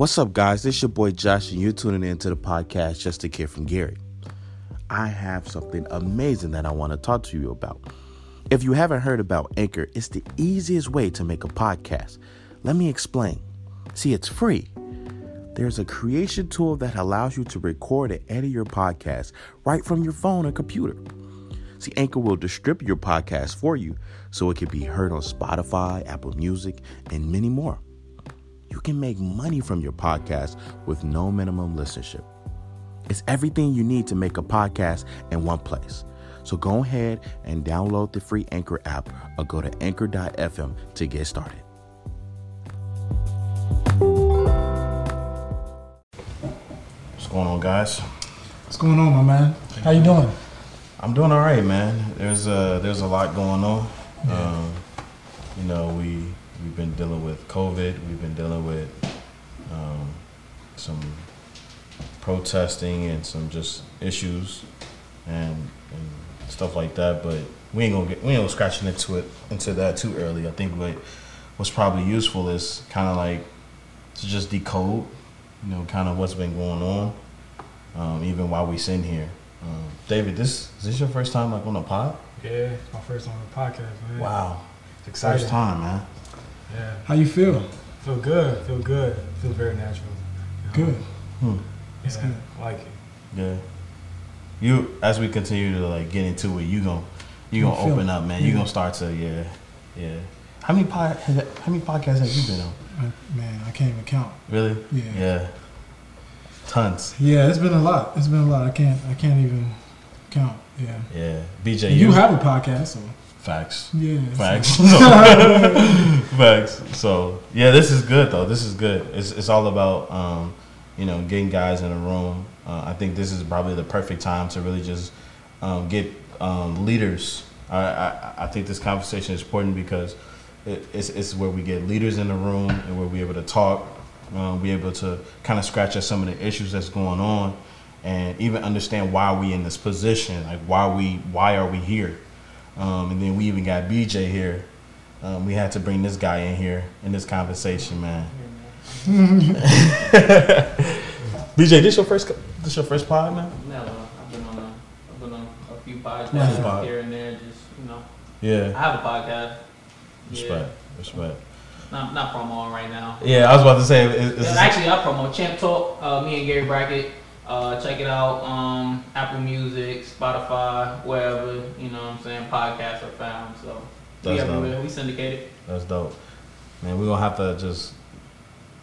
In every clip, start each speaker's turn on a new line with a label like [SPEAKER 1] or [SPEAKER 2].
[SPEAKER 1] What's up, guys? This is your boy Josh, and you're tuning in to the podcast Just a Kid from Gary. I have something amazing that I want to talk to you about. If you haven't heard about Anchor, it's the easiest way to make a podcast. Let me explain. See, it's free. There's a creation tool that allows you to record and edit your podcast right from your phone or computer. See, Anchor will distribute your podcast for you so it can be heard on Spotify, Apple Music, and many more. You can make money from your podcast with no minimum listenership. It's everything you need to make a podcast in one place. So go ahead and download the free Anchor app or go to anchor.fm to get started. What's going on, guys?
[SPEAKER 2] What's going on, my man? How you doing?
[SPEAKER 1] I'm doing all right, man. There's a there's a lot going on. Um, you know, we we've been dealing with COVID. We've been dealing with um, some protesting and some just issues and, and stuff like that. But we ain't gonna get we ain't gonna scratching into it into that too early. I think what what's probably useful is kind of like to just decode, you know, kind of what's been going on, um, even while we sitting here. Um, David, this is this your first time like on a pod?
[SPEAKER 3] Yeah, it's my first on the podcast, man.
[SPEAKER 1] Wow,
[SPEAKER 3] It's exciting.
[SPEAKER 1] first time, man.
[SPEAKER 3] Yeah,
[SPEAKER 2] How you feel?
[SPEAKER 3] feel good. Feel good. Feel very natural. you know?
[SPEAKER 2] Good.
[SPEAKER 1] Hmm.
[SPEAKER 2] It's
[SPEAKER 3] yeah,
[SPEAKER 2] good.
[SPEAKER 3] I like it.
[SPEAKER 1] Yeah. You as we continue to like get into it, you gon' you
[SPEAKER 2] You
[SPEAKER 1] gonna open
[SPEAKER 2] it.
[SPEAKER 1] up, man. You
[SPEAKER 2] Yeah.
[SPEAKER 1] gonna start to yeah, yeah. How many pod, how many podcasts have you been on?
[SPEAKER 2] Man, I can't even count.
[SPEAKER 1] Really?
[SPEAKER 2] Yeah.
[SPEAKER 1] Yeah. Tons.
[SPEAKER 2] Yeah, it's been a lot. It's been a lot. I can't. I can't even count. Yeah.
[SPEAKER 1] Yeah. BJ,
[SPEAKER 2] You
[SPEAKER 1] you,
[SPEAKER 2] have a podcast, so
[SPEAKER 1] facts.
[SPEAKER 2] yeah. so-
[SPEAKER 1] Facts. Facts. So yeah, this is good though. This is good. It's it's all about um, you know getting guys in a room. Uh, I think this is probably the perfect time to really just um, get um, leaders. I, I I think this conversation is important because it, it's it's where we get leaders in the room and where we're able to talk. Um, be able to kind of scratch at some of the issues that's going on, and even understand why we in this position. Like why we why are we here? Um, and then we even got BJ here. Um, we had to bring this guy in here in this conversation, man. BJ, this your first this your first pod, man?
[SPEAKER 4] Never. I've been on a, I've been on a few podcasts
[SPEAKER 1] Yeah. Pod.
[SPEAKER 4] here and there. Just you know,
[SPEAKER 1] Yeah.
[SPEAKER 4] I have a podcast.
[SPEAKER 1] Respect. Respect.
[SPEAKER 4] Not not promoing right now.
[SPEAKER 1] Yeah, I was about to say. It, it's,
[SPEAKER 4] actually, I promote Champ Talk. Uh, me and Gary Brackett. Uh, check it out. Um, Apple Music, Spotify, wherever you know. what I'm saying podcasts are found. So we
[SPEAKER 1] That's dope.
[SPEAKER 4] everywhere. We syndicated.
[SPEAKER 1] That's dope. Man, we're gonna have to just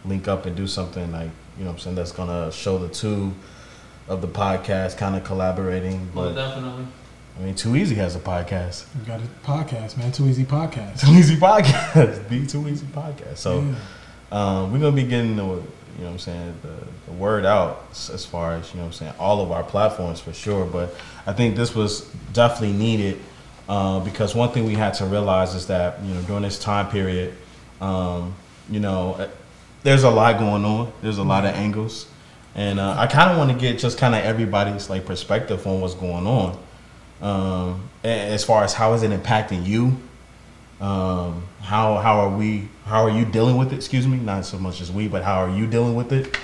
[SPEAKER 1] link up and do something like, you know what I'm saying, that's gonna show the two of the podcast kind of collaborating.
[SPEAKER 4] Most
[SPEAKER 1] But
[SPEAKER 4] definitely.
[SPEAKER 1] I mean Too Easy has a podcast.
[SPEAKER 2] We got a podcast, man. Too easy podcast.
[SPEAKER 1] Too Easy Podcast. Be Too Easy Podcast. So
[SPEAKER 2] yeah.
[SPEAKER 1] um, we're gonna be getting the you know what I'm saying the, the word out as far as you know what I'm saying all of our platforms for sure but I think this was definitely needed uh, because one thing we had to realize is that you know during this time period um, you know uh, there's a lot going on there's a lot of angles and uh, I kind of want to get just kind of everybody's like perspective on what's going on um, as far as how is it impacting you um, how how are we how are you dealing with it excuse me not so much as we but how are you dealing with it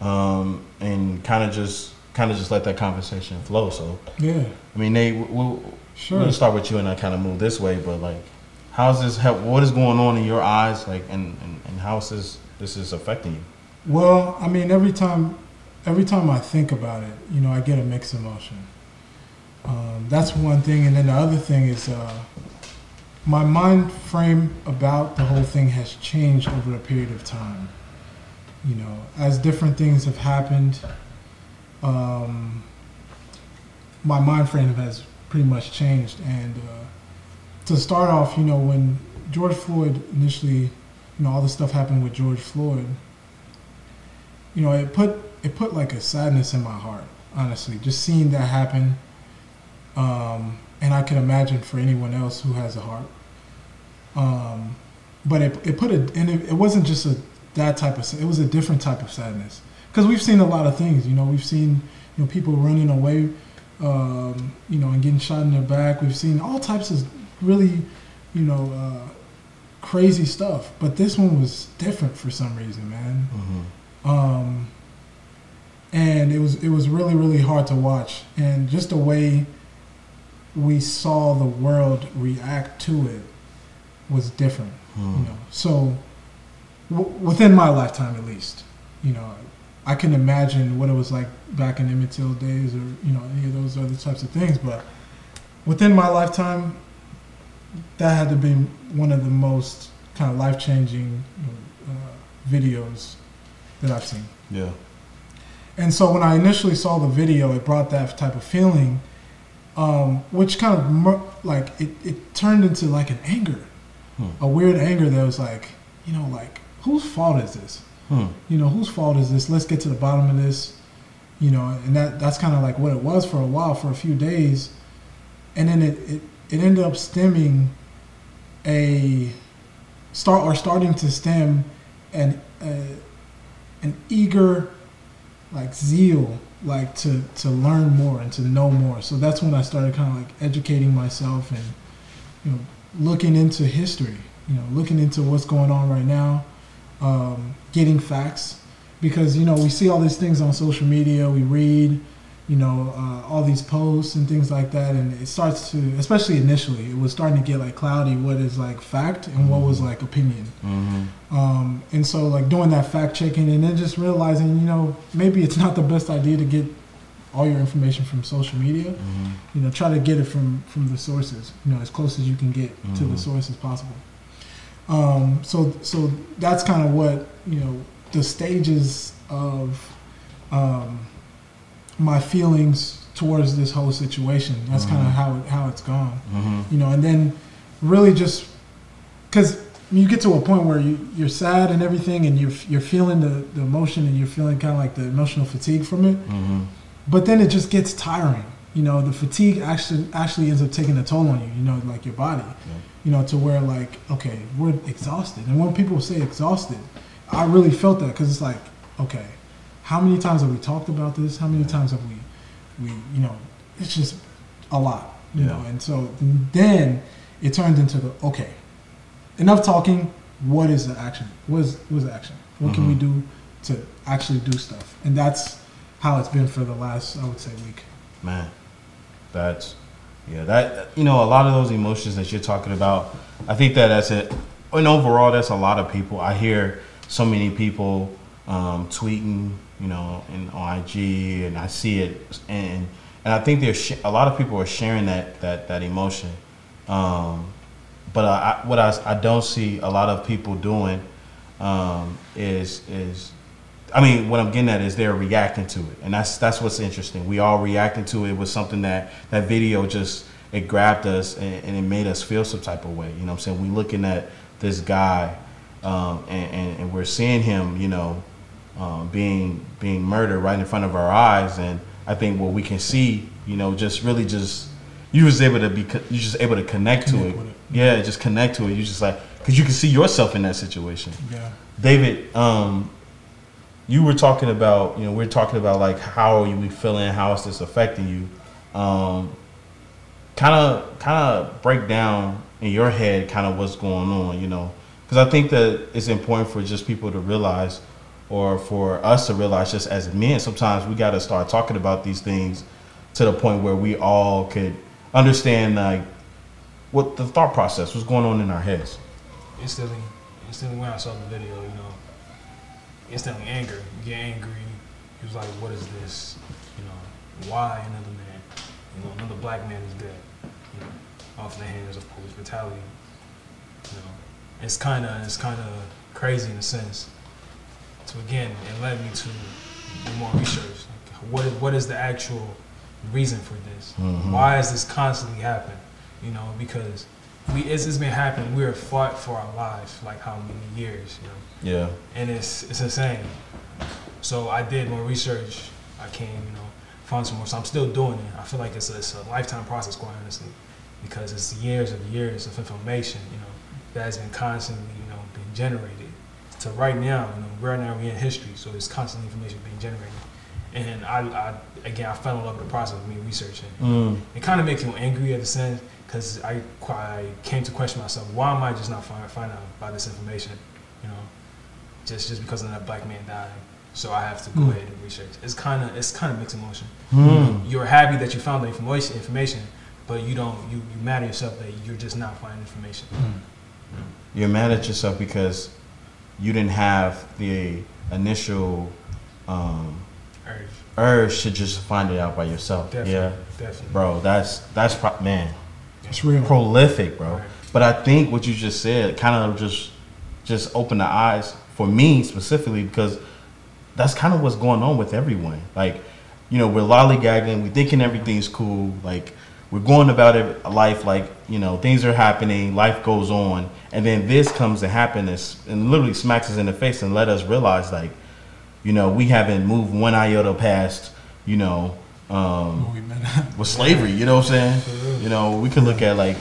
[SPEAKER 1] um, and kind of just kind of just let that conversation flow so
[SPEAKER 2] Yeah.
[SPEAKER 1] i mean they we'll,
[SPEAKER 2] Sure.
[SPEAKER 1] we'll start with you and i kind of move this way but like how's this help what is going on in your eyes like and and, and how is this this is affecting you
[SPEAKER 2] Well, I mean, every time, every time I think about it, you know, I get a mixed emotion. Um, that's one thing, and then the other thing is, uh, my mind frame about the whole thing has changed over a period of time. You know, as different things have happened, um, my mind frame has pretty much changed. And uh, to start off, you know, when George Floyd initially, you know, all the stuff happened with George Floyd you know, it put it put like a sadness in my heart, honestly, just seeing that happen. Um, and I can imagine for anyone else who has a heart. Um, but it, it put a, and it, it wasn't just a that type of, it was a different type of sadness. Because we've seen a lot of things, you know, we've seen, you know, people running away, um, you know, and getting shot in their back. We've seen all types of really, you know, uh, crazy stuff. But this one was different for some reason, man.
[SPEAKER 1] Mm-hmm.
[SPEAKER 2] um, and it was it was really really hard to watch, and just the way we saw the world react to it was different. You know, so w- within my lifetime, at least, you know, I can imagine what it was like back in Emmett Till days, or you know, any of those other types of things. But within my lifetime, that had to be one of the most kind of life changing uh, videos that I've seen.
[SPEAKER 1] Yeah.
[SPEAKER 2] And so when I initially saw the video, it brought that type of feeling, um, which kind of like it, it turned into like an anger,
[SPEAKER 1] Hmm.
[SPEAKER 2] a weird anger that was like, you know, like whose fault is this?
[SPEAKER 1] Hmm.
[SPEAKER 2] You know, whose fault is this? Let's get to the bottom of this. You know, and that that's kind of like what it was for a while, for a few days, and then it it, it ended up stemming a start or starting to stem an uh, an eager like zeal like to to learn more and to know more. So that's when i started kind of like educating myself and you know looking into history you know looking into what's going on right now um, getting facts. Because you know we see all these things on social media we read you know uh, all these posts and things like that and it starts to especially initially it was starting to get like cloudy what is like fact and what was like opinion
[SPEAKER 1] Mm-hmm.
[SPEAKER 2] um, and so like doing that fact checking and then just realizing, you know, maybe it's not the best idea to get all your information from social media.
[SPEAKER 1] Mm-hmm.
[SPEAKER 2] You know, try to get it from from the sources. You know, as close as you can get to the
[SPEAKER 1] Mhm.
[SPEAKER 2] source as possible. Um, so so that's kind of what you know the stages of um, my feelings towards this whole situation. That's kind
[SPEAKER 1] Mhm.
[SPEAKER 2] of how how it's gone
[SPEAKER 1] Mm-hmm.
[SPEAKER 2] you know, and then really just because you get to a point where you, you're sad and everything, and you're you're feeling the, the emotion, and you're feeling kind of like the emotional fatigue from it.
[SPEAKER 1] Mm-hmm.
[SPEAKER 2] But then it just gets tiring. You know, the fatigue actually actually ends up taking a toll on you. You know, like your body. You know, to where like okay, we're exhausted, and when people say exhausted, I really felt that because it's like okay, how many times have we talked about this? How many
[SPEAKER 1] Yeah.
[SPEAKER 2] times have we we you know, it's just a lot. You
[SPEAKER 1] Yeah.
[SPEAKER 2] know, and so then it turned into the okay, enough talking. What is the action? What is what is the action? What can we
[SPEAKER 1] Mhm.
[SPEAKER 2] do to actually do stuff? And that's how it's been for the last, I would say, week.
[SPEAKER 1] Man, that's yeah. That you know, a lot of those emotions that you're talking about. I think that that's it. And overall, that's a lot of people. I hear so many people um, tweeting, you know, in on IG, and I see it, and and I think there's sh- a lot of people are sharing that that that emotion. Um, but I, I, what I, I don't see a lot of people doing um, is is I mean, what I'm getting at is they're reacting to it, and that's that's what's interesting. We all reacting to it was something that that video just it grabbed us and, and it made us feel some type of way. You know, what I'm saying we looking at this guy, um, and, and and we're seeing him, you know, um, being being murdered right in front of our eyes, and I think what we can see, you know, just really just you was able to be you just able to connect, to it.
[SPEAKER 2] it.
[SPEAKER 1] Yeah, just connect to it. You just like because you can see yourself in that situation.
[SPEAKER 2] Yeah.
[SPEAKER 1] David, um, you were talking about, you know, we're talking about like how are you feeling, how is this affecting you? Um, kind of, kind of break down in your head, kind of what's going on, you know, because I think that it's important for just people to realize, or for us to realize, just as men, sometimes we got to start talking about these things to the point where we all could understand like what the thought process was going on in our heads.
[SPEAKER 3] instantly, instantly when I saw the video, you know, instantly anger. You get angry. He was like, "What is this? You know, why another man? You know, another black man is dead. You know, off the hands of police brutality. You know, it's kind of it's kind of crazy in a sense. So again, it led me to do more research. Like, what is what is the actual reason for this?
[SPEAKER 1] Mhm.
[SPEAKER 3] Why is this constantly happening? You know, because we it's, it's been happening. We are fought for our lives, like how many years, you know,
[SPEAKER 1] Yeah.
[SPEAKER 3] and it's it's insane. So I did more research. I came, you know, found some more. So I'm still doing it. I feel like it's a, it's a lifetime process, quite honestly, because it's years of years of information, you know, that has been constantly, you know, being generated. So right now, you know, right now we're in history, so there's constantly information being generated. And I, I again, I fell in love with the process of me researching
[SPEAKER 1] Mm.
[SPEAKER 3] it kind of makes you angry at the sense because I, I came to question myself why am I just not finding find out about this information you know just just because of that black man died so I have to go
[SPEAKER 2] Hmm.
[SPEAKER 3] ahead and research. It's kind of it's kind of mixed emotion.
[SPEAKER 1] Hmm.
[SPEAKER 3] You're happy that you found the information, information, but you don't you you mad at yourself that you're just not finding information.
[SPEAKER 1] You're mad at yourself because you didn't have the initial um,
[SPEAKER 3] Urge,
[SPEAKER 1] urge to just find it out by yourself.
[SPEAKER 3] definitely,
[SPEAKER 1] Yeah,
[SPEAKER 3] definitely.
[SPEAKER 1] bro, that's that's pro- man
[SPEAKER 2] It's real.
[SPEAKER 1] prolific, bro.
[SPEAKER 3] Right.
[SPEAKER 1] But I think what you just said kind of just just opened the eyes for me specifically because that's kind of what's going on with everyone. Like, you know, we're lollygagging, we're thinking everything's cool, like we're going about it life like you know things are happening, life goes on, and then this comes to happen and literally smacks us in the face and let us realize like, you know, we haven't moved one iota past, you know. Um,
[SPEAKER 2] What we meant.
[SPEAKER 1] with slavery. You know what I'm saying? You know, we can look at like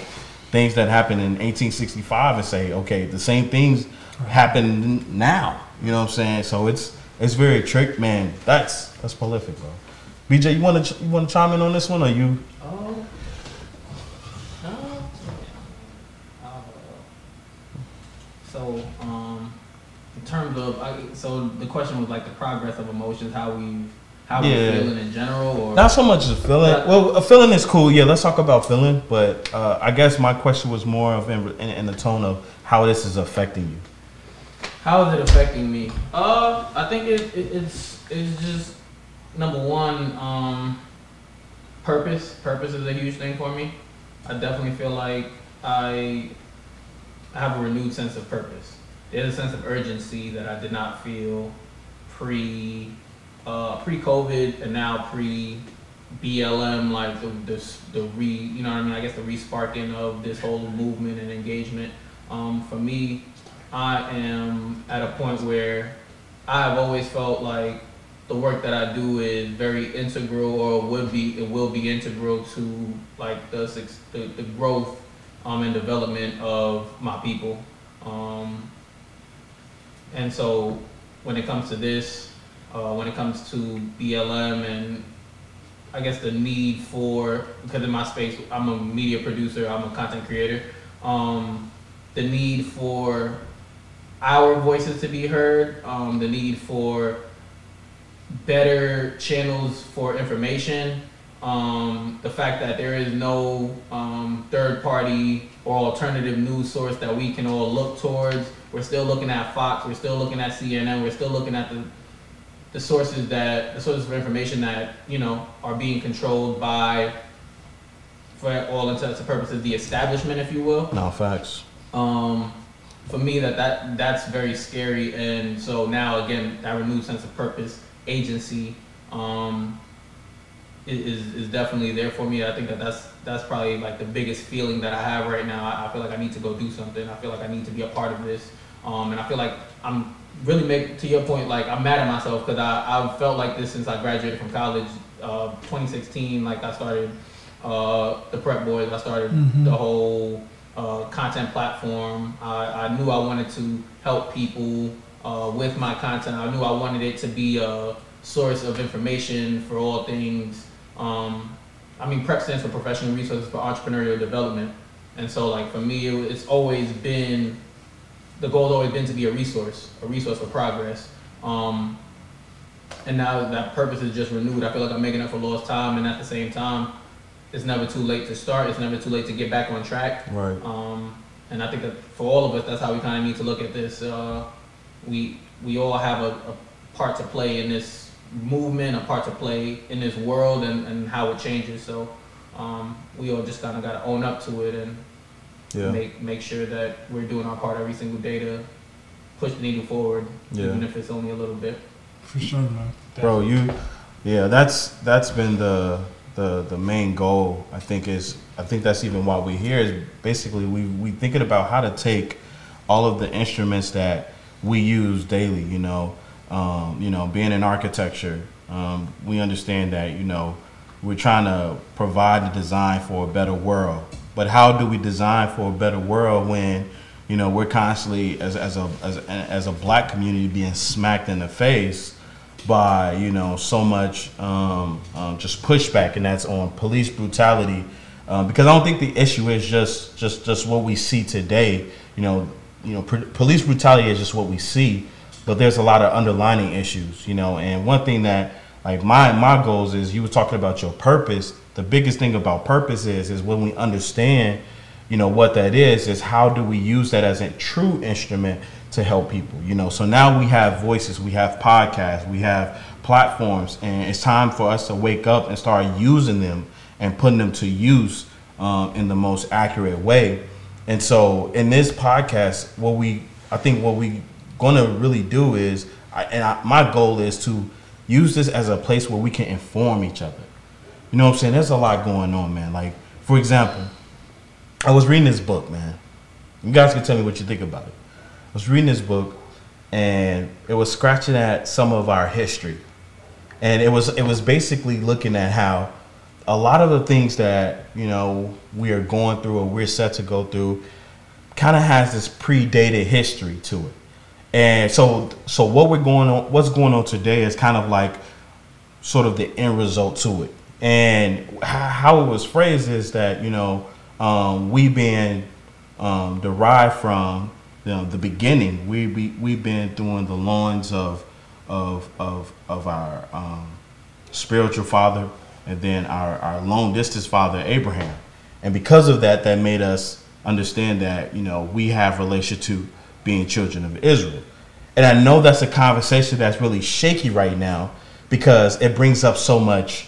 [SPEAKER 1] things that happened in 1865 and say, okay, the same things happen now. You know what I'm saying? So it's it's very trick, man. That's that's prolific, bro. BJ, you want to ch- you want to chime in on this one, or you?
[SPEAKER 4] Oh. Uh, uh, so, um, in terms of, I, so the question was like the progress of emotions, how we, how
[SPEAKER 1] Yeah.
[SPEAKER 4] we're feeling in general, or
[SPEAKER 1] Not so much as feeling.
[SPEAKER 4] Yeah.
[SPEAKER 1] Well, a feeling is cool. Yeah, let's talk about feeling. But uh, I guess my question was more of in, in, in the tone of how this is affecting you.
[SPEAKER 4] how is it affecting me? Uh, I think it, it it's it's just number one, um, purpose. Purpose is a huge thing for me. I definitely feel like I have a renewed sense of purpose. There's a sense of urgency that I did not feel pre uh, pre COVID and now pre BLM, like the, the the re you know what I mean. I guess the resparking of this whole movement and engagement. Um, for me, I am at a point where I've always felt like the work that I do is very integral, or would be it will be integral to like the the, the growth um, and development of my people. Um, and so when it comes to this, uh, when it comes to BLM and I guess the need for because in my space I'm a media producer, I'm a content creator. Um, the need for our voices to be heard, um, the need for better channels for information, um, the fact that there is no um, third party or alternative news source that we can all look towards. We're still looking at Fox, we're still looking at CNN, we're still looking at the the sources that the sources of information that you know are being controlled by, for all intents and purposes, the establishment, if you will
[SPEAKER 1] No facts.
[SPEAKER 4] um, for me that, that that's very scary and so now again that renewed sense of purpose agency um, is, is definitely there for me i think that that's that's probably like the biggest feeling that i have right now i, I feel like i need to go do something i feel like i need to be a part of this um, and i feel like i'm really make to your point like i'm mad at myself because I, i've felt like this since i graduated from college uh, 2016 like i started uh, the prep boys i started
[SPEAKER 2] Mhm.
[SPEAKER 4] the whole uh, content platform. I, I knew I wanted to help people uh, with my content. I knew I wanted it to be a source of information for all things. Um, I mean, PrEP stands for Professional Resources for Entrepreneurial Development. And so, like, for me, it, it's always been the goal's always been to be a resource, a resource for progress. Um, and now that purpose is just renewed. I feel like I'm making up for lost time, and at the same time, it's never too late to start. It's never too late to get back on track.
[SPEAKER 1] Right.
[SPEAKER 4] Um, and I think that for all of us, that's how we kind of need to look at this. Uh, we we all have a, a part to play in this movement, a part to play in this world, and, and how it changes. So um, we all just kind of got to own up to it and
[SPEAKER 1] Yeah.
[SPEAKER 4] make make sure that we're doing our part every single day to push the needle forward,
[SPEAKER 1] Yeah.
[SPEAKER 4] even if it's only a little bit.
[SPEAKER 2] For sure, man.
[SPEAKER 1] bro you yeah that's that's been the the the main goal i think is i think that's even why we're here is basically we we thinking about how to take all of the instruments that we use daily you know um, you know being in architecture um, we understand that you know we're trying to provide the design for a better world but how do we design for a better world when you know we're constantly as, as a as, as a black community being smacked in the face by you know so much um, um, just pushback, and that's on police brutality. Uh, because I don't think the issue is just just just what we see today. You know, you know, police brutality is just what we see. But there's a lot of underlining issues, you know. And one thing that like my my goals is you were talking about your purpose. The biggest thing about purpose is is when we understand, you know, what that is, is how do we use that as a true instrument to help people, you know. So now we have voices, we have podcasts, we have platforms, and it's time for us to wake up and start using them and putting them to use um, in the most accurate way. And so in this podcast, what we I think what we gonna really do is, I, and I, my goal is to use this as a place where we can inform each other. You know what I'm saying? There's a lot going on, man. Like for example, I was reading this book, man. You guys can tell me what you think about it. I was reading this book, and it was scratching at some of our history, and it was it was basically looking at how a lot of the things that you know we are going through or we're set to go through kind of has this predated history to it and so so what we're going on what's going on today is kind of like sort of the end result to it and how it was phrased is that you know um, we've been um, derived from you know, the beginning we, we we've been doing the loins of of of of our um, spiritual father and then our, our long distance father Abraham. And because of that, that made us understand that, you know, we have relation to being children of Israel. And I know that's a conversation that's really shaky right now because it brings up so much.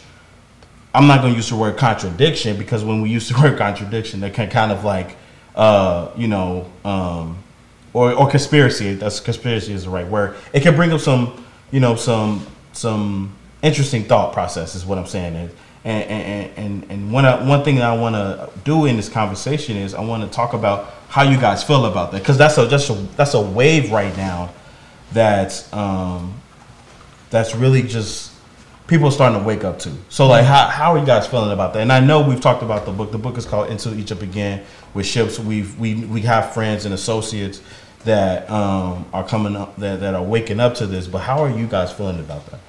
[SPEAKER 1] I'm not going to use the word contradiction because when we use the word contradiction, that can kind of like, uh, you know, um, or, or conspiracy. That's conspiracy is the right word. It can bring up some, you know, some some interesting thought process is what I'm saying. And and and and one uh, one thing that I want to do in this conversation is I want to talk about how you guys feel about that because that's a just a that's a wave right now that's um that's really just people starting to wake up to. So like how how are you guys feeling about that? And I know we've talked about the book. The book is called Into Egypt Again with ships. We've we we have friends and associates that um, are coming up that, that are waking up to this. But how are you guys feeling about that?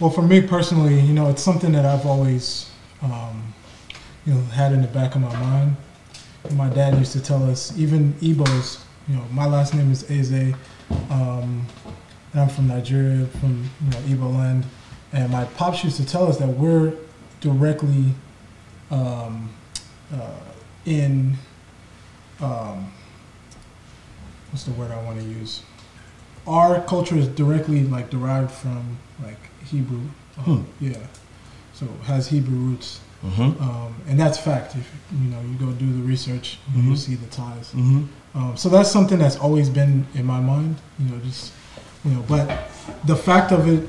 [SPEAKER 2] Well, for me personally, you know, it's something that I've always, um, you know, had in the back of my mind. My dad used to tell us, even Igbos, you know, my last name is Eze, um, I'm from Nigeria, from you know Igbo land, and my pops used to tell us that we're directly um, uh, in um, what's the word I want to use? Our culture is directly like derived from like Hebrew. Um, hmm. Yeah. So has Hebrew roots. Mm-hmm. Um, and that's fact. If you know, you go do the research, mm-hmm. you see the ties. Mm-hmm. Um, so that's something that's always been in my mind. You know, just you know, but the fact of it,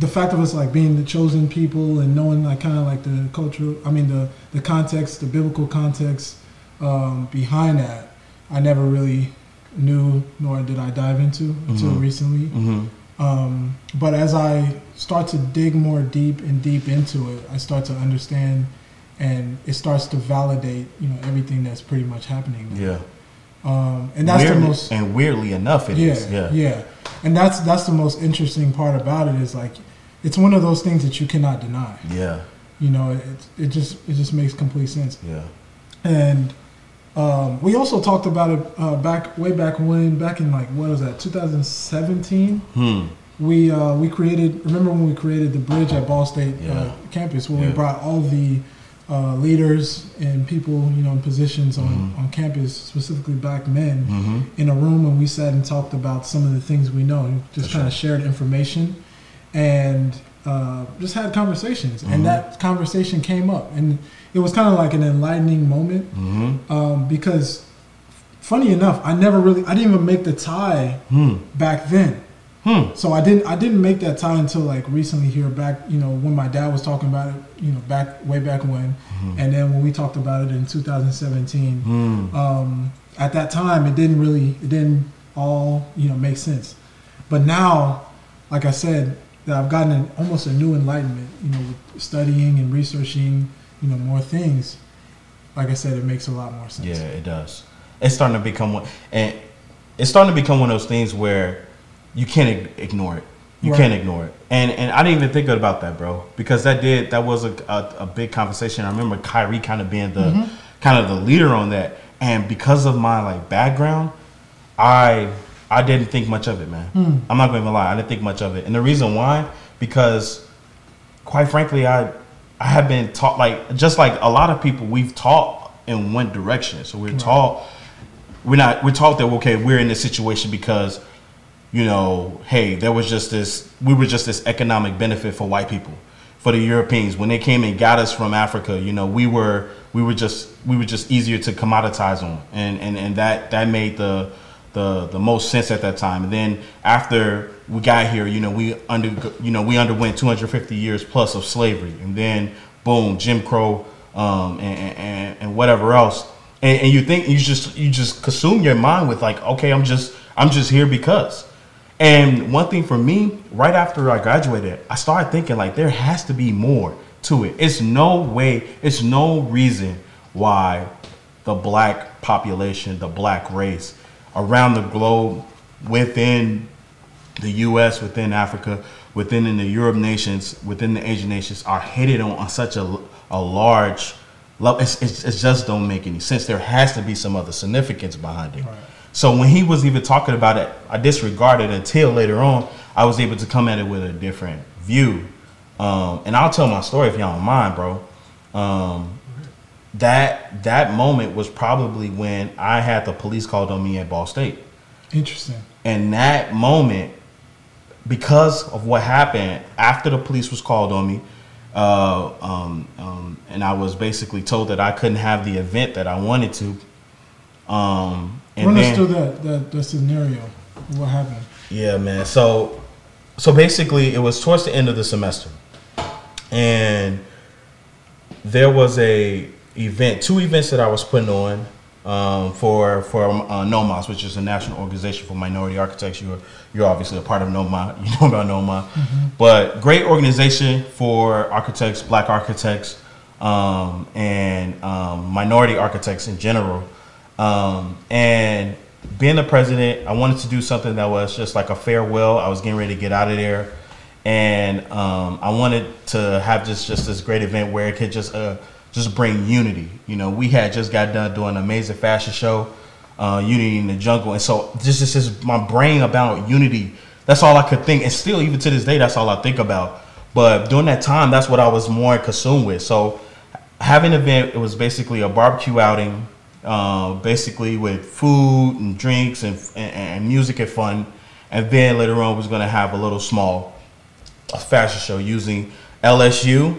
[SPEAKER 2] the fact of us like being the chosen people and knowing like kind of like the cultural, I mean the the context, the biblical context um, behind that, I never really knew nor did I dive into until mm-hmm. recently. Um, but as I start to dig more deep and deep into it, I start to understand, and it starts to validate, you know, everything that's pretty much happening. Now.
[SPEAKER 1] Yeah.
[SPEAKER 2] Um, and that's
[SPEAKER 1] weirdly,
[SPEAKER 2] the most.
[SPEAKER 1] And weirdly enough, it
[SPEAKER 2] yeah,
[SPEAKER 1] is. yeah,
[SPEAKER 2] Yeah. And that's that's the most interesting part about it is like, it's one of those things that you cannot deny.
[SPEAKER 1] Yeah.
[SPEAKER 2] You know, it it just it just makes complete sense.
[SPEAKER 1] Yeah.
[SPEAKER 2] And um, we also talked about it uh, back way back when, back in like what was that, 2017? Hmm. We uh, we created. Remember when we created the bridge at Ball State uh, yeah. uh, campus, where yeah. we brought all the uh, leaders and people, you know, in positions on, mm-hmm. on campus, specifically black men, mm-hmm. in a room, and we sat and talked about some of the things we know, just kind of shared information, and uh, just had conversations, mm-hmm. and that conversation came up, and it was kind of like an enlightening moment mm-hmm. um, because, funny enough, I never really, I didn't even make the tie hmm. back then. Hmm. So I didn't, I didn't make that tie until like recently here back, you know, when my dad was talking about it, you know, back way back when, mm-hmm. and then when we talked about it in 2017. Hmm. Um, at that time, it didn't really, it didn't all, you know, make sense. But now, like I said, that I've gotten an, almost a new enlightenment, you know, with studying and researching you know more things, like I said, it makes a lot more sense.
[SPEAKER 1] Yeah, it does. It's starting to become one, and it's starting to become one of those things where you can't ignore it. You right. can't ignore it. And and I didn't even think about that, bro, because that did that was a a, a big conversation. I remember Kyrie kind of being the mm-hmm. kind of the leader on that, and because of my like background, I I didn't think much of it, man. Hmm. I'm not going to lie. I didn't think much of it, and the reason why, because, quite frankly, I I have been taught like just like a lot of people we've taught in one direction. So we're taught we're not we're taught that okay we're in this situation because you know hey there was just this we were just this economic benefit for white people for the Europeans when they came and got us from Africa you know we were we were just we were just easier to commoditize on and and and that that made the the the most sense at that time. And then after we got here you know we under you know we underwent 250 years plus of slavery. And then boom Jim Crow um, and, and and whatever else. And, and you think you just you just consume your mind with like okay i'm just i'm just here because. And one thing for me right after i graduated i started thinking like there has to be more to it. It's no way it's no reason why the black population the black race around the globe within the us within africa within in the europe nations within the asian nations are hated on, on such a, a large level. It's, it's, it just don't make any sense. There has to be some other significance behind it. So when he was even talking about it i disregarded until later on i was able to come at it with a different view. Um, and i'll tell my story if y'all don't mind bro. Um, that that moment was probably when i had the police called on me at ball state
[SPEAKER 2] Interesting.
[SPEAKER 1] and that moment, because of what happened after the police was called on me, uh, um, um, and I was basically told that I couldn't have the event that I wanted to. Um, and
[SPEAKER 2] Run us through that, that that scenario. What happened?
[SPEAKER 1] yeah, man. So, so basically, it was towards the end of the semester, and there was a event, two events that I was putting on um, for for uh, NOMAS, which is a national organization for minority architects. You're you're obviously a part of NOMA. You know about NOMA, but great organization for architects, black architects, um, and um, minority architects in general. Um, and being the president, I wanted to do something that was just like a farewell. I was getting ready to get out of there, and um, I wanted to have just just this great event where it could just uh, just bring unity. You know, we had just got done doing an amazing fashion show, uh, Unity in the Jungle, and so this is just my brain about unity. That's all I could think, and still even to this day, that's all I think about. But during that time, that's what I was more consumed with. So having an event, it was basically a barbecue outing, uh, basically with food and drinks and, and, and music and fun. And then later on, was going to have a little small fashion show using LSU,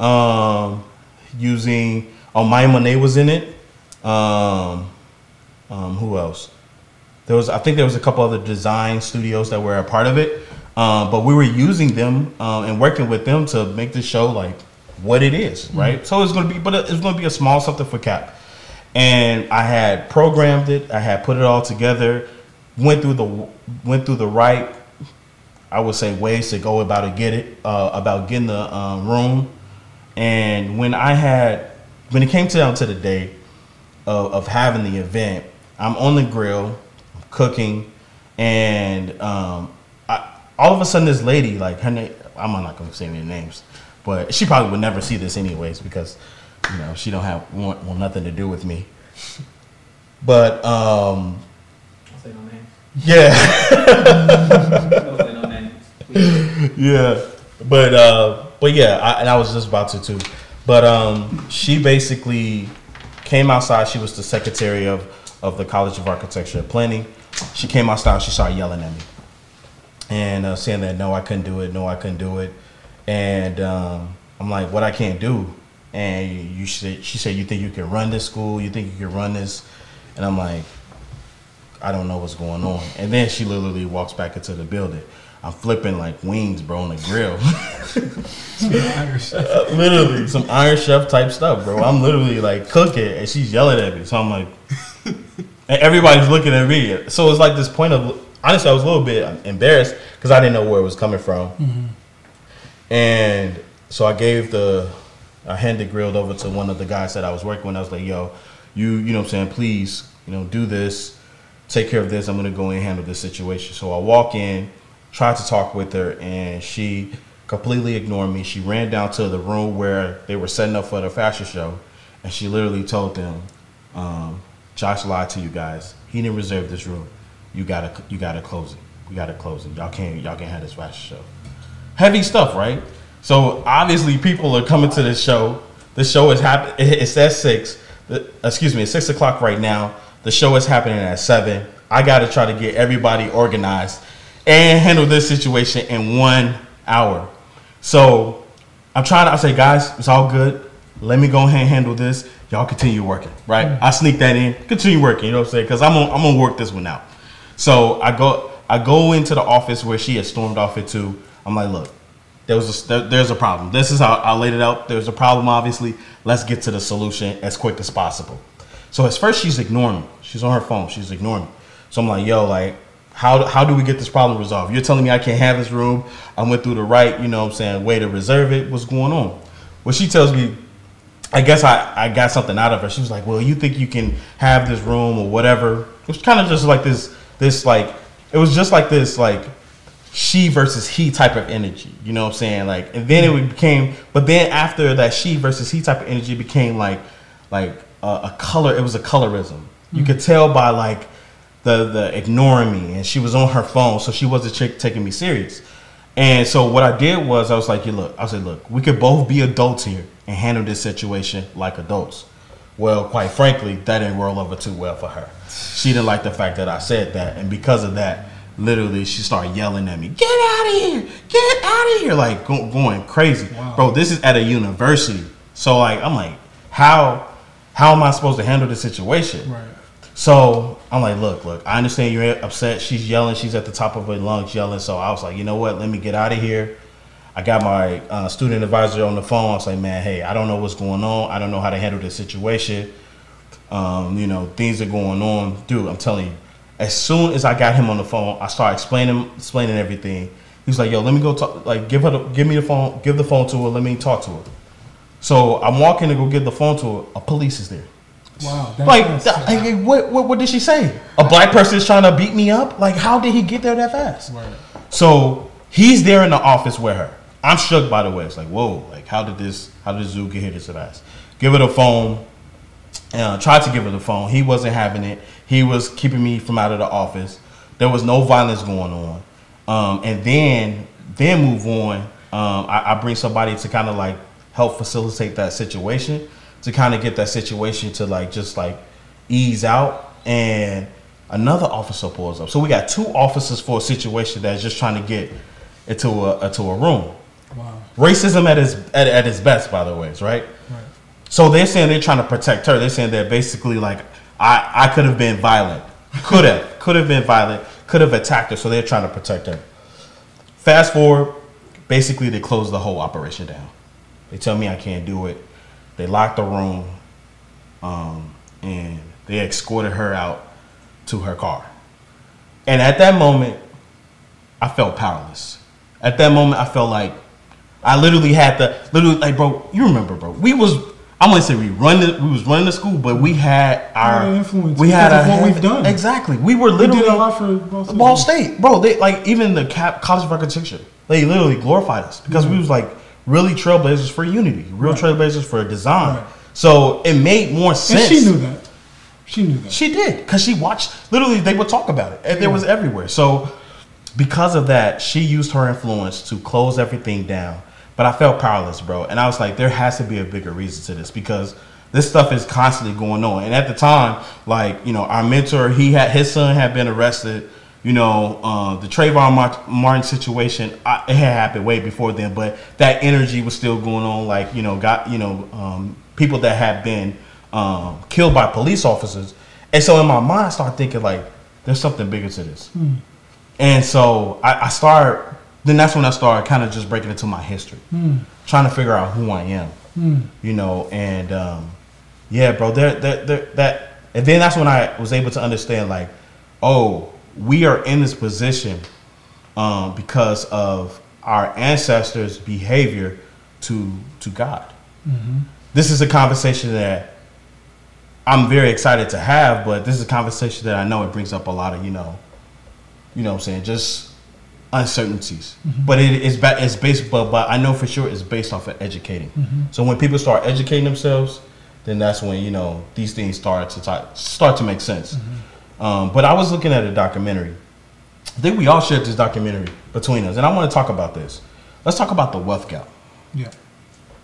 [SPEAKER 1] um, using oh Maya Monet was in it. Um, um, who else? There was I think there was a couple other design studios that were a part of it, um, but we were using them um, and working with them to make the show like what it is, right? So it's gonna be, but it's gonna be a small something for Cap. And I had programmed it, I had put it all together, went through the went through the right I would say ways to go about it, get it, uh, about getting the um, room. And when I had, when it came down to the day of, of having the event, I'm on the grill, I'm cooking, and um, I, all of a sudden this lady, like her name, I'm not gonna say any names, but she probably would never see this anyways because, you know, she don't have want, want nothing to do with me. But um,
[SPEAKER 4] say no names.
[SPEAKER 1] yeah.
[SPEAKER 4] No names.
[SPEAKER 1] Yeah but uh but yeah I, and i was just about to too. But um she basically came outside. She was the secretary of of the college of architecture and planning. She came outside she started yelling at me. And uh, saying that no i couldn't do it. No i couldn't do it. And um i'm like what i can't do? And you said she said you think you can run this school? You think you can run this? And i'm like I don't know what's going on. And then she literally walks back into the building. I'm flipping like wings, bro, on the grill. Uh, literally, some Iron Chef type stuff, bro. I'm literally like cooking, and she's yelling at me. So I'm like, and everybody's looking at me. So it's like this point of, honestly, I was a little bit embarrassed because I didn't know where it was coming from. And so I gave the, I handed grilled over to one of the guys that I was working with. I was like, yo, you, you know what I'm saying? Please, you know, do this take care of this. I'm gonna go and handle this situation. So I walk in, tried to talk with her, and she completely ignored me. She ran down to the room where they were setting up for the fashion show, and she literally told them, um, "Josh lied to you guys. He didn't reserve this room. you gotta you gotta close it. You gotta close it. Y'all can't y'all can't have this fashion show. Heavy stuff, right? So obviously people are coming to this show. The show is happening. It's at six. Excuse me, it's six o'clock right now. The show is happening at seven. I got to try to get everybody organized and handle this situation in one hour. So I'm trying to. I say, guys, it's all good. Let me go ahead and handle this. Y'all continue working, right? Mm. I sneak that in. Continue working. You know what I'm saying? Because I'm gonna, I'm gonna work this one out. So I go I go into the office where she had stormed off into. I'm like, look, there was a, there, there's a problem. This is how I laid it out. There's a problem, obviously. Let's get to the solution as quick as possible. So at first she's ignoring me. She's on her phone. She's ignoring me. So I'm like, yo, like, how how do we get this problem resolved? You're telling me I can't have this room. I went through the right, you know what I'm saying, way to reserve it. What's going on? Well, she tells me, I guess I, I got something out of her. She was like, well, you think you can have this room or whatever. It was kind of just like this, this like, it was just like this, like, she versus he type of energy. You know what I'm saying? Like, and then it became, but then after that she versus he type of energy became like, like a, a color. It was a colorism. You could tell by like the the ignoring me, and she was on her phone, so she wasn't chick taking me serious. And so what I did was I was like, you look, I said, look, we could both be adults here and handle this situation like adults. Well, quite frankly, that didn't roll over too well for her. She didn't like the fact that I said that, and because of that, literally, she started yelling at me, "Get out of here! Get out of here!" Like go, going crazy,
[SPEAKER 2] Wow.
[SPEAKER 1] bro. This is at a university, so like I'm like, how how am I supposed to handle this situation?
[SPEAKER 2] Right.
[SPEAKER 1] So I'm like, look, look, I understand you're upset. She's yelling. She's at the top of her lungs yelling. So I was like, you know what? Let me get out of here. I got my uh, student advisor on the phone. I was like, man, hey, I don't know what's going on. I don't know how to handle this situation. Um, you know, things are going on. Dude, I'm telling you, as soon as I got him on the phone, I started explaining explaining everything. He's like, yo, let me go talk. Like, give her, the, give me the phone, give the phone to her. Let me talk to her. So I'm walking to go give the phone to her. A police is there.
[SPEAKER 2] Wow.
[SPEAKER 1] Like,
[SPEAKER 2] that's-
[SPEAKER 1] th- like, what, what, what did she say? A black person is trying to beat me up? Like, how did he get there that fast?
[SPEAKER 2] Right.
[SPEAKER 1] So he's there in the office with her. I'm shook by the way. It's like, whoa, like, how did this, how did Zoo get here this fast? Give her the phone. Uh, tried to give her the phone. He wasn't having it. He was keeping me from out of the office. There was no violence going on. Um, and then, then move on. Um, I, I bring somebody to kind of like help facilitate that situation, to kind of get that situation to like just like ease out. And another officer pulls up. So we got two officers for a situation that's just trying to get into a into a room.
[SPEAKER 2] Wow.
[SPEAKER 1] Racism at its at, at its best, by the way, right?
[SPEAKER 2] Right.
[SPEAKER 1] So they're saying they're trying to protect her. They're saying that basically like I I could have been violent, could have could have been violent, could have attacked her. So they're trying to protect her. Fast forward, basically they close the whole operation down. They tell me I can't do it. They locked the room, um, and they escorted her out to her car. And at that moment, I felt powerless. At that moment, I felt like I literally had to literally like, bro. You remember, bro? We was I'm gonna say we run the, we was running the school, but we had our
[SPEAKER 2] Our influence
[SPEAKER 1] We had our
[SPEAKER 2] of what we've done.
[SPEAKER 1] exactly. We were
[SPEAKER 2] We
[SPEAKER 1] literally
[SPEAKER 2] did a lot for Ball State.
[SPEAKER 1] Ball State, bro. They like even the cap, college of architecture. They literally glorified us because we was like really trailblazers for unity, real
[SPEAKER 2] Right.
[SPEAKER 1] trailblazers for design.
[SPEAKER 2] Right.
[SPEAKER 1] So it made more
[SPEAKER 2] And
[SPEAKER 1] sense.
[SPEAKER 2] she knew that. She knew that.
[SPEAKER 1] She did because she watched. Literally, they would talk about it, and it was everywhere. So, because of that, she used her influence to close everything down. But I felt powerless, bro, and I was like, there has to be a bigger reason to this because this stuff is constantly going on. And at the time, like you know, our mentor, he had his son had been arrested. You know, uh, the Trayvon Martin situation, I, it had happened way before then, but that energy was still going on. Like you know, got you know, um, people that had been um, killed by police officers. And so in my mind, I started thinking like, there's something bigger to this. And so I, I started. Then that's when I started kind of just breaking into my history, trying to figure out who I am. You know, and um, yeah, bro, there, there, there, that, and then that's when I was able to understand like, oh, we are in this position um, because of our ancestors' behavior to to God. Mm-hmm. This is a conversation that I'm very excited to have, but this is a conversation that I know it brings up a lot of you know, you know, what I'm saying just uncertainties. Mm-hmm. But it is ba- it's based, but but I know for sure it's based off of educating. Mm-hmm. So when people start educating themselves, then that's when you know these things start to ti- start to make sense. Um, but I was looking at a documentary. I think we all shared this documentary between us, and I want to talk about this. Let's talk about the wealth gap.
[SPEAKER 2] Yeah.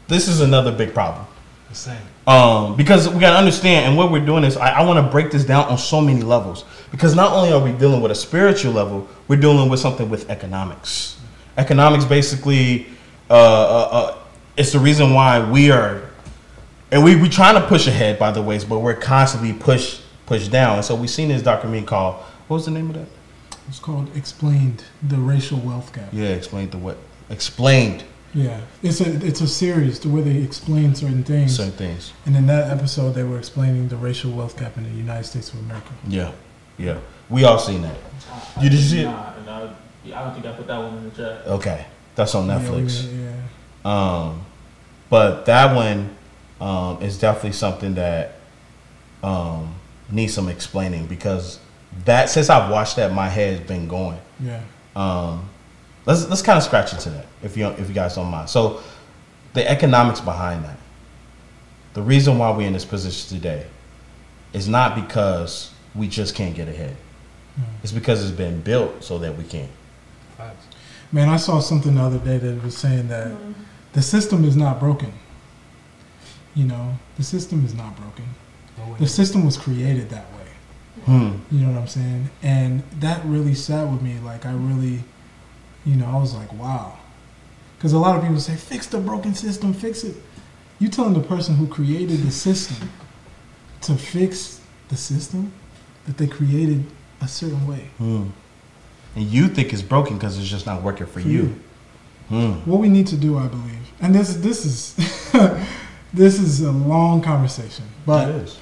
[SPEAKER 1] This is another big problem.
[SPEAKER 3] The same.
[SPEAKER 1] Um, because we gotta understand, and what we're doing is, I, I want to break this down on so many levels. Because not only are we dealing with a spiritual level, we're dealing with something with economics. Economics, basically, uh, uh, uh, it's the reason why we are, and we we trying to push ahead, by the ways, but we're constantly pushed pushed down. And so we've seen this documentary called, what was the name of that?
[SPEAKER 2] It's called Explained the Racial Wealth Gap.
[SPEAKER 1] Yeah, explained the what? Explained
[SPEAKER 2] Yeah. It's a it's a series to where they explain certain things.
[SPEAKER 1] certain things.
[SPEAKER 2] And in that episode they were explaining the racial wealth gap in the United States of America.
[SPEAKER 1] Yeah, yeah. We all seen that. You did you see it?
[SPEAKER 4] Nah, and I, I don't think I put that one in the chat.
[SPEAKER 1] Okay, that's on
[SPEAKER 2] Yeah,
[SPEAKER 1] Netflix.
[SPEAKER 2] Yeah.
[SPEAKER 1] Um, but that one um, is definitely something that um, needs some explaining because that since I've watched that, my head's been going.
[SPEAKER 2] Yeah.
[SPEAKER 1] Um, let's let's kind of scratch into that if you if you guys don't mind. So the economics behind that, the reason why we're in this position today, is not because we just can't get ahead. It's because it's been built so that we can.
[SPEAKER 3] Facts.
[SPEAKER 2] Man, I saw something the other day that was saying that the system is not broken. You know, the system is not broken.
[SPEAKER 3] Way.
[SPEAKER 2] The system was created that way.
[SPEAKER 1] Hmm.
[SPEAKER 2] You know what I'm saying? And that really sat with me. Like, I really, you know, I was like, wow. Because a lot of people say, fix the broken system, fix it. You telling the person who created the system to fix the system that they created a certain way.
[SPEAKER 1] Hmm. And you think it's broken because it's just not working for,
[SPEAKER 2] For
[SPEAKER 1] you.
[SPEAKER 2] you.
[SPEAKER 1] Hmm.
[SPEAKER 2] What we need to do, I believe, and this this is this is a long conversation, but
[SPEAKER 1] is.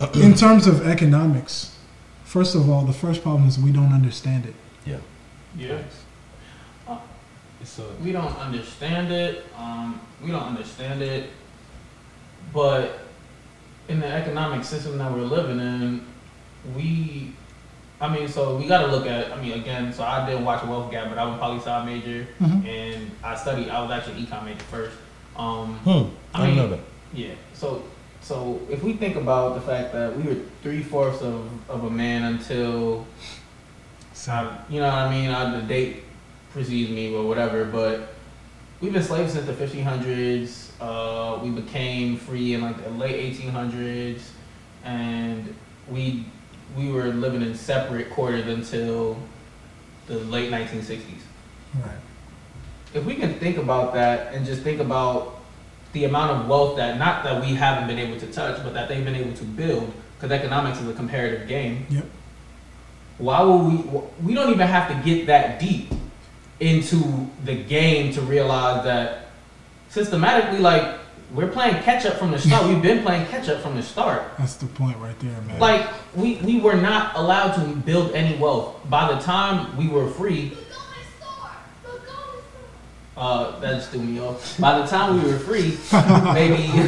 [SPEAKER 2] in terms of economics, first of all, the first problem is we don't understand it.
[SPEAKER 1] Yeah.
[SPEAKER 4] Yeah.
[SPEAKER 3] It's a
[SPEAKER 4] We don't understand it. Um, we don't understand it. But in the economic system that we're living in, we, I mean, so we got to look at. I mean, again, so I didn't watch Wealth Gap, but I was a poli sci major,
[SPEAKER 2] Mhm.
[SPEAKER 4] and I studied. I was actually econ major first. Um,
[SPEAKER 1] Hmm. I
[SPEAKER 4] I
[SPEAKER 1] didn't
[SPEAKER 4] mean-
[SPEAKER 1] know that.
[SPEAKER 4] yeah. So, so if we think about the fact that we were three fourths of, of a man until you know what I mean? Uh, the date precedes me or whatever, but we've been slaves since the 1500s. Uh, we became free in like the late 1800s, and we we were living in separate quarters until the late 1960s.
[SPEAKER 2] Right.
[SPEAKER 4] If we can think about that and just think about the amount of wealth that not that we haven't been able to touch, but that they've been able to build, because economics is a comparative game
[SPEAKER 2] Yep.
[SPEAKER 4] why will we we don't even have to get that deep into the game to realize that systematically like we're playing catch up from the start we've been playing catch up from the start
[SPEAKER 2] That's the point right there, man.
[SPEAKER 4] like we we were not allowed to build any wealth by the time we were free uh, that just threw me off. By the time we were free, maybe you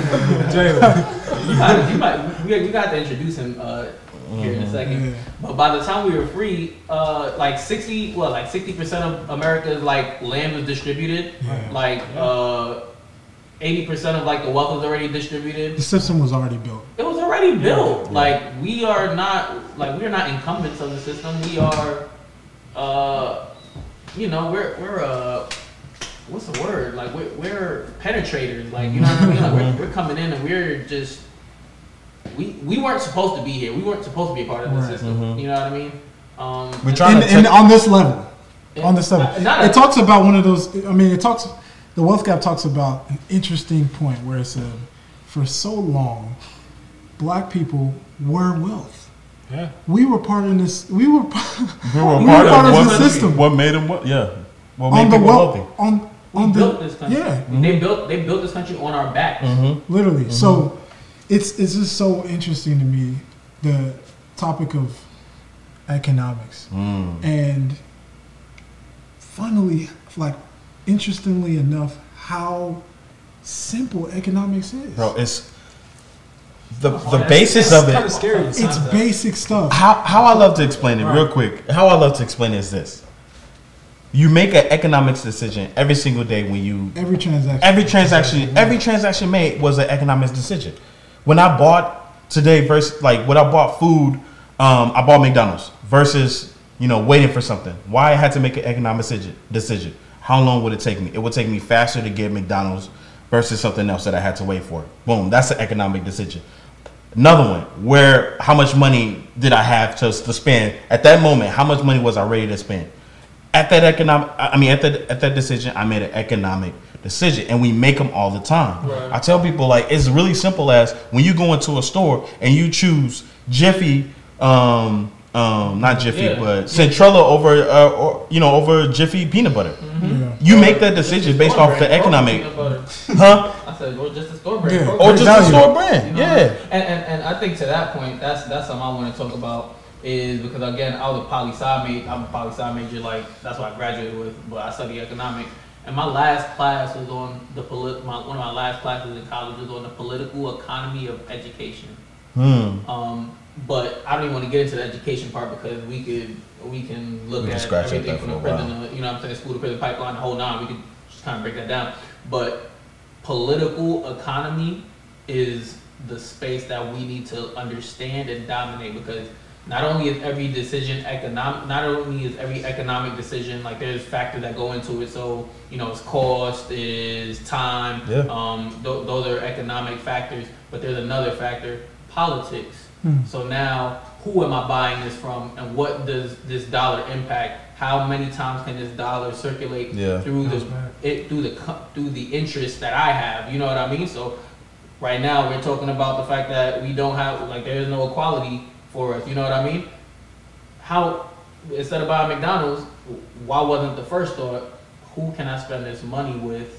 [SPEAKER 4] might, you might, we, we got to introduce him uh, here in a second. But by the time we were free, uh, like sixty, well, like sixty percent of America's like land was distributed.
[SPEAKER 2] Yeah.
[SPEAKER 4] Like uh, eighty percent of like the wealth was already distributed.
[SPEAKER 2] The system was already built.
[SPEAKER 4] It was already built.
[SPEAKER 1] Yeah.
[SPEAKER 4] Like we are not, like we are not incumbents of the system. We are, uh, you know, we're we're uh, what's the word? Like we're, we're penetrators. Like you know what I mean? Like we're, we're coming in and we're just. We, we weren't supposed to be here. We weren't supposed to be a part of the
[SPEAKER 2] Right.
[SPEAKER 4] system.
[SPEAKER 1] Mhm.
[SPEAKER 4] You know what I mean? Um,
[SPEAKER 1] We're trying
[SPEAKER 2] And,
[SPEAKER 1] to
[SPEAKER 2] and on this level,
[SPEAKER 4] and-
[SPEAKER 2] on this level,
[SPEAKER 4] uh, not
[SPEAKER 2] it
[SPEAKER 4] a-
[SPEAKER 2] talks about one of those. I mean, it talks. The wealth gap talks about an interesting point where it said, for so long, black people were wealth.
[SPEAKER 3] Yeah.
[SPEAKER 2] We were part of this. We were.
[SPEAKER 1] We were
[SPEAKER 2] We
[SPEAKER 1] part,
[SPEAKER 2] were part
[SPEAKER 1] of
[SPEAKER 2] of the system.
[SPEAKER 1] What made them? What? Yeah. What made
[SPEAKER 2] on the wealth.
[SPEAKER 1] wealthy?
[SPEAKER 2] On
[SPEAKER 4] we
[SPEAKER 2] on
[SPEAKER 4] built
[SPEAKER 2] the
[SPEAKER 4] this country.
[SPEAKER 2] yeah.
[SPEAKER 4] They built they built this country on our backs.
[SPEAKER 1] Mm-hmm.
[SPEAKER 2] literally. So it's it's just so interesting to me the topic of economics
[SPEAKER 1] Mm.
[SPEAKER 2] and funnily like interestingly enough how simple economics is.
[SPEAKER 1] Bro, it's the
[SPEAKER 4] Oh,
[SPEAKER 1] the
[SPEAKER 4] that's-
[SPEAKER 1] basis
[SPEAKER 3] That's
[SPEAKER 1] of
[SPEAKER 3] kind of
[SPEAKER 1] it.
[SPEAKER 3] scary.
[SPEAKER 2] It's basic stuff.
[SPEAKER 1] How how I love to explain it real quick. How I love to explain it is this: you make an economics decision every single day when you
[SPEAKER 2] Every transaction.
[SPEAKER 1] every transaction every transaction made was an economics decision. When I bought today versus like when I bought food um, I bought McDonald's versus you know waiting for something. Why I had to make an economic decision. Decision. How long would it take me? It would take me faster to get McDonald's versus something else that I had to wait for. Boom. That's an economic decision. Another one where how much money did I have to, to spend at that moment? How much money was I ready to spend? At that economic, I mean, at that at that decision, I made an economic decision, and we make them all the time.
[SPEAKER 4] Right.
[SPEAKER 1] I tell people like it's really simple as when you go into a store and you choose Jiffy, um, um, not Jiffy,
[SPEAKER 4] Yeah.
[SPEAKER 1] but Centrella over, uh, or, you know, over Jiffy peanut butter.
[SPEAKER 2] Yeah.
[SPEAKER 1] You make that decision based off the economic, huh?
[SPEAKER 4] I said, or just a store brand.
[SPEAKER 2] Yeah.
[SPEAKER 4] Pro-
[SPEAKER 1] Or just a store brand,
[SPEAKER 4] You know?
[SPEAKER 1] yeah.
[SPEAKER 4] And, and and I think to that point, that's that's something I want to talk about is because again, I was a poli sci major. I'm a poli sci major. Like that's what I graduated with. But I study economics. And my last class was on the polit. My, one of my last classes in college was on the political economy of education.
[SPEAKER 1] Hmm.
[SPEAKER 4] Um, but I don't even want to get into the education part because we could we can look
[SPEAKER 1] We
[SPEAKER 4] at
[SPEAKER 1] scratch
[SPEAKER 4] everything from the
[SPEAKER 1] for a while.
[SPEAKER 4] prison, to, you know, what I'm saying school to prison pipeline, the whole nine. We could just kind of break that down. But political economy is the space that we need to understand and dominate because not only is every decision economic, not only is every economic decision like there's factors that go into it. So you know, it's cost, is time.
[SPEAKER 1] Yeah.
[SPEAKER 4] Um, th- those are economic factors. But there's another factor, politics.
[SPEAKER 2] Hmm.
[SPEAKER 4] So now, who am I buying this from, and what does this dollar impact? How many times can this dollar circulate
[SPEAKER 1] Yeah.
[SPEAKER 4] through the
[SPEAKER 3] That's
[SPEAKER 4] it through the through the interest that I have? You know what I mean? So right now we're talking about the fact that we don't have like there is no equality for us. You know what I mean? How instead of buying McDonald's, why wasn't the first thought? Who can I spend this money with?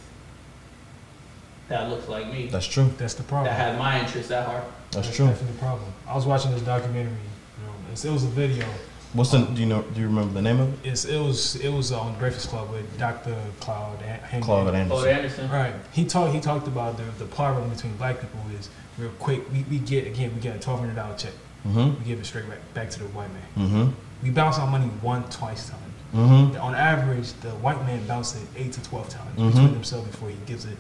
[SPEAKER 4] That looks like me.
[SPEAKER 1] That's true.
[SPEAKER 3] That's the problem.
[SPEAKER 4] That has my interests at heart.
[SPEAKER 1] That's true.
[SPEAKER 3] definitely the problem. I was watching this documentary. You know, it was a video.
[SPEAKER 1] What's the? Do you know? Do you remember the name of it?
[SPEAKER 3] It's, it was it was on Breakfast Club with Dr. Claude An- Henry.
[SPEAKER 1] Claude
[SPEAKER 4] Claude
[SPEAKER 1] Anderson.
[SPEAKER 4] Anderson.
[SPEAKER 3] Right. He talked. He talked about the the problem between black people is real quick. We, we get again. We get a twelve hundred dollar check.
[SPEAKER 1] Mm-hmm.
[SPEAKER 3] We give it straight back, back to the white man.
[SPEAKER 1] Mm-hmm.
[SPEAKER 3] We bounce our money one twice times.
[SPEAKER 1] Mm-hmm.
[SPEAKER 3] On average, the white man bounces it eight to twelve times
[SPEAKER 1] Mhm.
[SPEAKER 3] between himself before he gives it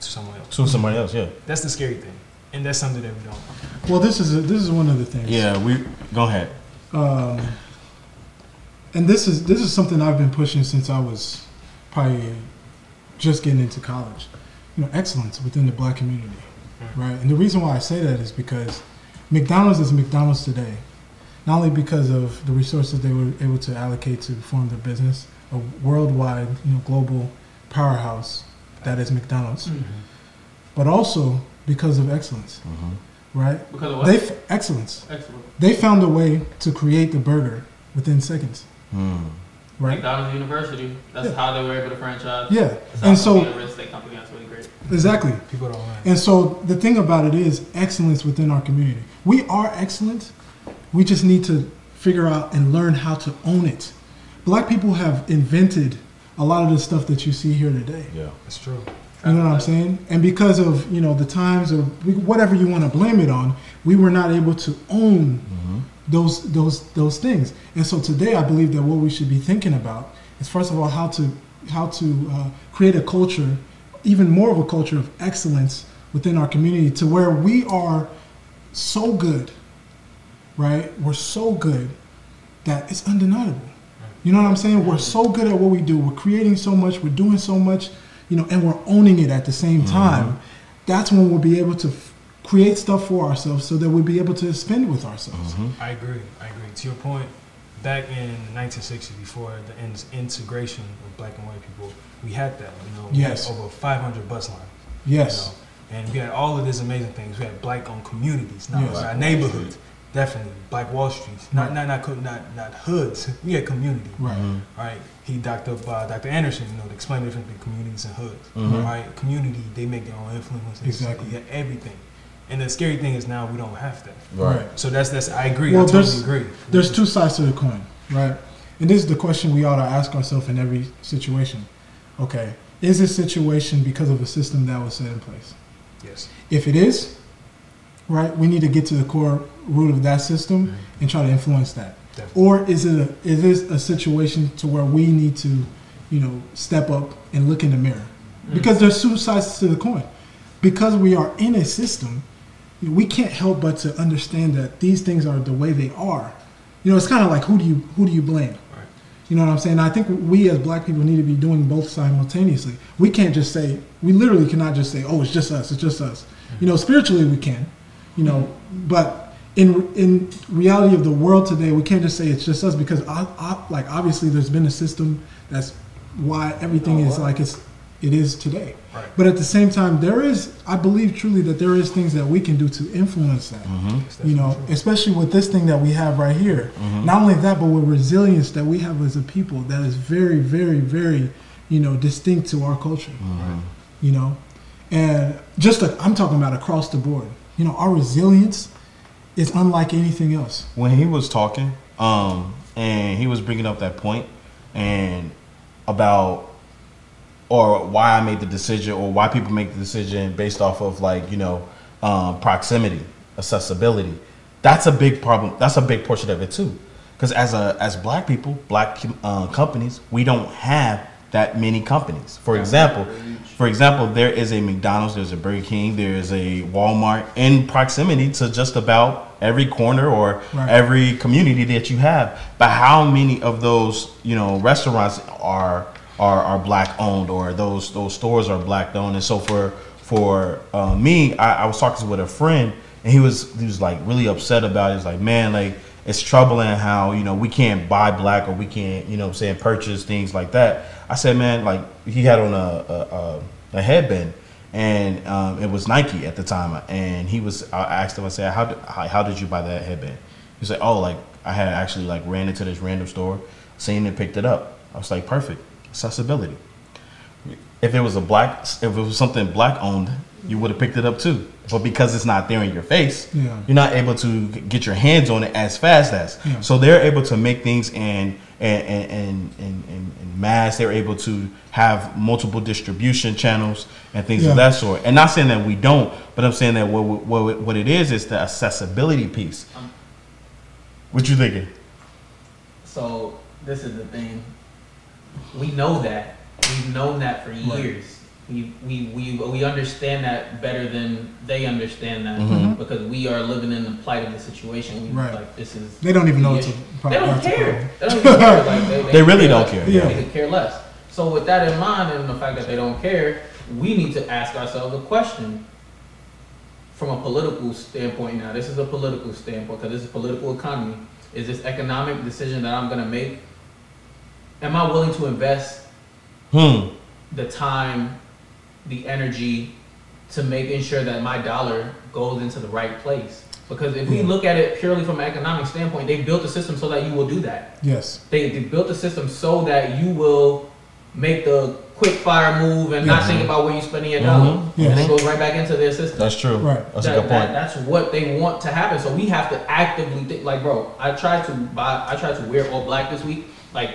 [SPEAKER 3] to someone else.
[SPEAKER 1] To somebody else, yeah.
[SPEAKER 3] That's the scary thing, and that's something that we don't.
[SPEAKER 2] Well, this is a, this is one of the things.
[SPEAKER 1] Yeah, we go ahead.
[SPEAKER 2] Um, and this is this is something I've been pushing since I was probably just getting into college. You know, excellence within the black community, right? And the reason why I say that is because McDonald's is McDonald's today, not only because of the resources they were able to allocate to form their business, a worldwide, you know, global powerhouse that is McDonald's, but also because of excellence,
[SPEAKER 1] Mm-hmm.
[SPEAKER 2] right?
[SPEAKER 4] Because of what?
[SPEAKER 2] They f- excellence.
[SPEAKER 4] Excellent.
[SPEAKER 2] They found a way to create the burger within seconds,
[SPEAKER 1] Mm.
[SPEAKER 2] Right?
[SPEAKER 4] McDonald's University. That's
[SPEAKER 2] Yeah.
[SPEAKER 4] how they were able to franchise.
[SPEAKER 2] Yeah,
[SPEAKER 4] That's
[SPEAKER 2] and
[SPEAKER 4] so,
[SPEAKER 2] so
[SPEAKER 4] a real estate company. That's really great.
[SPEAKER 2] exactly.
[SPEAKER 3] People don't learn.
[SPEAKER 2] And so the thing about it is excellence within our community. We are excellent. We just need to figure out and learn how to own it. Black people have invented a lot of the stuff that you see here today.
[SPEAKER 1] Yeah.
[SPEAKER 3] that's true.
[SPEAKER 2] You know what I'm saying? And because of you know the times or whatever you want to blame it on, we were not able to own
[SPEAKER 1] Mm-hmm.
[SPEAKER 2] Those those those things. And so today, I believe that what we should be thinking about is first of all how to how to uh, create a culture, even more of a culture of excellence within our community, to where we are so good, right? We're so good that it's undeniable. You know what I'm saying? We're so good at what we do. We're creating so much. We're doing so much, you know, and we're owning it at the same time. That's when we'll be able to create stuff for ourselves, so that we'd be able to spend with ourselves.
[SPEAKER 1] Mm-hmm.
[SPEAKER 3] I agree. I agree. To your point, back in the 1960s, before the in- integration of black and white people, we had that. You know, we
[SPEAKER 2] Yes.
[SPEAKER 3] had over 500 bus lines.
[SPEAKER 2] Yes.
[SPEAKER 3] You know, and we had all of these amazing things. We had black-owned communities, not
[SPEAKER 2] Yes.
[SPEAKER 3] our neighborhoods. Definitely, black Wall Streets. Not,
[SPEAKER 2] Right.
[SPEAKER 3] not, not, not, not hoods. We had community.
[SPEAKER 2] Right.
[SPEAKER 3] Right. He docked up uh, Dr. Anderson, you know, to explain the difference between communities and hoods.
[SPEAKER 1] Mhm.
[SPEAKER 3] Right. Community, they make their own influence.
[SPEAKER 2] Exactly.
[SPEAKER 3] You everything. And the scary thing is now we don't have that.
[SPEAKER 1] Right.
[SPEAKER 3] So that's that's I agree.
[SPEAKER 2] Well,
[SPEAKER 3] I totally
[SPEAKER 2] there's-
[SPEAKER 3] agree.
[SPEAKER 2] There's two sides to the coin, right? And this is the question we ought to ask ourselves in every situation. Okay, is this situation because of a system that was set in place?
[SPEAKER 3] Yes.
[SPEAKER 2] If it is, right, we need to get to the core root of that system mm-hmm. and try to influence that.
[SPEAKER 3] Definitely.
[SPEAKER 2] Or is it a, is this a situation to where we need to, you know, step up and look in the mirror? Mm. Because there's two sides to the coin. Because we are in a system, you know, we can't help but to understand that these things are the way they are. You know, it's kind of like who do you who do you blame?
[SPEAKER 3] Right.
[SPEAKER 2] You know what I'm saying? I think we as black people need to be doing both simultaneously. We can't just say we literally cannot just say, "Oh, it's just us. It's just us." You know, spiritually we can. You know, but in in reality of the world today, we can't just say it's just us because I, I, like obviously there's been a system that's why everything is like it's it is today.
[SPEAKER 3] Right.
[SPEAKER 2] But at the same time, there is I believe truly that there is things that we can do to influence that.
[SPEAKER 1] Mm-hmm.
[SPEAKER 2] You know, especially with this thing that we have right here. Not only that, but with resilience that we have as a people that is very, very, very, you know, distinct to our culture. You know, and just like I'm talking about across the board. You know, our resilience is unlike anything else.
[SPEAKER 1] when he was talking, um, and he was bringing up that point, and about or why I made the decision, or why people make the decision based off of like you know um, proximity, accessibility. That's a big problem. That's a big portion of it too, because as a as black people, black uh, companies, we don't have that many companies. For example, for example, there is a McDonald's, there's a Burger King, there is a Walmart in proximity to just about every corner or
[SPEAKER 2] Right.
[SPEAKER 1] every community that you have. But how many of those, you know, restaurants are are, are black owned or those those stores are black owned? And so for for uh, me, I, I was talking with a friend and he was he was like really upset about it. He's like, man, like it's troubling how you know we can't buy black or we can't you know I'm saying purchase things like that. I said, man, like he had on a a, a, headband and um, it was Nike at the time. And he was I asked him, I said, how how, how did you buy that headband? He said, oh, like I had actually like ran into this random store, seen it, picked it up. I was like, perfect accessibility. If it was a black, if it was something black owned, you would have picked it up too. But because it's not there in your face,
[SPEAKER 2] Yeah.
[SPEAKER 1] you're not able to get your hands on it as fast as.
[SPEAKER 2] Yeah.
[SPEAKER 1] So they're able to make things in and and and and, and, and mass. They're able to have multiple distribution channels and things
[SPEAKER 2] Yeah.
[SPEAKER 1] of that sort. And not saying that we don't, but I'm saying that what what what it is is the accessibility piece.
[SPEAKER 4] Um,
[SPEAKER 1] What you thinking?
[SPEAKER 4] So this is the thing. We know that. We've known that for years. We, we, we, we understand that better than they understand that
[SPEAKER 1] Mhm.
[SPEAKER 4] because we are living in the plight of the situation. We
[SPEAKER 2] Right.
[SPEAKER 4] like this is.
[SPEAKER 2] They don't even know
[SPEAKER 4] the
[SPEAKER 2] it's a
[SPEAKER 4] issue.
[SPEAKER 2] pro-
[SPEAKER 4] They don't
[SPEAKER 2] that's a
[SPEAKER 4] care. They don't even care. Like they,
[SPEAKER 1] They really
[SPEAKER 4] could
[SPEAKER 1] don't
[SPEAKER 4] less.
[SPEAKER 1] care.
[SPEAKER 2] Yeah.
[SPEAKER 4] They could care less. So with that in mind, and the fact that they don't care, we need to ask ourselves a question from a political standpoint. Now, this is a political standpoint because this is political economy. Is this economic decision that I'm going to make? Am I willing to invest
[SPEAKER 1] Hmm.
[SPEAKER 4] the time, the energy to making sure that my dollar goes into the right place? Because if we look at it purely from an economic standpoint, they built a system so that you will do that.
[SPEAKER 2] Yes.
[SPEAKER 4] They, they built a system so that you will make the quick fire move and not think about where you're spending your dollar.
[SPEAKER 2] Yes.
[SPEAKER 4] And it goes right back into their system.
[SPEAKER 1] That's true.
[SPEAKER 2] Right.
[SPEAKER 1] That's
[SPEAKER 4] That-
[SPEAKER 1] a good
[SPEAKER 4] that-
[SPEAKER 1] point.
[SPEAKER 4] that's what they want to happen. So we have to actively think. Like, bro, I tried to buy. I tried to wear all black this week. Like,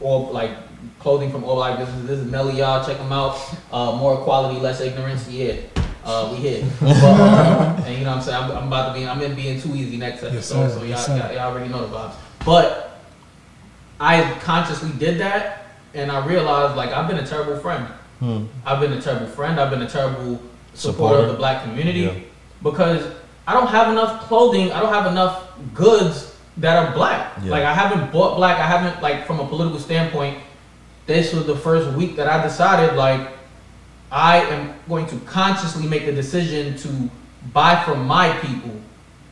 [SPEAKER 4] all like clothing from all black. This is this is Melly, y'all. Check them out. Uh, more quality, less ignorance. Yeah. Uh, we hit. But, uh, and you know what I'm saying? I'm, I'm about to be, I'm in being too easy next episode.
[SPEAKER 2] Yes, sir.
[SPEAKER 4] So y'all,
[SPEAKER 2] Yes,
[SPEAKER 4] y'all, y'all already know the vibes. But I consciously did that and I realized like I've been a terrible friend.
[SPEAKER 1] Hmm.
[SPEAKER 4] I've been a terrible friend. I've been a terrible supporter,
[SPEAKER 1] Supporter.
[SPEAKER 4] of the black community
[SPEAKER 1] Yeah.
[SPEAKER 4] because I don't have enough clothing. I don't have enough goods that are black.
[SPEAKER 1] Yeah.
[SPEAKER 4] Like I haven't bought black. I haven't like from a political standpoint. This was the first week that I decided like I am going to consciously make the decision to buy from my people.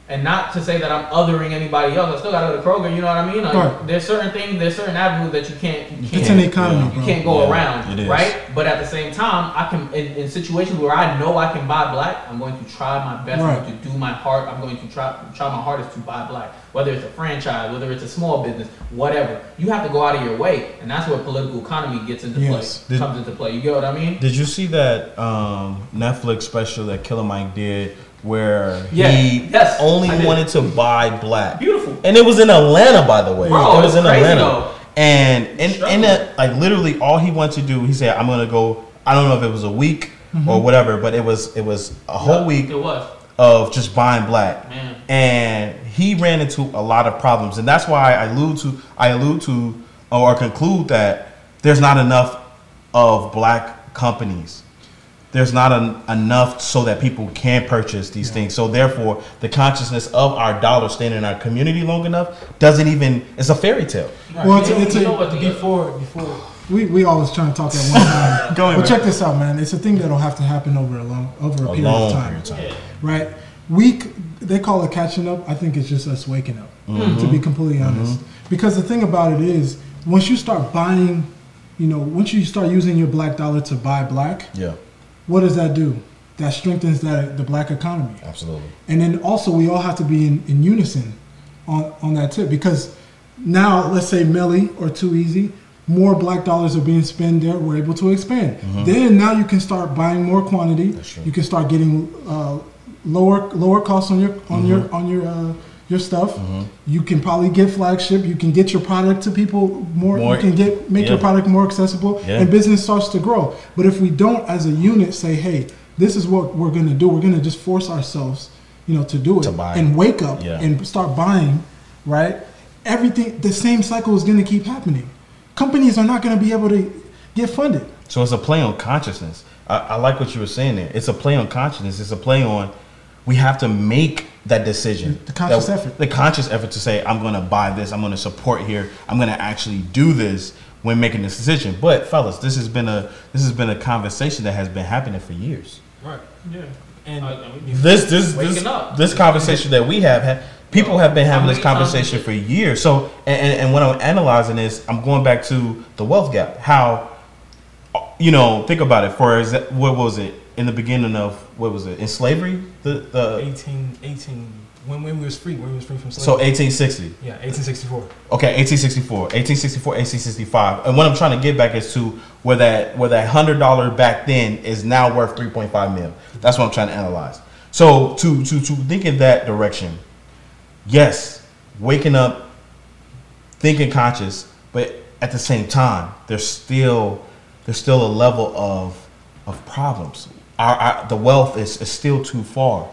[SPEAKER 4] And not to say that I'm othering anybody else. I still gotta go to Kroger, you know what I mean? Like,
[SPEAKER 2] Right.
[SPEAKER 4] There's certain things, there's certain avenues that you can't, you can't
[SPEAKER 2] It's an economy,
[SPEAKER 1] Yeah.
[SPEAKER 2] bro.
[SPEAKER 4] you can't go
[SPEAKER 1] Yeah,
[SPEAKER 4] around,
[SPEAKER 1] it is.
[SPEAKER 4] right? But at the same time, I can in, in situations where I know I can buy black, I'm going to try my best
[SPEAKER 2] Right.
[SPEAKER 4] to do my heart. I'm going to try try my hardest to buy black, whether it's a franchise, whether it's a small business, whatever. You have to go out of your way, and that's where political economy gets into
[SPEAKER 2] Yes.
[SPEAKER 4] play,
[SPEAKER 1] Did-
[SPEAKER 4] comes into play. You get what I mean?
[SPEAKER 1] Did you see that um, Netflix special that Killer Mike did where
[SPEAKER 4] Yeah.
[SPEAKER 1] he
[SPEAKER 4] Yes,
[SPEAKER 1] only wanted to buy black?
[SPEAKER 4] Beautiful.
[SPEAKER 1] And it was in Atlanta, by the way.
[SPEAKER 4] Bro,
[SPEAKER 1] it was in Atlanta.
[SPEAKER 4] though.
[SPEAKER 1] And in, in that, like literally, all he wanted to do, he said, "I'm gonna go." I don't know if it was a week mm-hmm. or whatever, but it was it was a whole
[SPEAKER 4] Yeah,
[SPEAKER 1] week
[SPEAKER 4] It was
[SPEAKER 1] of just buying black.
[SPEAKER 4] man.
[SPEAKER 1] and he ran into a lot of problems and that's why i allude to i allude to or conclude that there's not enough of black companies there's not an, enough so that people can purchase these
[SPEAKER 2] Yeah.
[SPEAKER 1] things. So therefore, the consciousness of our dollar staying in our community long enough doesn't even. It's a fairy tale.
[SPEAKER 2] Well, it's a-
[SPEAKER 4] You
[SPEAKER 2] it's a-
[SPEAKER 4] know what the-
[SPEAKER 3] before before
[SPEAKER 2] We we always trying to talk at one time.
[SPEAKER 1] Go ahead,
[SPEAKER 2] But
[SPEAKER 1] man.
[SPEAKER 2] check this out, man. It's a thing that'll have to happen over a long over a,
[SPEAKER 1] A
[SPEAKER 2] period
[SPEAKER 1] long
[SPEAKER 2] of time,
[SPEAKER 1] period of time.
[SPEAKER 4] Yeah.
[SPEAKER 2] right? We they call it catching up. I think it's just us waking up.
[SPEAKER 1] Mm-hmm.
[SPEAKER 2] To be completely honest, because the thing about it is, once you start buying, you know, once you start using your black dollar to buy black,
[SPEAKER 1] Yeah,
[SPEAKER 2] what does that do? That strengthens that the black economy.
[SPEAKER 1] absolutely.
[SPEAKER 2] And then also we all have to be in, in unison on, on that tip because now let's say Melly or Too Easy, more black dollars are being spent there. We're able to expand. Then now you can start buying more quantity. You can start getting uh, lower lower costs on your on your on your uh, your stuff. Mm-hmm. You can probably get flagship. You can get your product to people more.
[SPEAKER 1] More-
[SPEAKER 2] you can get make your product more accessible,
[SPEAKER 1] Yeah.
[SPEAKER 2] and business starts to grow. But if we don't, as a unit, say, hey, this is what we're going to do. We're going to just force ourselves, you know, to do it
[SPEAKER 1] To buy.
[SPEAKER 2] and wake up
[SPEAKER 1] Yeah.
[SPEAKER 2] and start buying, right? Everything, the same cycle is going to keep happening. Companies are not going to be able to get funded.
[SPEAKER 1] So it's a play on consciousness. I, I like what you were saying there. It's a play on consciousness. It's a play on we have to make that decision.
[SPEAKER 2] The conscious
[SPEAKER 1] That-
[SPEAKER 2] effort.
[SPEAKER 1] The conscious effort to say, I'm going to buy this. I'm going to support here. I'm going to actually do this when making this decision. But fellas, this has been a this has been a conversation that has been happening for years.
[SPEAKER 3] right yeah and
[SPEAKER 4] Uh, I mean,
[SPEAKER 1] This this this,
[SPEAKER 4] up.
[SPEAKER 1] this conversation that we have had. People have been having this conversation for years. So, and, and, and what I'm analyzing is, I'm going back to the wealth gap. How you know, think about it. For exa- what was it in the beginning of what was it in slavery? The the
[SPEAKER 3] 18 18 when when we was free when we was free from slavery.
[SPEAKER 1] so 1860.
[SPEAKER 3] yeah 1864
[SPEAKER 1] Okay, 1864, 1864, 1865. And what I'm trying to get back is to where that where that hundred dollar back then is now worth 3.5 mil. That's what I'm trying to analyze. So to to to think in that direction, yes, waking up, thinking conscious, but at the same time, there's still there's still a level of of problems. Our, our the wealth is, is still too far.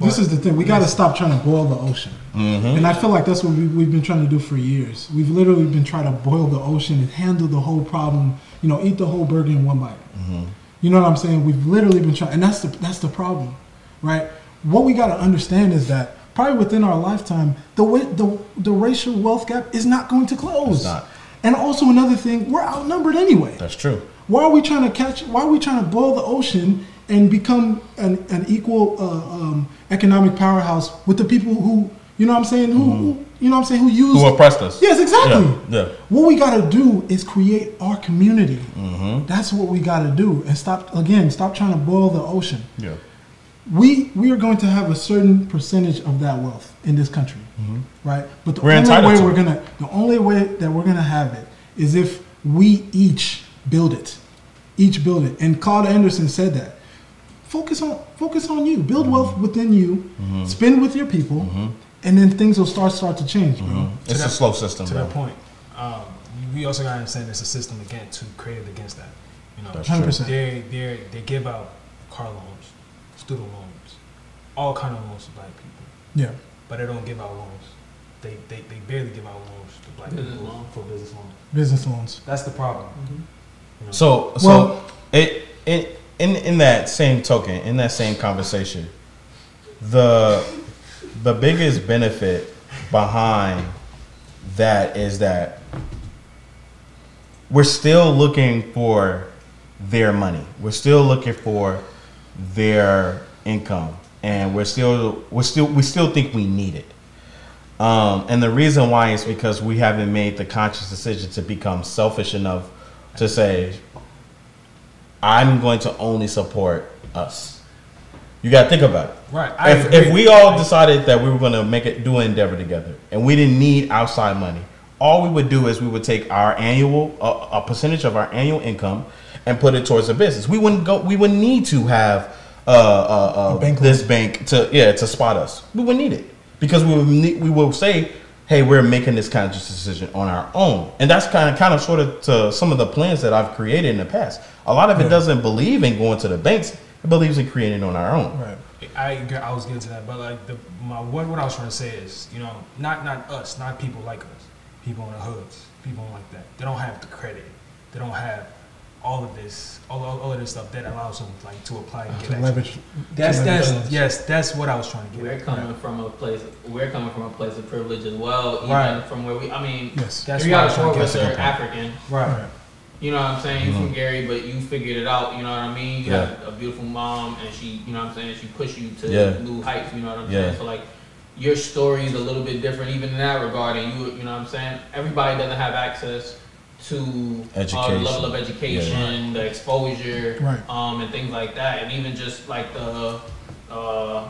[SPEAKER 2] this is the thing. We got to stop trying to boil the ocean.
[SPEAKER 1] Mm-hmm.
[SPEAKER 2] And I feel like that's what we, we've been trying to do for years. We've literally been trying to boil the ocean and handle the whole problem. You know, eat the whole burger in one bite. You know what I'm saying? We've literally been trying, and that's the that's the problem, right? What we got to understand is that probably within our lifetime, the way, the the racial wealth gap is not going to close.
[SPEAKER 1] It's not.
[SPEAKER 2] And also another thing, we're outnumbered anyway.
[SPEAKER 1] That's true.
[SPEAKER 2] Why are we trying to catch? Why are we trying to boil the ocean and become an, an equal uh, um, economic powerhouse with the people who, you know what I'm saying, who, who you know what I'm saying, who use
[SPEAKER 1] Who oppressed us?
[SPEAKER 2] Yes, exactly.
[SPEAKER 1] Yeah, yeah.
[SPEAKER 2] What we got to do is create our community.
[SPEAKER 1] Mm-hmm.
[SPEAKER 2] That's what we got to do, and stop again. Stop trying to boil the ocean.
[SPEAKER 1] Yeah.
[SPEAKER 2] We we are going to have a certain percentage of that wealth in this country, right? But the
[SPEAKER 1] Mm-hmm. We're
[SPEAKER 2] only way we're gonna the only way that we're gonna have it is if we each build it, each build it. And Claude Anderson said that. Focus on focus on you. Build
[SPEAKER 1] Mm-hmm.
[SPEAKER 2] wealth within you. Spend with your people, and then things will start start to change, bro.
[SPEAKER 1] It's
[SPEAKER 3] that-
[SPEAKER 1] a slow system,
[SPEAKER 3] to
[SPEAKER 1] bro.
[SPEAKER 3] that point um, we also got to understand there's a system again to created against that you know
[SPEAKER 2] 100%.
[SPEAKER 3] they they they give out car loans student loans all kind of loans to black people
[SPEAKER 2] Yeah.
[SPEAKER 3] but they don't give out loans they they, they barely give out loans to black
[SPEAKER 4] Business
[SPEAKER 3] people
[SPEAKER 4] loan.
[SPEAKER 3] for business loans
[SPEAKER 2] Business loans.
[SPEAKER 3] that's the problem you know?
[SPEAKER 1] So, so
[SPEAKER 2] Well-
[SPEAKER 1] it, it in in that same token, in that same conversation, the the biggest benefit behind that is that we're still looking for their money. We're still looking for their income, and we're still we're still we still think we need it. Um, and the reason why is because we haven't made the conscious decision to become selfish enough to say, I'm going to only support us. You got to think about it.
[SPEAKER 3] right I
[SPEAKER 1] If,
[SPEAKER 3] agree.
[SPEAKER 1] if we all decided that we were going to make it do an endeavor together and we didn't need outside money, all we would do is we would take our annual a, a percentage of our annual income and put it towards the business. We wouldn't go. We wouldn't need to have uh, uh, uh,
[SPEAKER 2] A bank
[SPEAKER 1] this bank to yeah to spot us. We wouldn't need it because we would need, we will say, hey, we're making this conscious decision on our own, and that's kind of kind of sort of to some of the plans that I've created in the past. A lot of it
[SPEAKER 2] Yeah.
[SPEAKER 1] doesn't believe in going to the banks. It believes in creating it on our own.
[SPEAKER 2] Right.
[SPEAKER 3] I I was getting to that, but like the my what what I was trying to say is, you know, not not us, not people like us, people in the hoods, people like that. They don't have the credit, they don't have all of this, all, all, all of this stuff that allows them like to apply and get
[SPEAKER 2] To leverage.
[SPEAKER 3] That's
[SPEAKER 2] to
[SPEAKER 3] that's
[SPEAKER 2] leverage.
[SPEAKER 3] yes, that's what I was trying to get.
[SPEAKER 4] We're
[SPEAKER 3] at.
[SPEAKER 4] coming from a place. We're coming from a place of privilege as well. Even
[SPEAKER 3] Right.
[SPEAKER 4] from where we. I mean,
[SPEAKER 2] Yes.
[SPEAKER 3] That's
[SPEAKER 4] three
[SPEAKER 3] what I
[SPEAKER 4] out
[SPEAKER 3] was
[SPEAKER 4] of four
[SPEAKER 3] trying
[SPEAKER 4] of
[SPEAKER 3] to
[SPEAKER 4] us
[SPEAKER 3] get.
[SPEAKER 4] are African.
[SPEAKER 3] Right.
[SPEAKER 2] Right.
[SPEAKER 4] You know what I'm saying? You
[SPEAKER 1] Mhm.
[SPEAKER 4] from Gary, but you figured it out. You know what I mean? You
[SPEAKER 1] Yeah.
[SPEAKER 4] have a beautiful mom, and she, you know what I'm saying? She pushed you to
[SPEAKER 1] Yeah.
[SPEAKER 4] new heights. You know what I'm
[SPEAKER 1] Yeah.
[SPEAKER 4] saying? So like, your story is a little bit different even in that regard. And you, you know what I'm saying? Everybody doesn't have access to uh, the level of education, the exposure,
[SPEAKER 2] Right.
[SPEAKER 4] um, and things like that, and even just like the. Uh,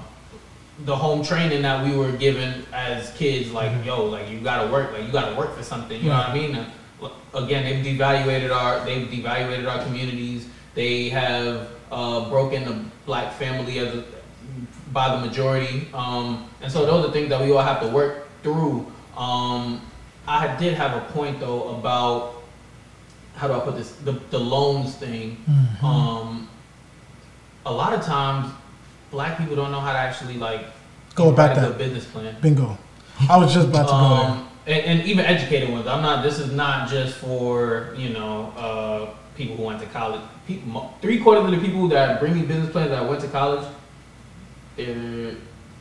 [SPEAKER 4] the home training that we were given as kids, like
[SPEAKER 3] Mhm.
[SPEAKER 4] yo, like you gotta work, like you gotta work for something. You know what I mean? Again, they've devaluated our, they've devaluated our communities. They have uh, broken the black family as a, by the majority, um, and so those are things that we all have to work through. Um, I did have a point though about how do I put this? The the loans thing.
[SPEAKER 2] Mhm.
[SPEAKER 4] Um, a lot of times, black people don't know how to actually like
[SPEAKER 2] Go about that.
[SPEAKER 4] business plan.
[SPEAKER 2] Bingo. I was just about to go there.
[SPEAKER 4] Um, and, and even educated ones. I'm not. This is not just for you know uh, people who went to college. People, three quarters of the people that bring me business plans that went to college, they're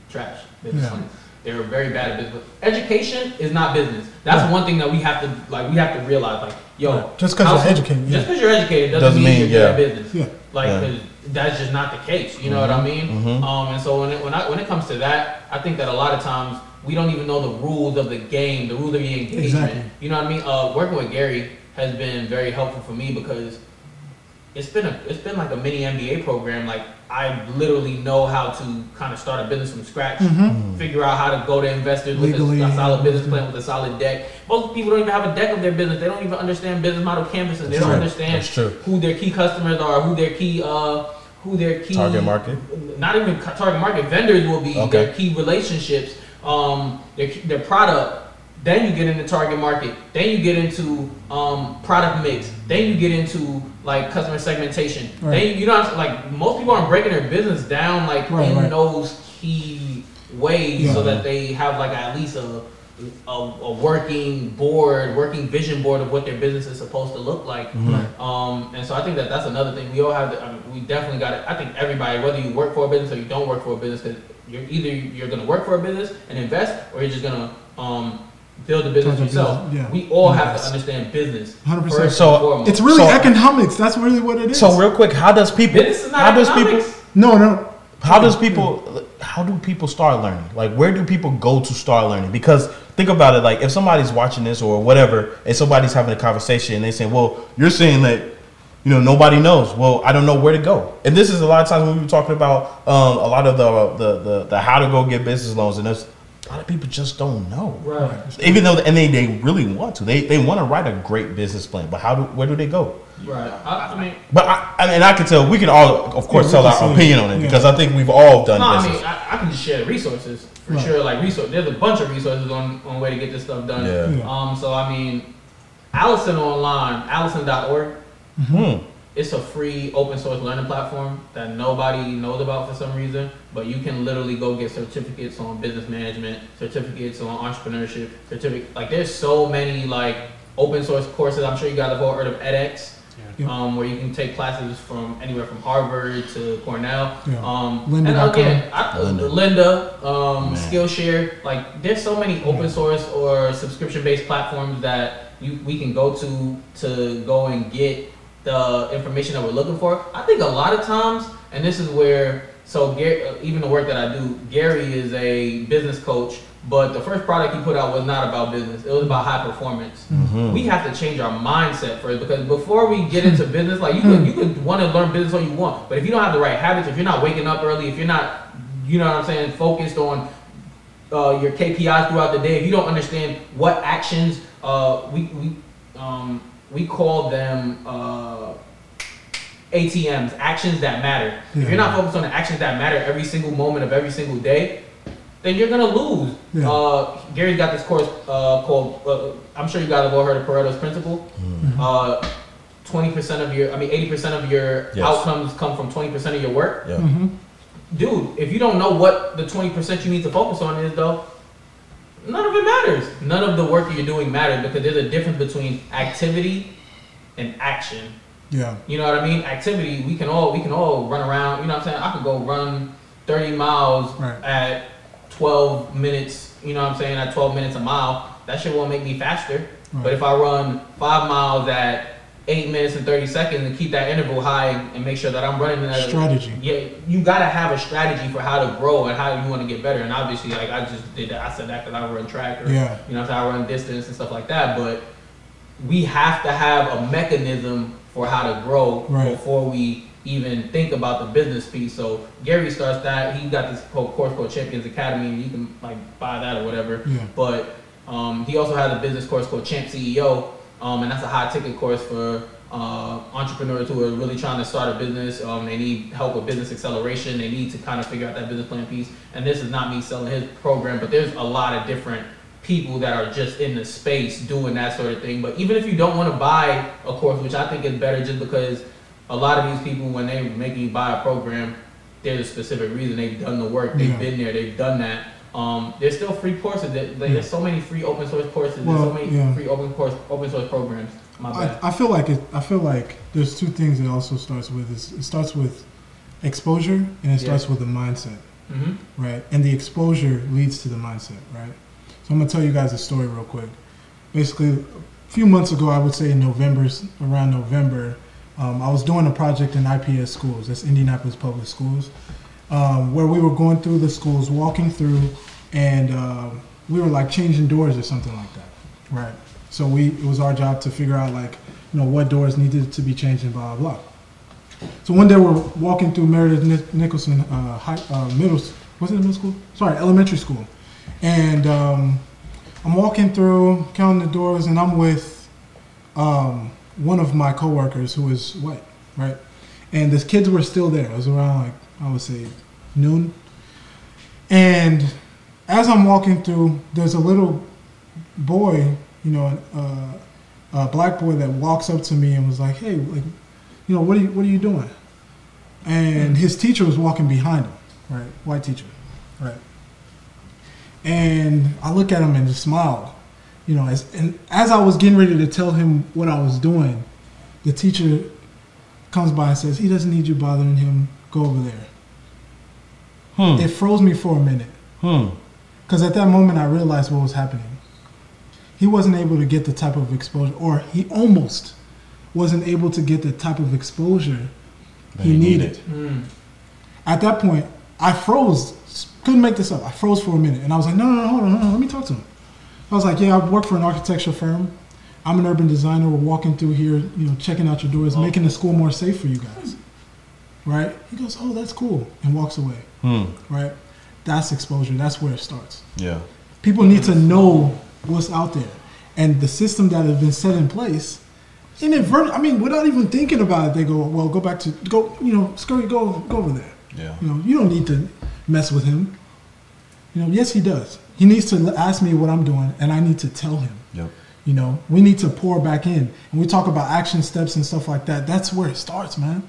[SPEAKER 4] trash business
[SPEAKER 2] Yeah.
[SPEAKER 4] plans. They're very bad at business. Education is not business. That's
[SPEAKER 2] Right.
[SPEAKER 4] one thing that we have to like. We have to realize like, yo,
[SPEAKER 2] Right. Just 'cause
[SPEAKER 4] how-
[SPEAKER 2] you're educated, yeah.
[SPEAKER 4] Just because you're educated doesn't,
[SPEAKER 1] Doesn't
[SPEAKER 4] mean,
[SPEAKER 1] mean,
[SPEAKER 4] you're good at business.
[SPEAKER 2] Yeah.
[SPEAKER 4] Like,
[SPEAKER 1] Yeah.
[SPEAKER 4] 'cause that's just not the case. You know what I mean?
[SPEAKER 1] Mhm.
[SPEAKER 4] Um, and so when it, when I, when it comes to that, I think that a lot of times we don't even know the rules of the game, the rules of the engagement.
[SPEAKER 2] Exactly.
[SPEAKER 4] You know what I mean? Uh, working with Gary has been very helpful for me because it's been a it's been like a mini MBA program. Like I literally know how to kind of start a business from scratch,
[SPEAKER 2] Mm-hmm.
[SPEAKER 4] figure out how to go to investors with a, a solid business plan with a solid deck. Most people don't even have a deck of their business. They don't even understand business model canvases. They don't
[SPEAKER 1] true.
[SPEAKER 4] understand who their key customers are, who their key uh who their key
[SPEAKER 1] Target market.
[SPEAKER 4] not even target market vendors will be
[SPEAKER 1] Okay.
[SPEAKER 4] their key relationships, um, their their product. Then you get into target market. Then you get into um, product mix. Then you get into like customer segmentation.
[SPEAKER 2] Right.
[SPEAKER 4] Then you, you know like most people aren't breaking their business down like
[SPEAKER 2] Right,
[SPEAKER 4] in
[SPEAKER 2] right.
[SPEAKER 4] those key ways
[SPEAKER 2] Yeah.
[SPEAKER 4] so that they have like at least a, a a working board, working vision board of what their business is supposed to look like.
[SPEAKER 1] Mhm.
[SPEAKER 2] Right.
[SPEAKER 4] Um, and so I think that that's another thing we all have. To, I mean, we definitely got it. I think everybody, whether you work for a business or you don't work for a business, because you're either you're going to work for a business and invest, or you're just going to um, build a business
[SPEAKER 2] Build
[SPEAKER 4] yourself.
[SPEAKER 2] business, yeah.
[SPEAKER 4] We all have to understand business.
[SPEAKER 2] 100%.
[SPEAKER 4] first
[SPEAKER 1] So,
[SPEAKER 4] foremost.
[SPEAKER 2] It's really
[SPEAKER 1] So-
[SPEAKER 2] economics. That's really what it is.
[SPEAKER 1] So real quick, how does people?
[SPEAKER 4] business is not
[SPEAKER 1] How does people?
[SPEAKER 2] no, no.
[SPEAKER 1] How does people? How do people start learning? Like, where do people go to start learning? Because think about it. Like, if somebody's watching this or whatever, and somebody's having a conversation, and they say, "Well, you're saying that." You know, nobody knows. Well, I don't know where to go. And this is a lot of times when we were talking about um, a lot of the, the the the how to go get business loans, and there's a lot of people just don't know.
[SPEAKER 4] Right.
[SPEAKER 1] Even though, and they, they really want to. They they want to write a great business plan, but how do where do they go?
[SPEAKER 4] Right. I, I mean,
[SPEAKER 1] But I, I mean, I can tell we can all, of course,
[SPEAKER 2] we
[SPEAKER 1] tell our
[SPEAKER 2] see it.
[SPEAKER 1] opinion on it
[SPEAKER 2] Yeah.
[SPEAKER 1] because I think we've all done
[SPEAKER 4] no, I mean, I, I can just share the resources for
[SPEAKER 2] Right.
[SPEAKER 4] sure. Like resource, there's a bunch of resources on on way to get this stuff done.
[SPEAKER 1] Yeah.
[SPEAKER 2] Yeah.
[SPEAKER 4] Um. So I mean, Alison online, Alison.org.
[SPEAKER 1] Hmm.
[SPEAKER 4] It's a free open source learning platform that nobody knows about for some reason, but you can literally go get certificates on business management, certificates on entrepreneurship, certificate like there's so many like open source courses. I'm sure you guys have all heard of edX,
[SPEAKER 2] Yeah.
[SPEAKER 4] um, where you can take classes from anywhere from Harvard to Cornell.
[SPEAKER 2] Yeah.
[SPEAKER 4] Um,
[SPEAKER 2] Lynda
[SPEAKER 4] and again, I,
[SPEAKER 1] Lynda.
[SPEAKER 4] Linda, um, Skillshare, like there's so many open source or subscription based platforms that you we can go to to go and get the information that we're looking for. I think a lot of times, and this is where so Gary, uh, even the work that I do, Gary is a business coach, but the first product he put out was not about business. It was about high performance.
[SPEAKER 1] Mhm.
[SPEAKER 4] We have to change our mindset first because before we get into business, like you could you could want to learn business all you want, but if you don't have the right habits, if you're not waking up early, if you're not, you know what I'm saying, focused on uh, your KPIs throughout the day, if you don't understand what actions uh, we we um, we call them uh, ATMs, actions that matter. If you're not focused on the actions that matter every single moment of every single day, then you're gonna lose.
[SPEAKER 2] Yeah.
[SPEAKER 4] Uh, Gary's got this course uh, called. Uh, I'm sure you guys have all heard of Pareto's principle. Uh, Twenty percent of your, I mean, eighty percent of your
[SPEAKER 1] Yes.
[SPEAKER 4] outcomes come from twenty percent of your work.
[SPEAKER 1] Yeah.
[SPEAKER 2] Mm-hmm.
[SPEAKER 4] Dude, if you don't know what the twenty percent you need to focus on is, though, none of it matters. None of the work you're doing matters because there's a difference between activity and action.
[SPEAKER 2] Yeah.
[SPEAKER 4] You know what I mean? Activity. We can all we can all run around. You know what I'm saying? I could go run 30 miles
[SPEAKER 2] Right.
[SPEAKER 4] at 12 minutes. You know what I'm saying? At 12 minutes a mile. That shit won't make me faster. But if I run five miles at eight minutes and 30 seconds and keep that interval high and make sure that I'm running in that
[SPEAKER 2] Strategy.
[SPEAKER 4] yeah, you gotta have a strategy for how to grow and how you want to get better. And obviously, like I just did that. I said that because I run track or
[SPEAKER 2] Yeah.
[SPEAKER 4] you know, I run distance and stuff like that. But we have to have a mechanism for how to grow
[SPEAKER 2] Right.
[SPEAKER 4] before we even think about the business piece. So Gary starts that. He got this whole course called Champions Academy, and you can like buy that or whatever.
[SPEAKER 2] Yeah.
[SPEAKER 4] But um, he also has a business course called Champ CEO, um, and that's a high ticket course for uh, entrepreneurs who are really trying to start a business. Um, they need help with business acceleration. They need to kind of figure out that business plan piece. And this is not me selling his program, but there's a lot of different people that are just in the space doing that sort of thing. But even if you don't want to buy a course, which I think is better, just because a lot of these people, when they make you buy a program, there's a specific reason they've done the work, they've
[SPEAKER 2] Yeah.
[SPEAKER 4] been there, they've done that. Um, there's still free courses. That, like, There's so many free open source courses.
[SPEAKER 2] Well,
[SPEAKER 4] there's so many
[SPEAKER 2] yeah.
[SPEAKER 4] free open course open source programs. My bad.
[SPEAKER 2] I, I feel like it. I feel like there's two things it also starts with. Is it starts with exposure and it
[SPEAKER 4] Yeah.
[SPEAKER 2] starts with the mindset,
[SPEAKER 4] hmm
[SPEAKER 2] right? And the exposure leads to the mindset, right? So I'm gonna tell you guys a story real quick. Basically, a few months ago, I would say in November, around November, um, I was doing a project in IPS schools. That's Indianapolis Public Schools, um, where we were going through the schools, walking through, and um we were like changing doors or something like that, right? So we it was our job to figure out like you know what doors needed to be changed and blah blah. blah. So one day we're walking through Meredith Nicholson uh, high, uh, middle was it middle school? Sorry, elementary school, and um, I'm walking through counting the doors, and I'm with um, one of my coworkers who is white, right? And the kids were still there. It was around like I would say noon, and as I'm walking through, there's a little boy, you know, uh, a black boy that walks up to me and was like, "Hey, like, you know, what are you what are you doing?" And his teacher was walking behind him, right? White teacher, right? And I look at him and just smile, you know. As and as I was getting ready to tell him what I was doing, the teacher comes by and says, "He doesn't need you bothering him. Go over there."
[SPEAKER 1] Hmm.
[SPEAKER 2] It froze me for a minute.
[SPEAKER 1] Hmm.
[SPEAKER 2] Because at that moment, I realized what was happening. He wasn't able to get the type of exposure, or he almost wasn't able to get the type of exposure
[SPEAKER 1] That
[SPEAKER 2] he
[SPEAKER 1] he
[SPEAKER 2] needed.
[SPEAKER 4] Mm.
[SPEAKER 2] At that point, I froze. Couldn't make this up. I froze for a minute, and I was like, "No, no, no, hold on, hold on. Let me talk to him." I was like, "Yeah, I work for an architecture firm. I'm an urban designer. We're walking through here, you know, checking out your doors, making the school more safe for you guys." Right? He goes, "Oh, that's cool," and walks away.
[SPEAKER 1] Hmm.
[SPEAKER 2] Right? That's exposure. That's where it starts.
[SPEAKER 1] Yeah.
[SPEAKER 2] People need to know what's out there, and the system that has been set in place. Inadvertent. I mean, without even thinking about it, they go, "Well, go back to go. You know, scurry, go, go over there."
[SPEAKER 1] Yeah.
[SPEAKER 2] You know, you don't need to mess with him. You know, yes, he does. He needs to ask me what I'm doing, and I need to tell him.
[SPEAKER 1] Yep.
[SPEAKER 2] You know, we need to pour back in, and we talk about action steps and stuff like that. That's where it starts, man.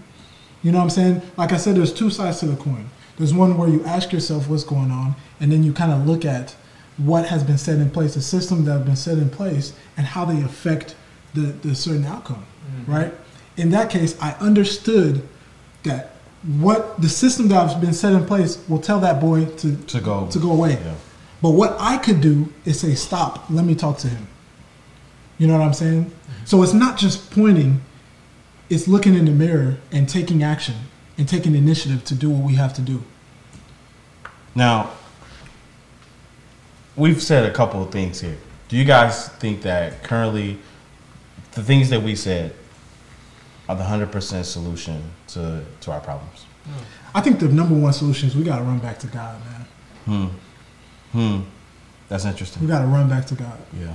[SPEAKER 2] You know what I'm saying? Like I said, there's two sides to the coin. There's one where you ask yourself what's going on, and then you kind of look at what has been set in place, the systems that have been set in place, and how they affect the, the certain outcome, mm-hmm. right? In that case, I understood that what the system that has been set in place will tell that boy to
[SPEAKER 1] To go.
[SPEAKER 2] to go away.
[SPEAKER 1] Yeah.
[SPEAKER 2] But what I could do is say, stop, let me talk to him. You know what I'm saying? Mm-hmm. So it's not just pointing, it's looking in the mirror and taking action and taking initiative to do what we have to do.
[SPEAKER 1] Now, we've said a couple of things here. Do you guys think that currently the things that we said are the 100% solution to, to our problems?
[SPEAKER 2] I think the number one solution is we got to run back to God, man.
[SPEAKER 1] Hmm. Hmm. That's interesting.
[SPEAKER 2] We got to run back to God.
[SPEAKER 1] Yeah.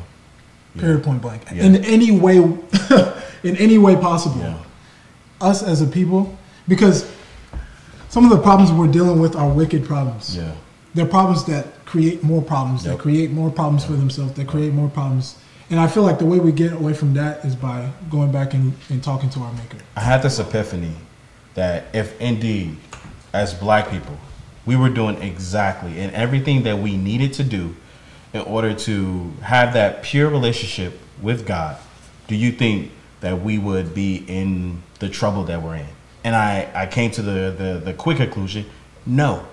[SPEAKER 1] Yeah.
[SPEAKER 2] Period, point blank.
[SPEAKER 1] Yeah.
[SPEAKER 2] In any way, in any way possible.
[SPEAKER 1] Yeah.
[SPEAKER 2] Us as a people, because some of the problems we're dealing with are wicked problems.
[SPEAKER 1] Yeah.
[SPEAKER 2] They're problems that create more problems,
[SPEAKER 1] Yep.
[SPEAKER 2] that create more problems for themselves, that create more problems. And I feel like the way we get away from that is by going back and, and talking to our maker.
[SPEAKER 1] I had this epiphany that if indeed, as black people, we were doing exactly and everything that we needed to do in order to have that pure relationship with God, do you think that we would be in the trouble that we're in. And I, I came to the, the, the quick conclusion no.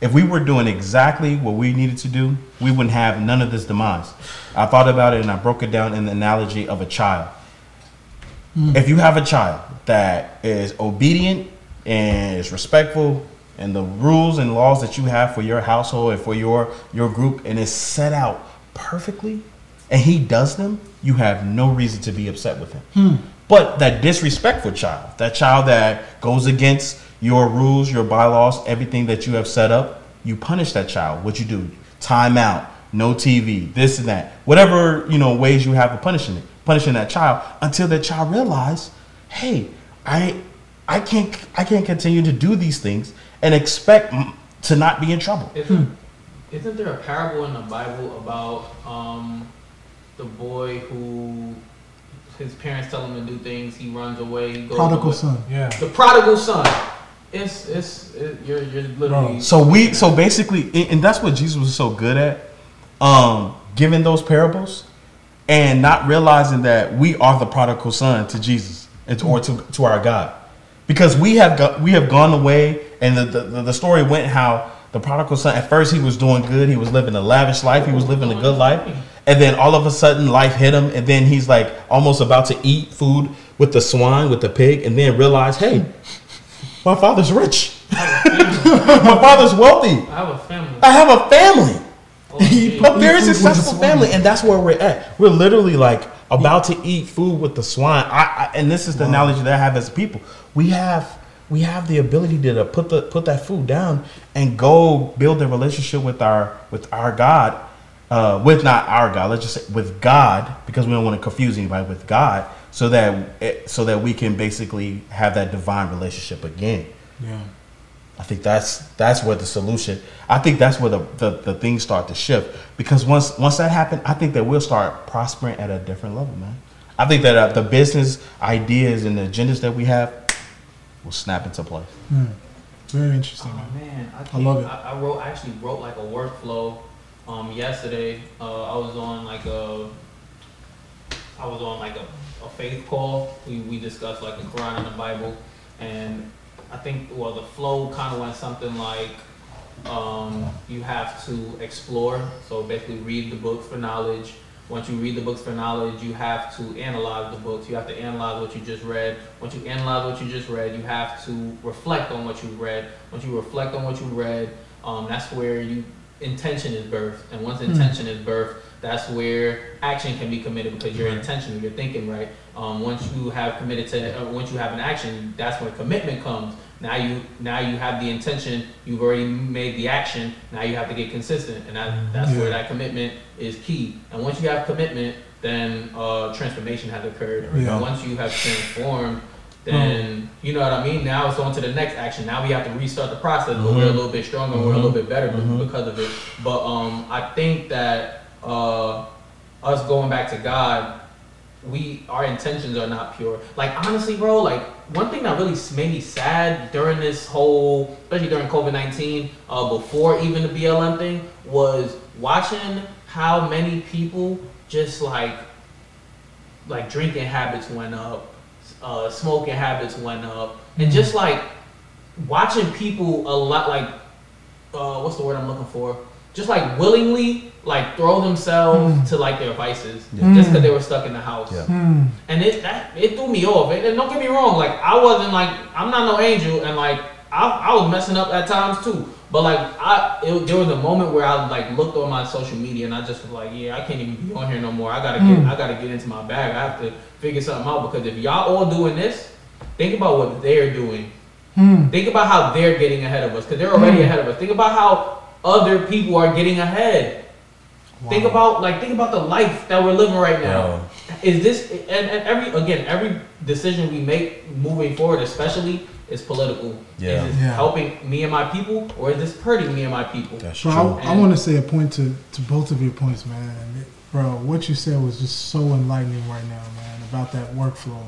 [SPEAKER 1] If we were doing exactly what we needed to do, we wouldn't have none of this demise. I thought about it and I broke it down in the analogy of a child. Hmm. If you have a child that is obedient and is respectful and the rules and laws that you have for your household and for your your group and is set out perfectly and he does them, you have no reason to be upset with him. But that disrespectful child, that child that goes against your rules, your bylaws, everything that you have set up, you punish that child. What you do? Time out, no TV, this and that. Whatever, you know, ways you have of punishing it, punishing that child until that child realize, hey, I I can't I can't continue to do these things and expect to not be in trouble.
[SPEAKER 4] Isn't, isn't there a parable in the Bible about um, the boy who his parents tell him to do things, he runs away, he goes
[SPEAKER 2] Prodigal
[SPEAKER 4] away.
[SPEAKER 2] son.
[SPEAKER 3] Yeah.
[SPEAKER 4] The prodigal son. It's it's it, you're you're literally.
[SPEAKER 1] So we so basically and and that's what Jesus was so good at um giving those parables and not realizing that we are the prodigal son to Jesus and to, or to, to our God. Because we have got, we have gone away and the, the the story went how the prodigal son at first he was doing good, he was living a lavish life, he was living a good life. And then all of a sudden life hit him and then he's like almost about to eat food with the swine, with the pig and then realize, "Hey, my father's rich. my father's wealthy.
[SPEAKER 4] I have a family.
[SPEAKER 1] I have a family,
[SPEAKER 4] Oh,
[SPEAKER 1] a very
[SPEAKER 2] Eat food with
[SPEAKER 1] successful family, and that's where we're at. We're literally like about to eat food with the swine. I, I and this is the analogy that I have as people. We have we have the ability to, to put the put that food down and go build a relationship with our with our God, uh, with not our God. Let's just say with God, because we don't want to confuse anybody with God, so that it, so that we can basically have that divine relationship again.
[SPEAKER 2] Yeah.
[SPEAKER 1] I think that's that's where the solution. I think that's where the, the, the things start to shift because once once that happens, I think that we'll start prospering at a different level, man. I think that uh, the business ideas and the agendas that we have will snap into place.
[SPEAKER 2] Hmm. Very interesting,
[SPEAKER 4] Oh
[SPEAKER 2] man.
[SPEAKER 4] man, I,
[SPEAKER 2] I love it.
[SPEAKER 4] I, I wrote I actually wrote like a workflow. Um, yesterday, uh, I was on like a, I was on like a, a faith call. We we discussed like the Quran and the Bible, and I think well the flow kind of went something like, um, you have to explore. So basically, read the books for knowledge. Once you read the books for knowledge, you have to analyze the books. You have to analyze what you just read. Once you analyze what you just read, you have to reflect on what you read. Once you reflect on what you read, um, that's where you intention is birthed. And once intention is birthed, that's where action can be committed because you're intentional, you're thinking right. Um, once you have committed to, uh, once you have an action, that's when commitment comes. Now you now you have the intention, you've already made the action. Now you have to get consistent, and that, that's where that commitment is key. And once you have commitment, then uh, transformation has occurred.
[SPEAKER 1] go.
[SPEAKER 4] Once you have transformed, then you know what I mean. Now it's on to the next action. Now we have to restart the process, but we're a little bit stronger, we're a little bit better be-
[SPEAKER 1] Mhm.
[SPEAKER 4] because of it. But um, I think that uh, us going back to God, we our intentions are not pure. Like honestly, bro, like one thing that really made me sad during this whole, especially during COVID nineteen, uh, before even the BLM thing, was watching how many people just like like drinking habits went up, uh, smoking habits went up, and just like watching people a lot like uh, what's the word I'm looking for? Just like willingly like throw themselves
[SPEAKER 2] Mm.
[SPEAKER 4] to like their vices
[SPEAKER 2] Yeah.
[SPEAKER 4] just because they were stuck in the house.
[SPEAKER 1] Yeah.
[SPEAKER 2] Hmm.
[SPEAKER 4] And it that it threw me off. And, and don't get me wrong, like I wasn't like I'm not no angel, and like I, I was messing up at times too. But like I, it, there was a moment where I like looked on my social media and I just was like, yeah, I can't even be on here no more. I gotta get,
[SPEAKER 2] Mm.
[SPEAKER 4] I gotta get into my bag. I have to figure something out because if y'all all doing this, think about what they're doing.
[SPEAKER 2] Hmm.
[SPEAKER 4] Think about how they're getting ahead of us because they're already
[SPEAKER 2] Mm.
[SPEAKER 4] ahead of us. Think about how other people are getting ahead. Think about like think about the life that we're living right now
[SPEAKER 1] Bro.
[SPEAKER 4] is this and, and every again every decision we make moving forward especially is political
[SPEAKER 1] Yeah.
[SPEAKER 4] is this
[SPEAKER 2] Yeah.
[SPEAKER 4] helping me and my people or is this hurting me and my people
[SPEAKER 1] That's
[SPEAKER 2] Bro,
[SPEAKER 1] true.
[SPEAKER 2] I, I want to say a point to, to both of your points, man. Bro, what you said was just so enlightening right now, man, about that workflow.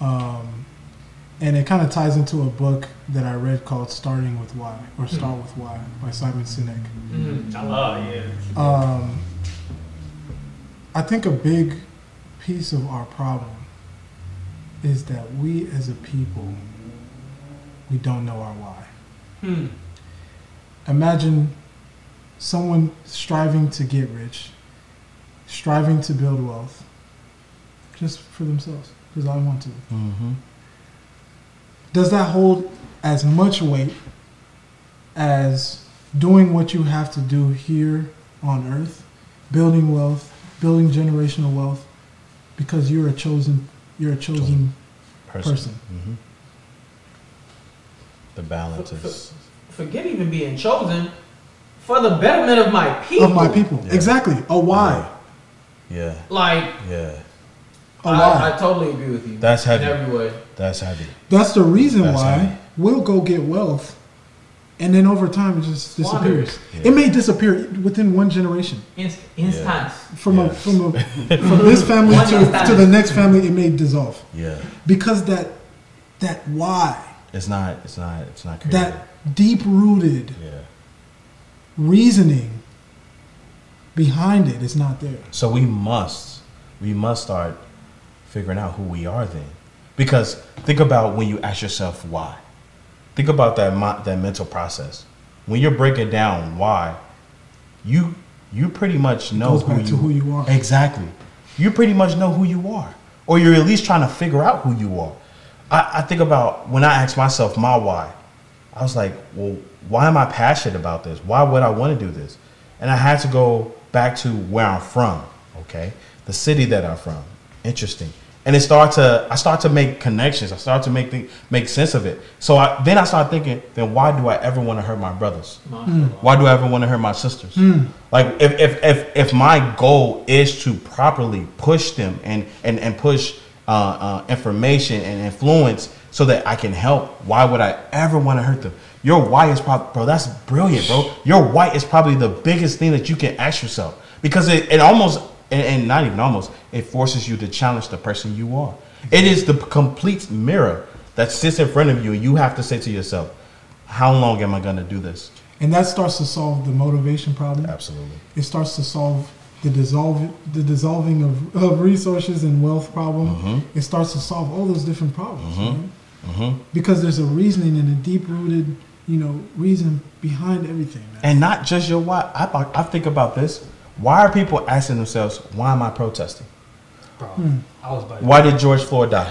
[SPEAKER 2] Um, and it kind of ties into a book that I read called Starting with Why, or Start with Why, by Simon Sinek.
[SPEAKER 4] mm I love yeah
[SPEAKER 2] Um, I think a big piece of our problem is that we as a people, we don't know our why.
[SPEAKER 4] Hmm.
[SPEAKER 2] Imagine someone striving to get rich, striving to build wealth, just for themselves, because I want to.
[SPEAKER 1] Mm-hmm.
[SPEAKER 2] Does that hold as much weight as doing what you have to do here on earth, building wealth, building generational wealth, because you're a chosen, you're a chosen
[SPEAKER 1] Person.
[SPEAKER 2] person.
[SPEAKER 1] hmm The balance
[SPEAKER 4] F-
[SPEAKER 1] is.
[SPEAKER 4] Forget even being chosen for the betterment of my people.
[SPEAKER 2] of my people.
[SPEAKER 1] Yeah.
[SPEAKER 2] Exactly. A why.
[SPEAKER 1] Yeah,
[SPEAKER 4] Like,
[SPEAKER 1] yeah.
[SPEAKER 2] A
[SPEAKER 4] I,
[SPEAKER 2] why.
[SPEAKER 4] I totally agree with you.
[SPEAKER 1] That's heavy.
[SPEAKER 4] In every way.
[SPEAKER 1] That's heavy.
[SPEAKER 2] That's the reason
[SPEAKER 1] That's
[SPEAKER 2] why
[SPEAKER 1] heavy.
[SPEAKER 2] we'll go get wealth, and then over time it just disappears.
[SPEAKER 1] it.
[SPEAKER 2] It may disappear within one generation.
[SPEAKER 4] Inst- instance.
[SPEAKER 2] From a from a from this family to, to the next family, it may dissolve
[SPEAKER 1] Yeah.
[SPEAKER 2] because that that why
[SPEAKER 1] It's not. It's not. It's not crazy.
[SPEAKER 2] that deep rooted
[SPEAKER 1] yeah.
[SPEAKER 2] reasoning behind it is not there.
[SPEAKER 1] So we must, we must start figuring out who we are then, because think about when you ask yourself why. Think about that mo- that mental process. When you're breaking down why, you you pretty much know who you,
[SPEAKER 2] to who you are.
[SPEAKER 1] Exactly. You pretty much know who you are, or you're at least trying to figure out who you are. I, I think about when I ask myself my why. I was like, well, why am I passionate about this? Why would I want to do this? And I had to go back to where I'm from, okay? The city that I'm from. Interesting. And it started to, I start to make connections. I start to make the, make sense of it. So I, then I started thinking, then why do I ever want to hurt my brothers?
[SPEAKER 4] Mashallah.
[SPEAKER 1] Why do I ever want to hurt my sisters? Hmm. Like if, if, if, if my goal is to properly push them and, and, and push uh, uh, information and influence so that I can help, why would I ever want to hurt them? Your why is probably, bro, that's brilliant, bro. Your why is probably the biggest thing that you can ask yourself because it, it almost, and, and not even almost, it forces you to challenge the person you are. It is the complete mirror that sits in front of you and you have to say to yourself, how long am I going to do this?
[SPEAKER 2] And that starts to solve the motivation problem.
[SPEAKER 1] Absolutely.
[SPEAKER 2] It starts to solve the dissolve the dissolving of, of resources and wealth problem.
[SPEAKER 1] Mhm.
[SPEAKER 2] It starts to solve all those different problems.
[SPEAKER 1] Mhm.
[SPEAKER 2] right?
[SPEAKER 1] hmm
[SPEAKER 2] Because there's a reasoning and a deep rooted, you know, reason behind everything. man.
[SPEAKER 1] And not just your why. I, I think about this. Why are people asking themselves, why am I protesting?
[SPEAKER 3] Bro,
[SPEAKER 2] Hmm.
[SPEAKER 3] I was about to
[SPEAKER 1] Why did George Floyd die?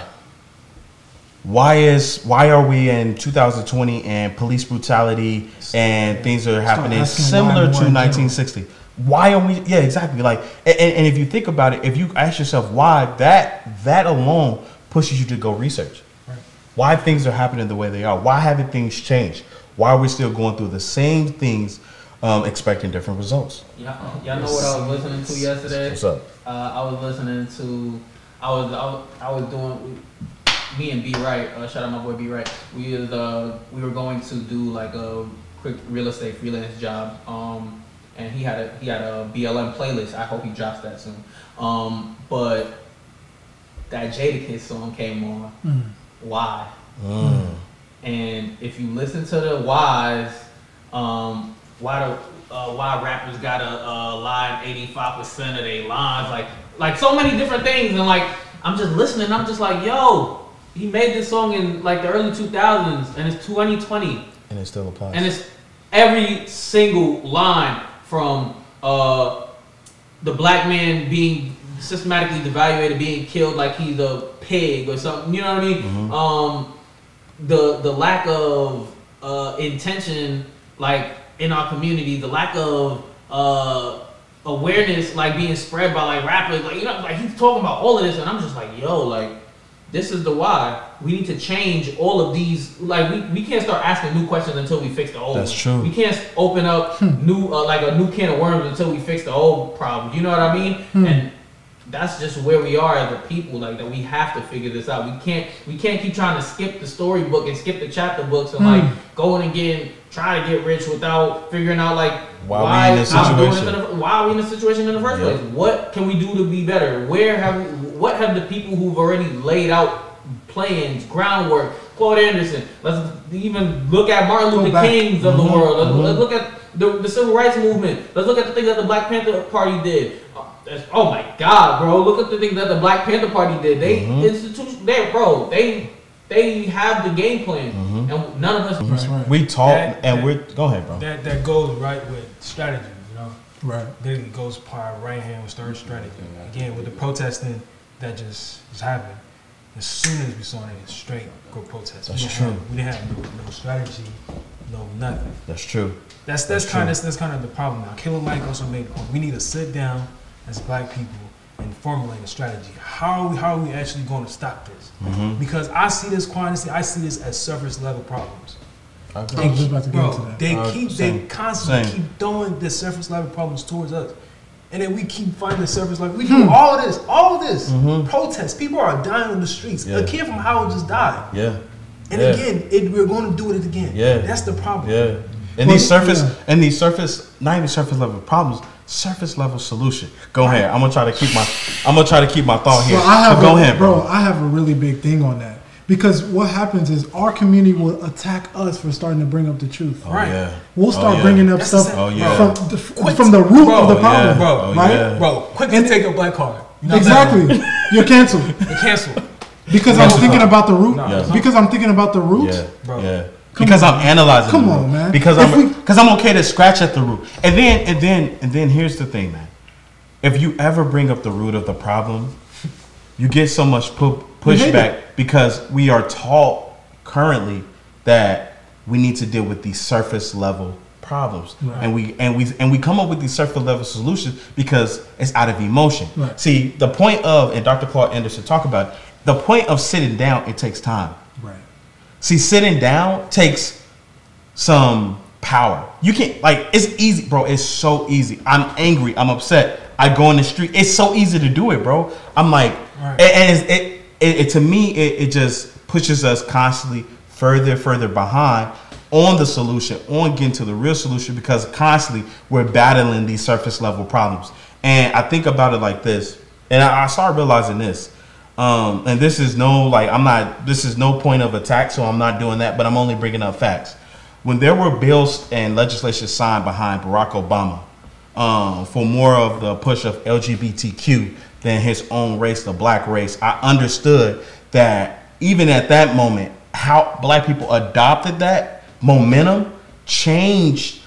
[SPEAKER 1] Why is why are we in 2020 and police brutality and things are happening similar to 1960? Why are we? Yeah, exactly. Like, and, and and if you think about it, if you ask yourself why, that that alone pushes you to go research.
[SPEAKER 3] Right.
[SPEAKER 1] Why things are happening the way they are? Why haven't things changed? Why are we still going through the same things, um, expecting different results?
[SPEAKER 4] Y'all, y'all know what I was listening to yesterday?
[SPEAKER 1] What's up?
[SPEAKER 4] Uh, I was listening to, I was, I was, I was doing, me and B Right, uh, shout out my boy B Right. We was, uh, we were going to do like a quick real estate freelance job. Um, and he had a, he had a BLM playlist. I hope he drops that soon. Um, but that Jadakiss song came on.
[SPEAKER 2] Mm.
[SPEAKER 4] Why?
[SPEAKER 1] Mm.
[SPEAKER 4] And if you listen to the whys, um, why do uh, why rappers gotta uh, lie eighty five percent of their lines, like like so many different things, and like I'm just listening, I'm just like, yo, he made this song in like the early two thousands, and it's twenty twenty,
[SPEAKER 1] And it still applies.
[SPEAKER 4] and it's every single line from uh, the black man being systematically devaluated, being killed like he's a pig or something. You know what I mean?
[SPEAKER 1] Mhm.
[SPEAKER 4] Um, the the lack of uh, intention, like in our community, the lack of uh, awareness, like being spread by like rappers, like you know, like he's talking about all of this, and I'm just like, yo, like this is the why. We need to change all of these. Like we, we can't start asking new questions until we fix the old.
[SPEAKER 1] That's true.
[SPEAKER 4] We can't open up new uh, like a new can of worms until we fix the old problem. You know what I mean?
[SPEAKER 2] Hmm.
[SPEAKER 4] And that's just where we are as a people. Like that, we have to figure this out. We can't we can't keep trying to skip the storybook and skip the chapter books and
[SPEAKER 2] Hmm.
[SPEAKER 4] like going and getting try to get rich without figuring out like
[SPEAKER 1] Why we in this situation.
[SPEAKER 4] in the, why are we in this situation in the first
[SPEAKER 1] Yep.
[SPEAKER 4] place? What can we do to be better? Where have we, what have the people who've already laid out plans, groundwork, Claude Anderson. Let's even look at Martin
[SPEAKER 2] Go
[SPEAKER 4] Luther
[SPEAKER 2] back.
[SPEAKER 4] Kings of the
[SPEAKER 2] Mhm,
[SPEAKER 4] world. Let's,
[SPEAKER 2] mhm.
[SPEAKER 4] let's look at the, the civil rights movement. Let's look at the things that the Black Panther Party did. oh my God, bro! Look at the things that the Black Panther Party did. They
[SPEAKER 1] Mhm.
[SPEAKER 4] institution, they bro, they they have the game plan,
[SPEAKER 1] Mhm.
[SPEAKER 4] and none of us.
[SPEAKER 2] That's right.
[SPEAKER 1] We talk
[SPEAKER 3] That-
[SPEAKER 1] and
[SPEAKER 3] that-
[SPEAKER 1] we're go ahead, bro.
[SPEAKER 3] That that goes right with strategy, you know.
[SPEAKER 2] Right.
[SPEAKER 3] Then it goes part right hand with start strategy. Again, with the protesting that just just happened. As soon as we saw it, straight go protest.
[SPEAKER 1] That's
[SPEAKER 3] we
[SPEAKER 1] true.
[SPEAKER 3] Have, we didn't have no, no strategy, no nothing.
[SPEAKER 1] That's true.
[SPEAKER 3] That's that's,
[SPEAKER 1] That's
[SPEAKER 3] kind
[SPEAKER 1] true.
[SPEAKER 3] of that's kind of the problem now. Killer Mike also made the point. We need to sit down as black people and formulate a strategy. How are we how are we actually going to stop this?
[SPEAKER 1] Mm-hmm.
[SPEAKER 3] Because I see this quantity, I see this as surface level problems.
[SPEAKER 2] I was just about to get
[SPEAKER 3] Bro,
[SPEAKER 2] into that.
[SPEAKER 3] they
[SPEAKER 1] Uh,
[SPEAKER 3] keep
[SPEAKER 1] same.
[SPEAKER 3] they constantly
[SPEAKER 1] Same.
[SPEAKER 3] keep throwing the surface level problems towards us. And then we keep finding the surface level. We do all of this, all of this.
[SPEAKER 1] Mhm.
[SPEAKER 3] Protests. People are dying on the streets.
[SPEAKER 1] Yeah.
[SPEAKER 3] A kid from Howard just died.
[SPEAKER 1] Yeah.
[SPEAKER 3] And
[SPEAKER 1] Yeah.
[SPEAKER 3] again, it, we're going to do it again.
[SPEAKER 1] Yeah.
[SPEAKER 3] That's the problem.
[SPEAKER 1] Yeah. And
[SPEAKER 2] Well,
[SPEAKER 1] these surface
[SPEAKER 2] yeah.
[SPEAKER 1] and these surface not even surface level problems, surface level solution. Go ahead. I'm gonna try to keep my I'm gonna try to keep my thought here.
[SPEAKER 2] Well, I have
[SPEAKER 1] But go
[SPEAKER 2] a,
[SPEAKER 1] ahead, bro.
[SPEAKER 2] I have a really big thing on that because what happens is our community will attack us for starting to bring up the truth.
[SPEAKER 1] Oh,
[SPEAKER 3] Right.
[SPEAKER 1] yeah.
[SPEAKER 2] We'll start
[SPEAKER 1] Oh, yeah.
[SPEAKER 2] bring up
[SPEAKER 3] That's
[SPEAKER 2] stuff
[SPEAKER 1] Oh, yeah.
[SPEAKER 2] from the,
[SPEAKER 3] Quick-
[SPEAKER 2] from the root of the
[SPEAKER 3] Bro,
[SPEAKER 2] problem,
[SPEAKER 3] Bro,
[SPEAKER 1] Oh,
[SPEAKER 2] right?
[SPEAKER 1] yeah.
[SPEAKER 3] Bro, quick
[SPEAKER 2] And-
[SPEAKER 3] to take a black card. You know what I'm
[SPEAKER 2] Exactly, you're canceled
[SPEAKER 3] They
[SPEAKER 2] because I'm thinking about the root.
[SPEAKER 3] No,
[SPEAKER 2] Because I'm thinking about the root.
[SPEAKER 1] Yeah,
[SPEAKER 3] Bro.
[SPEAKER 2] Come
[SPEAKER 1] because
[SPEAKER 2] on.
[SPEAKER 1] I'm analyzing.
[SPEAKER 2] Come
[SPEAKER 1] the
[SPEAKER 2] on, man.
[SPEAKER 1] Because
[SPEAKER 2] If
[SPEAKER 1] I'm because I'm okay to scratch at the root, and then and then and then here's the thing, man. If you ever bring up the root of the problem, you get so much pu-
[SPEAKER 2] We hate
[SPEAKER 1] pushback because we are taught currently that we need to deal with these surface level problems,
[SPEAKER 2] Right.
[SPEAKER 1] and we and we and we come up with these surface level solutions because it's out of emotion.
[SPEAKER 2] Right.
[SPEAKER 1] See, the point of and Dr. Claude Anderson talk about it, the point of sitting down. It takes time.
[SPEAKER 2] Right.
[SPEAKER 1] See, sitting down takes some power. You can't like it's easy, bro. It's so easy. I'm angry. I'm upset. I go in the street. It's so easy to do it, bro. I'm like,
[SPEAKER 3] Right.
[SPEAKER 1] and, and it's, it, it, it to me it, it just pushes us constantly further, and further behind on the solution, on getting to the real solution because constantly we're battling these surface level problems. And I think about it like this, and I, I started realizing this. Um, and this is no like I'm not. This is no point of attack, so I'm not doing that. But I'm only bringing up facts. When there were bills and legislation signed behind Barack Obama um, for more of the push of LGBTQ than his own race, the black race, I understood that even at that moment, how black people adopted that momentum changed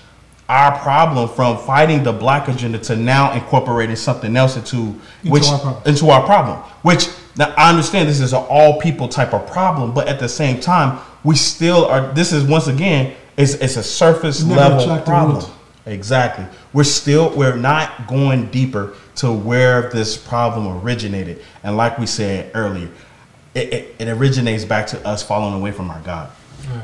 [SPEAKER 1] our problem from fighting the black agenda to now incorporating something else into, which
[SPEAKER 2] our problem.
[SPEAKER 1] into our problem. Which now I understand this is an all people type of problem, but at the same time, we still are. This is once again, it's it's a surface level problem.
[SPEAKER 2] Root.
[SPEAKER 1] Exactly. We're still we're not going deeper to where this problem originated, and like we said earlier, it, it, it originates back to us falling away from our God.
[SPEAKER 3] Right.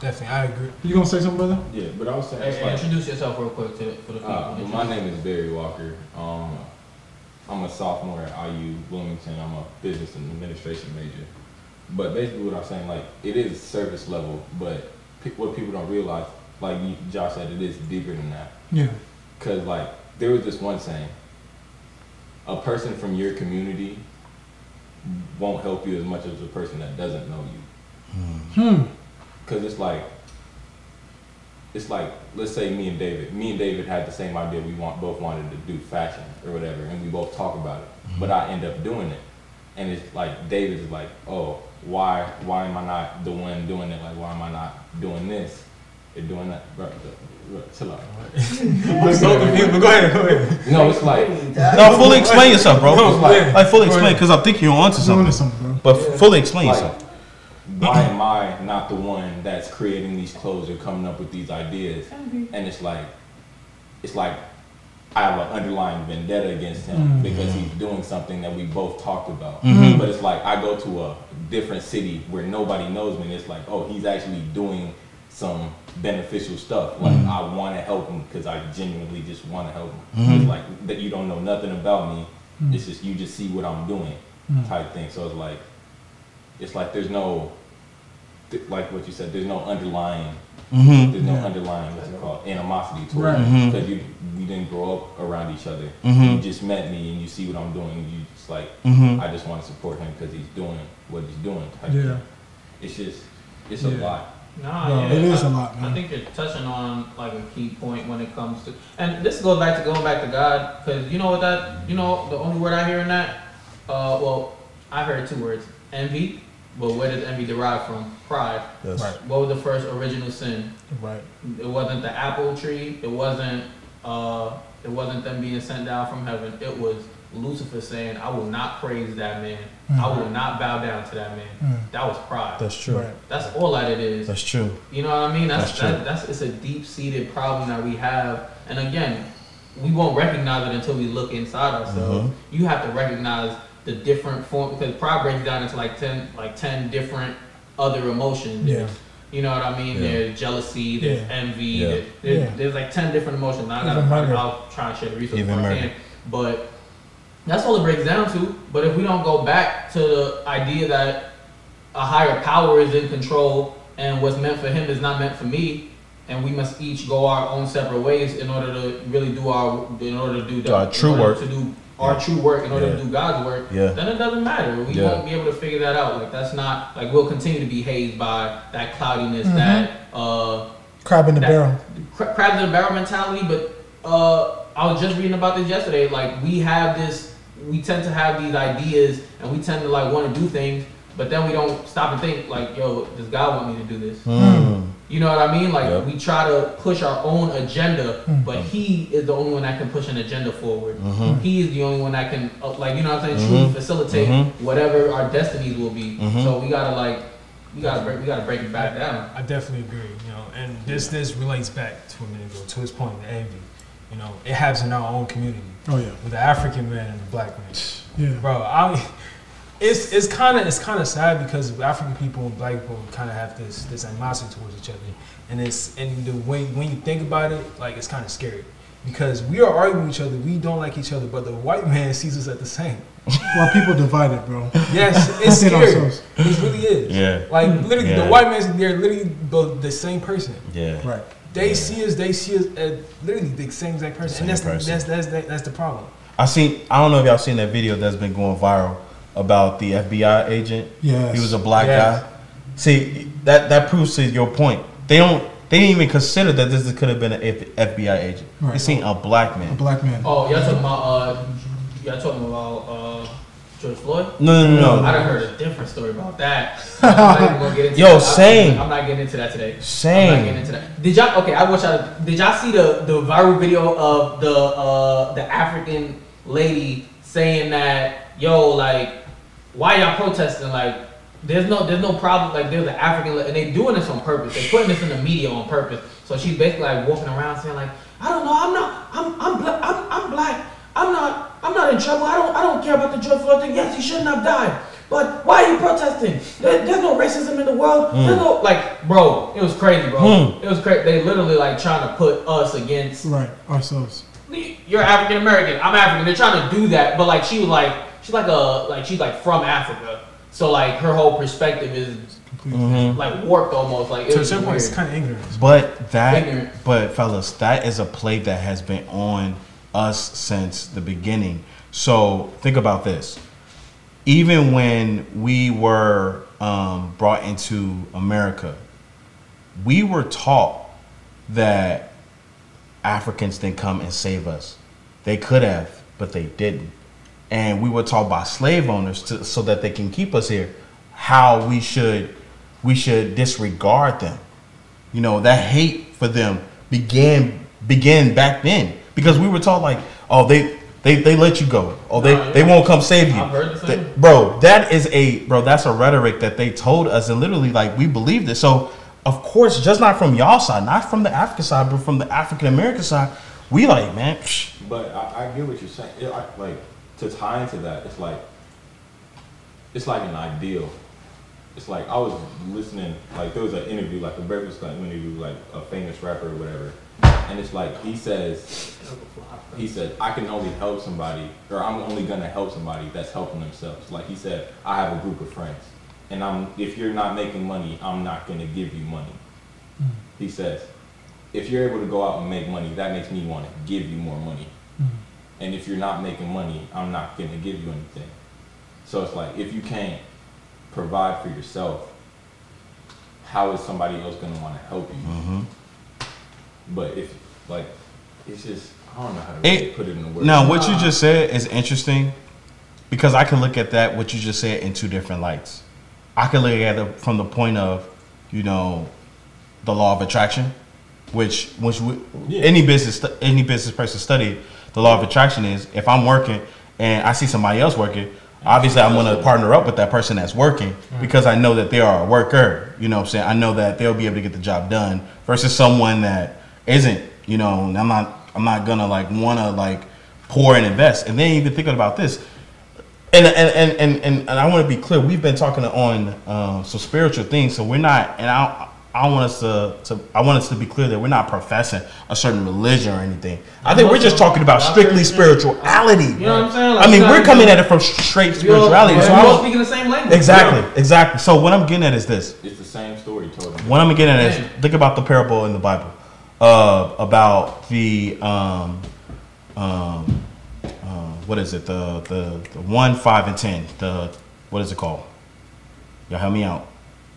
[SPEAKER 3] Definitely, I agree.
[SPEAKER 2] You gonna say something, brother?
[SPEAKER 5] Yeah, but I was saying,
[SPEAKER 4] Hey,
[SPEAKER 5] it's like,
[SPEAKER 4] introduce yourself real quick to for the people.
[SPEAKER 5] uh, well, my name is Barry Walker. Um, I'm a sophomore at IU Bloomington. I'm a business and administration major. But basically, what I'm saying, like, it is service level, but pe- what people don't realize, like you, Josh said, it is deeper than that.
[SPEAKER 2] Yeah.
[SPEAKER 5] Cause like there was this one saying, a person from your community won't help you as much as a person that doesn't know you.
[SPEAKER 2] Hmm.
[SPEAKER 5] Cause it's like, it's like, let's say me and David, me and David had the same idea. We want both wanted to do fashion or whatever, and we both talk about it. But I end up doing it, and it's like David is like, oh, why, why am I not the one doing it? Like, why am I not doing this? Or doing that? Bro, bro, chill out.
[SPEAKER 3] I'm so confused, but go ahead, go ahead.
[SPEAKER 5] No, it's like,
[SPEAKER 1] No, fully explain yourself, bro.
[SPEAKER 3] No,
[SPEAKER 1] Like, like fully explain because I think you're onto
[SPEAKER 2] Doing
[SPEAKER 1] something.
[SPEAKER 2] something, bro.
[SPEAKER 1] But f- fully explain
[SPEAKER 5] like,
[SPEAKER 1] yourself.
[SPEAKER 5] why am I not the one that's creating these clothes or coming up with these ideas? And it's like, it's like I have an underlying vendetta against him
[SPEAKER 2] Mm.
[SPEAKER 5] because he's doing something that we both talked about.
[SPEAKER 1] Mhm.
[SPEAKER 5] But it's like I go to a different city where nobody knows me, and it's like, oh, he's actually doing some beneficial stuff. Like
[SPEAKER 1] Mhm.
[SPEAKER 5] I want to help him because I genuinely just want to help him.
[SPEAKER 1] Mhm.
[SPEAKER 5] It's like that you don't know nothing about me.
[SPEAKER 2] Mm.
[SPEAKER 5] It's just you just see what I'm doing
[SPEAKER 2] Mm.
[SPEAKER 5] type thing. So it's like, it's like there's no, th- like what you said, there's no underlying,
[SPEAKER 1] Mm-hmm.
[SPEAKER 5] there's no
[SPEAKER 2] Yeah.
[SPEAKER 5] underlying what's it called animosity towards
[SPEAKER 2] Right.
[SPEAKER 5] me because you we didn't grow up around each other.
[SPEAKER 1] Mhm.
[SPEAKER 5] You just met me and you see what I'm doing. And you just like,
[SPEAKER 1] Mm-hmm.
[SPEAKER 5] I just want to support him because he's doing what he's doing. Type
[SPEAKER 2] Yeah.
[SPEAKER 5] thing. It's just, it's a lot.
[SPEAKER 4] Nah,
[SPEAKER 2] Bro,
[SPEAKER 4] yeah,
[SPEAKER 2] it is
[SPEAKER 4] I,
[SPEAKER 2] a lot, man.
[SPEAKER 4] I think you're touching on like a key point when it comes to, and this goes back to going back to God, because you know what that, you know, the only word I hear in that, uh, well, I heard two words, envy, but where did envy derive from? Pride.
[SPEAKER 1] Yes.
[SPEAKER 2] Right.
[SPEAKER 4] What was the first original sin?
[SPEAKER 2] Right.
[SPEAKER 4] It wasn't the apple tree. It wasn't. Uh, it wasn't them being sent down from heaven. It was Lucifer saying, "I will not praise that man. I will not bow down to that man."
[SPEAKER 2] Mm.
[SPEAKER 4] That was pride.
[SPEAKER 1] That's true.
[SPEAKER 2] Right.
[SPEAKER 4] That's all that it is.
[SPEAKER 1] That's true.
[SPEAKER 4] You know what I mean? That's
[SPEAKER 1] That's true.
[SPEAKER 4] that, that's it's a deep seated problem that we have. And again, we won't recognize it until we look inside ourselves.
[SPEAKER 1] Mhm.
[SPEAKER 4] You have to recognize the different form because pride breaks down into like ten like ten different other emotions.
[SPEAKER 2] Yeah.
[SPEAKER 4] You know what I mean?
[SPEAKER 1] Yeah.
[SPEAKER 4] There's jealousy, there's
[SPEAKER 2] Yeah.
[SPEAKER 4] envy,
[SPEAKER 1] Yeah.
[SPEAKER 4] there- there's,
[SPEAKER 2] Yeah.
[SPEAKER 4] there's like ten different emotions. Now I gotta
[SPEAKER 2] Even
[SPEAKER 4] find,
[SPEAKER 2] murder.
[SPEAKER 4] I'll try and share the research
[SPEAKER 1] Even
[SPEAKER 4] if I can. But that's all it breaks down to. But if we don't go back to the idea that a higher power is in control and what's meant for him is not meant for me, and we must each go our own separate ways in order to really do our in order to do
[SPEAKER 1] Do our true work.
[SPEAKER 4] to do our
[SPEAKER 1] Yeah.
[SPEAKER 4] true work in order
[SPEAKER 1] Yeah.
[SPEAKER 4] to do God's work.
[SPEAKER 1] Yeah.
[SPEAKER 4] Then it doesn't matter. We
[SPEAKER 1] Yeah.
[SPEAKER 4] won't be able to figure that out. Like that's not like we'll continue to be hazed by that cloudiness,
[SPEAKER 2] Mhm.
[SPEAKER 4] that uh
[SPEAKER 2] Crab in the
[SPEAKER 4] that-
[SPEAKER 2] barrel.
[SPEAKER 4] cra- crabs in a barrel mentality. But uh, I was just reading about this yesterday. Like we have this, we tend to have these ideas, and we tend to like want to do things, but then we don't stop and think like, yo, does God want me to do this?
[SPEAKER 1] Mm.
[SPEAKER 4] You know what I mean? Like
[SPEAKER 1] Yep.
[SPEAKER 4] we try to push our own agenda,
[SPEAKER 2] Mm.
[SPEAKER 4] but He is the only one that can push an agenda forward.
[SPEAKER 1] Mhm.
[SPEAKER 4] He is the only one that can, uh, like, you know what I'm saying, truly facilitate
[SPEAKER 1] Mhm.
[SPEAKER 4] whatever our destinies will be.
[SPEAKER 1] Mhm.
[SPEAKER 4] So we gotta like, we gotta break, we gotta break it back down.
[SPEAKER 3] I definitely agree. You know, and this this relates back to a minute ago to his point, the envy. You know, it happens in our own community
[SPEAKER 2] Oh yeah.
[SPEAKER 3] with the African man and the black man.
[SPEAKER 2] Yeah.
[SPEAKER 3] Bro, I it's it's kind of it's kind of sad because African people and black people kind of have this this animosity towards each other, and it's and the way when you think about it, like it's kind of scary because we are arguing with each other, we don't like each other, but the white man sees us at the same.
[SPEAKER 2] Well, people divided, bro.
[SPEAKER 3] Yes, it's scary.
[SPEAKER 2] ourselves.
[SPEAKER 3] It really is.
[SPEAKER 1] Yeah.
[SPEAKER 3] Like literally,
[SPEAKER 1] Yeah.
[SPEAKER 3] the white man's they're literally the, the same person.
[SPEAKER 1] Yeah.
[SPEAKER 2] Right.
[SPEAKER 3] They
[SPEAKER 1] Yeah.
[SPEAKER 3] see us, they see us as literally the same exact person,
[SPEAKER 1] Same
[SPEAKER 3] and that's,
[SPEAKER 1] person.
[SPEAKER 3] that's that's that's that's the problem.
[SPEAKER 1] I seen. I don't know if y'all seen that video that's been going viral about the FBI agent.
[SPEAKER 2] Yes.
[SPEAKER 1] He was a black
[SPEAKER 3] Yes.
[SPEAKER 1] guy. See, that that proves to your point. They don't. They didn't even consider that this could have been an FBI agent. They
[SPEAKER 2] Right.
[SPEAKER 1] seen a black man.
[SPEAKER 2] a black man.
[SPEAKER 4] Oh, y'all talking about, uh, y'all talking about, uh, George Floyd?
[SPEAKER 1] No, no, no,
[SPEAKER 4] I
[SPEAKER 1] no.
[SPEAKER 4] done heard a different story about that. I'm not even gonna get into
[SPEAKER 1] Yo,
[SPEAKER 4] that.
[SPEAKER 1] Same.
[SPEAKER 4] I'm not getting into that today. I'm not
[SPEAKER 1] Same.
[SPEAKER 4] getting into that. Did y'all? Okay, I wish I. Did y'all see the the viral video of the uh the African lady saying that yo like why y'all protesting like there's no there's no problem like there's an African and they doing this on purpose. They putting this in the media on purpose. So she's basically like walking around saying like I don't know I'm not I'm I'm I'm, I'm black I'm not I'm not in trouble I don't I don't care about the George Floyd thing. Yes he shouldn't have died. But why are you protesting? There, there's no racism in the world. There's no like, bro. It was crazy, bro.
[SPEAKER 1] Mm.
[SPEAKER 4] It was crazy. They literally like trying to put us against.
[SPEAKER 2] Right. Ourselves.
[SPEAKER 4] You're African American. I'm African. They're trying to do that, but like she was like, she's like a like she's like from Africa. So like her whole perspective is
[SPEAKER 2] Completely.
[SPEAKER 1] Mhm.
[SPEAKER 4] like warped almost. Like it
[SPEAKER 3] To a certain point, it's kind of ignorance.
[SPEAKER 1] But that,
[SPEAKER 4] Ignorant.
[SPEAKER 1] but fellas, that is a play that has been on us since the beginning. So think about this. Even when we were um, brought into America, we were taught that Africans didn't come and save us. They could have, but they didn't. And we were taught by slave owners to, so that they can keep us here how we should we should disregard them. You know, that hate for them began began back then because we were taught like, oh, they they, they let you go. Oh, they,
[SPEAKER 4] Nah,
[SPEAKER 1] they won't come save you.
[SPEAKER 4] I've heard the same.
[SPEAKER 1] Bro, that is a bro. That's a rhetoric that they told us, and literally like we believed it. So of course, just not from y'all side, not from the African side, but from the African American side, we like man. psh,
[SPEAKER 5] But I, I get what you're saying. It, I, like to tie into that, it's like it's like an ideal. It's like I was listening. Like there was an interview, like a Breakfast Club interview, like a famous rapper or whatever, and it's like he says, he said, I can only help somebody, or I'm only gonna help somebody that's helping themselves. Like he said, I have a group of friends, and I'm if you're not making money, I'm not gonna give you money. He says, if you're able to go out and make money, that makes me want to give you more money. And if you're not making money, I'm not going to give you anything. So it's like if you can't provide for yourself, how is somebody else gonna want to help you?
[SPEAKER 1] Mm-hmm.
[SPEAKER 5] But if like, it's just I don't know how to
[SPEAKER 1] It-
[SPEAKER 5] put it in the words.
[SPEAKER 1] Now, what you just said is interesting because I can look at that what you just said in two different lights. I can look at it from the point of, you know, the law of attraction, which which we,
[SPEAKER 5] Yeah.
[SPEAKER 1] any business any business person study the law of attraction is if I'm working and I see somebody else working, obviously I'm going to partner up with that person that's working because I know that they are a worker. You know what I'm saying? I know that they'll be able to get the job done versus someone that isn't. You know, and I'm not I'm not gonna like want to like pour and invest. And then even thinking about this, and and and and, and, and I want to be clear. We've been talking on um, some spiritual things, so we're not. And I I want us to, to I want us to be clear that we're not professing a certain religion or anything. I think we're just talking about strictly spirituality.
[SPEAKER 4] You know what I'm saying? Like,
[SPEAKER 1] I mean, we're coming at it from straight
[SPEAKER 4] we all-
[SPEAKER 1] spirituality. So
[SPEAKER 4] we
[SPEAKER 1] I
[SPEAKER 4] all speaking the same language.
[SPEAKER 1] exactly, exactly. So what I'm getting at is this.
[SPEAKER 5] It's the same story told.
[SPEAKER 1] What I'm getting at is think about the parable in the Bible uh, about the um, um, uh, what is it the, the the one five and ten the what is it called? Y'all help me out.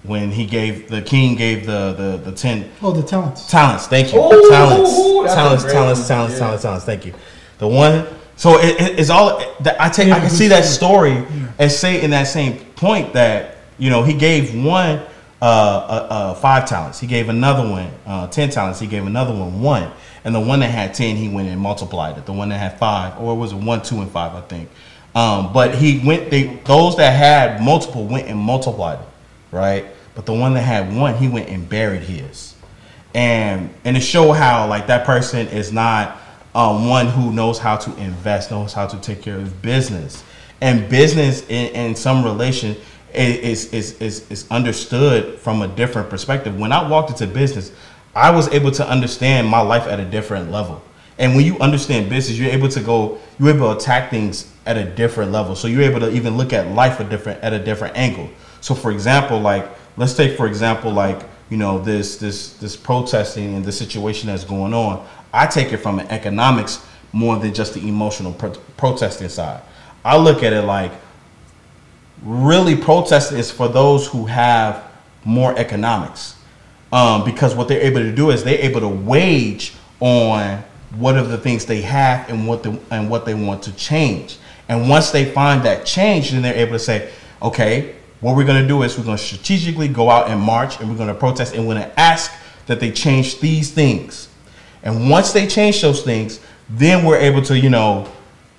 [SPEAKER 1] When he gave the king gave the the the ten
[SPEAKER 2] Oh, the talents.
[SPEAKER 1] talents. Thank you.
[SPEAKER 4] Ooh,
[SPEAKER 1] talents.
[SPEAKER 4] ooh,
[SPEAKER 1] talents. Talents.
[SPEAKER 4] one.
[SPEAKER 1] Talents.
[SPEAKER 4] Yeah.
[SPEAKER 1] Talents. Talents. Thank you. The one. So it, it- it's all. that I take.
[SPEAKER 2] Yeah,
[SPEAKER 1] I can see that
[SPEAKER 2] story.
[SPEAKER 1] story and say in that same point that you know he gave one uh, uh, uh, five talents. He gave another one uh, ten talents. He gave another one one. And the one that had ten, he went and multiplied it. The one that had five, or it was one, two, and five? I think. Um, but he went. They those that had multiple went and multiplied it, right? But the one that had one, he went and buried his and and to show how like that person is not um, one who knows how to invest, knows how to take care of business, and business in, in some relation is, is is is understood from a different perspective. When I walked into business, I was able to understand my life at a different level. And when you understand business, you're able to go, you're able to attack things at a different level. So you're able to even look at life a different at a different angle. So for example, like let's take for example like you know this this this protesting and the situation that's going on. I take it from an economics more than just the emotional pro- protesting side. I look at it like really protesting is for those who have more economics. Um, because what they're able to do is they're able to wage on what are the things they have and what and what they want to change. And once they find that change then they're able to say okay what we're going to do is we're going to strategically go out and march and we're going to protest and we're going to ask that they change these things. And once they change those things then we're able to you know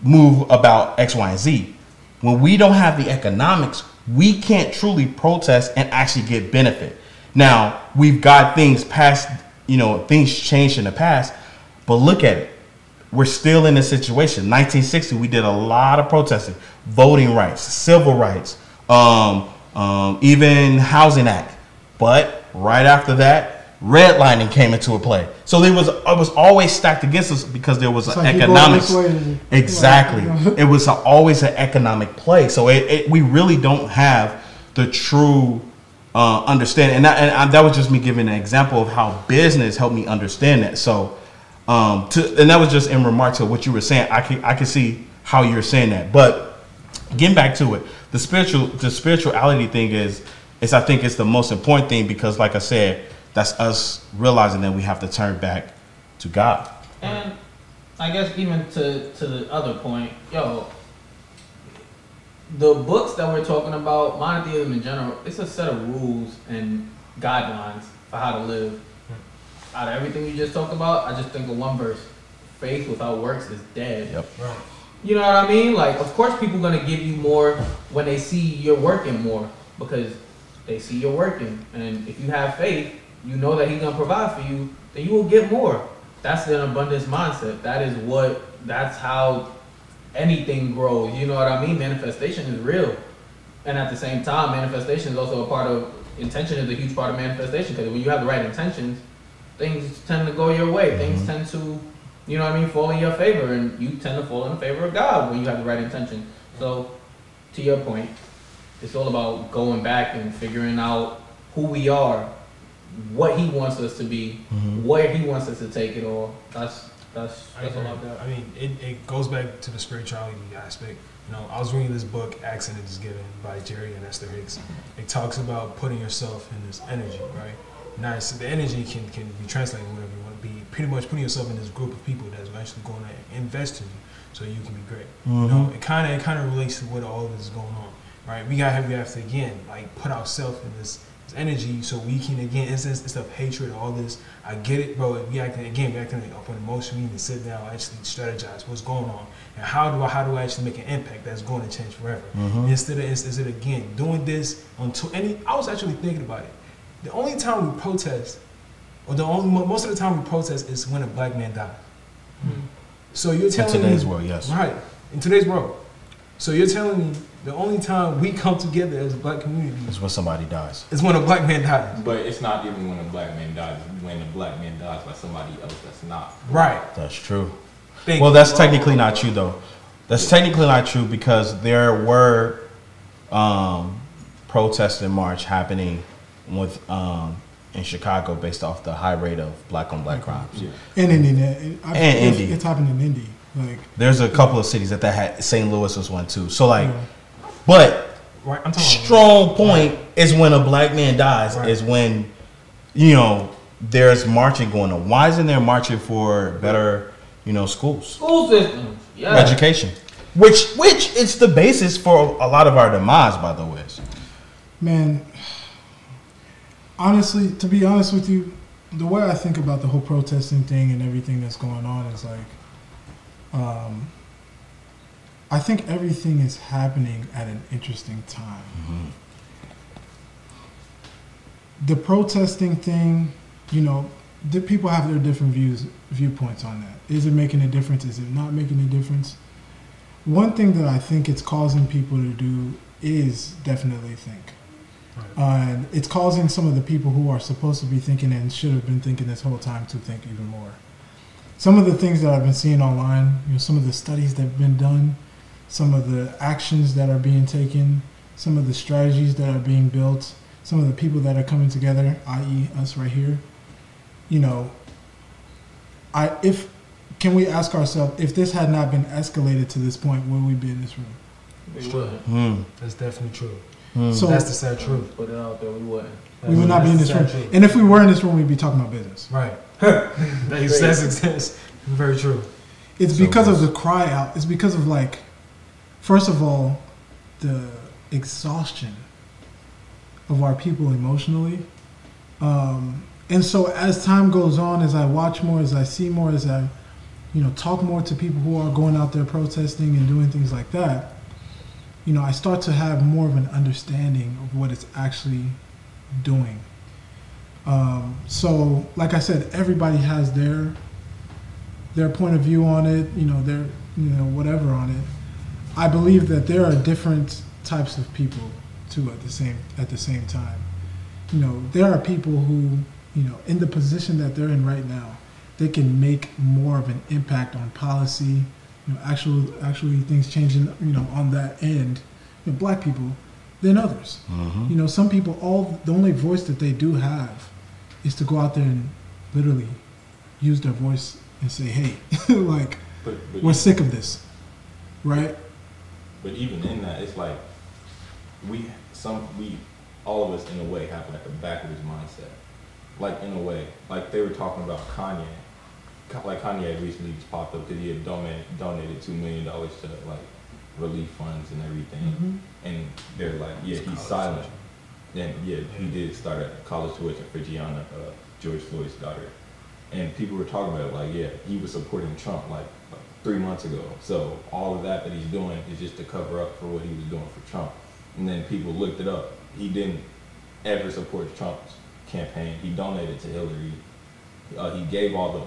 [SPEAKER 1] move about X, Y, and Z. When we don't have the economics, we can't truly protest and actually get benefit. Now, we've got things past, you know, things changed in the past, but look at it. We're still in this situation. 1960, we did a lot of protesting, voting rights, civil rights, um, um, even housing act. But right after that, redlining came into a play. So there was it was always stacked against us because there was
[SPEAKER 2] It's
[SPEAKER 1] an
[SPEAKER 2] like
[SPEAKER 1] economics.
[SPEAKER 2] this way and-
[SPEAKER 1] Exactly.
[SPEAKER 2] like,
[SPEAKER 1] it was a, always an economic play. So it, it, we really don't have the true uh, understanding. And that, and I, that was just me giving an example of how business helped me understand that. So, um, to, and that was just in remark to what you were saying. I can I can see how you're saying that. But getting back to it, the spiritual the spirituality thing is is I think it's the most important thing because, like I said, that's us realizing that we have to turn back to God.
[SPEAKER 4] And I guess even to to the other point, yo, the books that we're talking about, monotheism in general, it's a set of rules and guidelines for how to live. Hmm. Out of everything you just talked about, I just think of one verse: faith without works is dead.
[SPEAKER 1] Yep.
[SPEAKER 3] Right.
[SPEAKER 4] You know what I mean? Like, of course, people gonna give you more when they see you're working more because they see you're working, and if you have faith, you know that He's gonna provide for you, then you will get more. That's an abundance mindset. That is what. That's how anything grows. You know what I mean? Manifestation is real, and at the same time, manifestation is also a part of intention. Is a huge part of manifestation because when you have the right intentions, things tend to go your way. Mm-hmm. Things tend to you know what I mean, fall in your favor, and you tend to fall in the favor of God when you have the right intention. So, to your point, it's all about going back and figuring out who we are, what He wants us to be,
[SPEAKER 1] Mhm.
[SPEAKER 4] where He wants us to take it all. That's That's
[SPEAKER 3] I,
[SPEAKER 4] that's a lot better.
[SPEAKER 3] I mean, it, it goes back to the spirituality aspect. You know, I was reading this book, Ask and It Is Given, by Jerry and Esther Hicks. It talks about putting yourself in this energy, right? Now, it's- the energy can, can be translated whatever you want to be. Pretty much putting yourself in this group of people that's actually going to invest in you so you can be great. You know, it kind of it kind of relates to what all this is going on, right? We got we have to again like put ourselves in this, this energy so we can again it's this it's of hatred all this. I get it, bro. If we acting again, we acting up on emotion. We need to sit down, actually strategize what's going on, and how do I how do I actually make an impact that's going to change forever. Mm-hmm. Instead of instead of again doing this until any. I was actually thinking about it. The only time we protest, or the only most of the time we protest is when a black man dies. Mm-hmm. So you're
[SPEAKER 6] In
[SPEAKER 3] telling
[SPEAKER 6] today's
[SPEAKER 3] me,
[SPEAKER 6] world, yes.
[SPEAKER 3] Right. In today's world. So you're telling me the only time we come together as a black community
[SPEAKER 6] is when somebody dies.
[SPEAKER 3] is when a black man dies.
[SPEAKER 5] But it's not even when a black man dies. It's when a black man dies by somebody else that's not.
[SPEAKER 3] Right.
[SPEAKER 6] That's true.
[SPEAKER 3] Thank
[SPEAKER 6] Well, that's technically not true, though. That's technically not true because there were um, protests and march happening with um, in Chicago based off the high rate of black on black crimes.
[SPEAKER 5] Yeah.
[SPEAKER 2] And in Indy, I-
[SPEAKER 6] And
[SPEAKER 2] it's,
[SPEAKER 6] Indy.
[SPEAKER 2] it's happened in Indy. Like,
[SPEAKER 6] There's a couple of cities that that had St. Louis was one too. So like,
[SPEAKER 2] Yeah.
[SPEAKER 6] But
[SPEAKER 3] right. I'm talking about
[SPEAKER 6] strong point is when a black man dies
[SPEAKER 3] Right.
[SPEAKER 6] is when you know there's marching going on. Why isn't there marching for better you know schools?
[SPEAKER 4] School systems. Yeah.
[SPEAKER 6] education, which which it's the basis for a lot of our demise, by the way.
[SPEAKER 2] man, honestly, to be honest with you, the way I think about the whole protesting thing and everything that's going on is like, um, I think everything is happening at an interesting time. The protesting thing, you know, the people have their different views, viewpoints on that. Is it making a difference? Is it not making a difference? One thing that I think it's causing people to do is definitely think. Uh, and it's causing some of the people who are supposed to be thinking and should have been thinking this whole time to think even more. Some of the things that I've been seeing online, you know, some of the studies that have been done, some of the actions that are being taken, some of the strategies that are being built, some of the people that are coming together, i.e., us right here. You know, I if can we ask ourselves if this had not been escalated to this point, would we be in this room?
[SPEAKER 4] We wouldn't.
[SPEAKER 6] Hmm.
[SPEAKER 3] That's definitely true.
[SPEAKER 6] Hmm.
[SPEAKER 2] So
[SPEAKER 3] that's the sad truth.
[SPEAKER 4] Put it out there. We wouldn't.
[SPEAKER 2] we would not be in this room.
[SPEAKER 3] truth.
[SPEAKER 2] And if we were in this room, we'd be talking about business.
[SPEAKER 3] Right. that's, that's, that's very true.
[SPEAKER 2] It's
[SPEAKER 6] So
[SPEAKER 2] because of the cry out. It's because of like, first of all, the exhaustion of our people emotionally. Um, and so as time goes on, as I watch more, as I see more, as I, you know, talk more to people who are going out there protesting and doing things like that, you know, I start to have more of an understanding of what it's actually doing. Um, so, like I said, everybody has their their point of view on it, you know, their you know whatever on it. I believe that there are different types of people too at the same at the same time. You know, there are people who, you know, in the position that they're in right now, they can make more of an impact on policy, you know, actual actually things changing, you know, on that end, you know, black people than others.
[SPEAKER 6] Mhm.
[SPEAKER 2] You know, some people all the only voice that they do have is to go out there and literally use their voice and say, "Hey, like
[SPEAKER 5] But, but,
[SPEAKER 2] we're sick of this." Right?
[SPEAKER 5] But even in that, it's like we some we all of us in a way have like a backwards mindset. Like in a way, like they were talking about Kanye. Like Kanye recently just popped up because he had donated donated two million dollars to like relief funds and everything, and they're like, yeah,
[SPEAKER 3] It's
[SPEAKER 5] he's silent.
[SPEAKER 3] tuition.
[SPEAKER 5] And yeah, he did start a college tuition for Gianna, uh, George Floyd's daughter. And people were talking about it like, yeah, he was supporting Trump like, like three months ago. So all of that that he's doing is just to cover up for what he was doing for Trump. And then people looked it up. He didn't ever support Trump's campaign. He donated to Hillary. Uh, he gave all the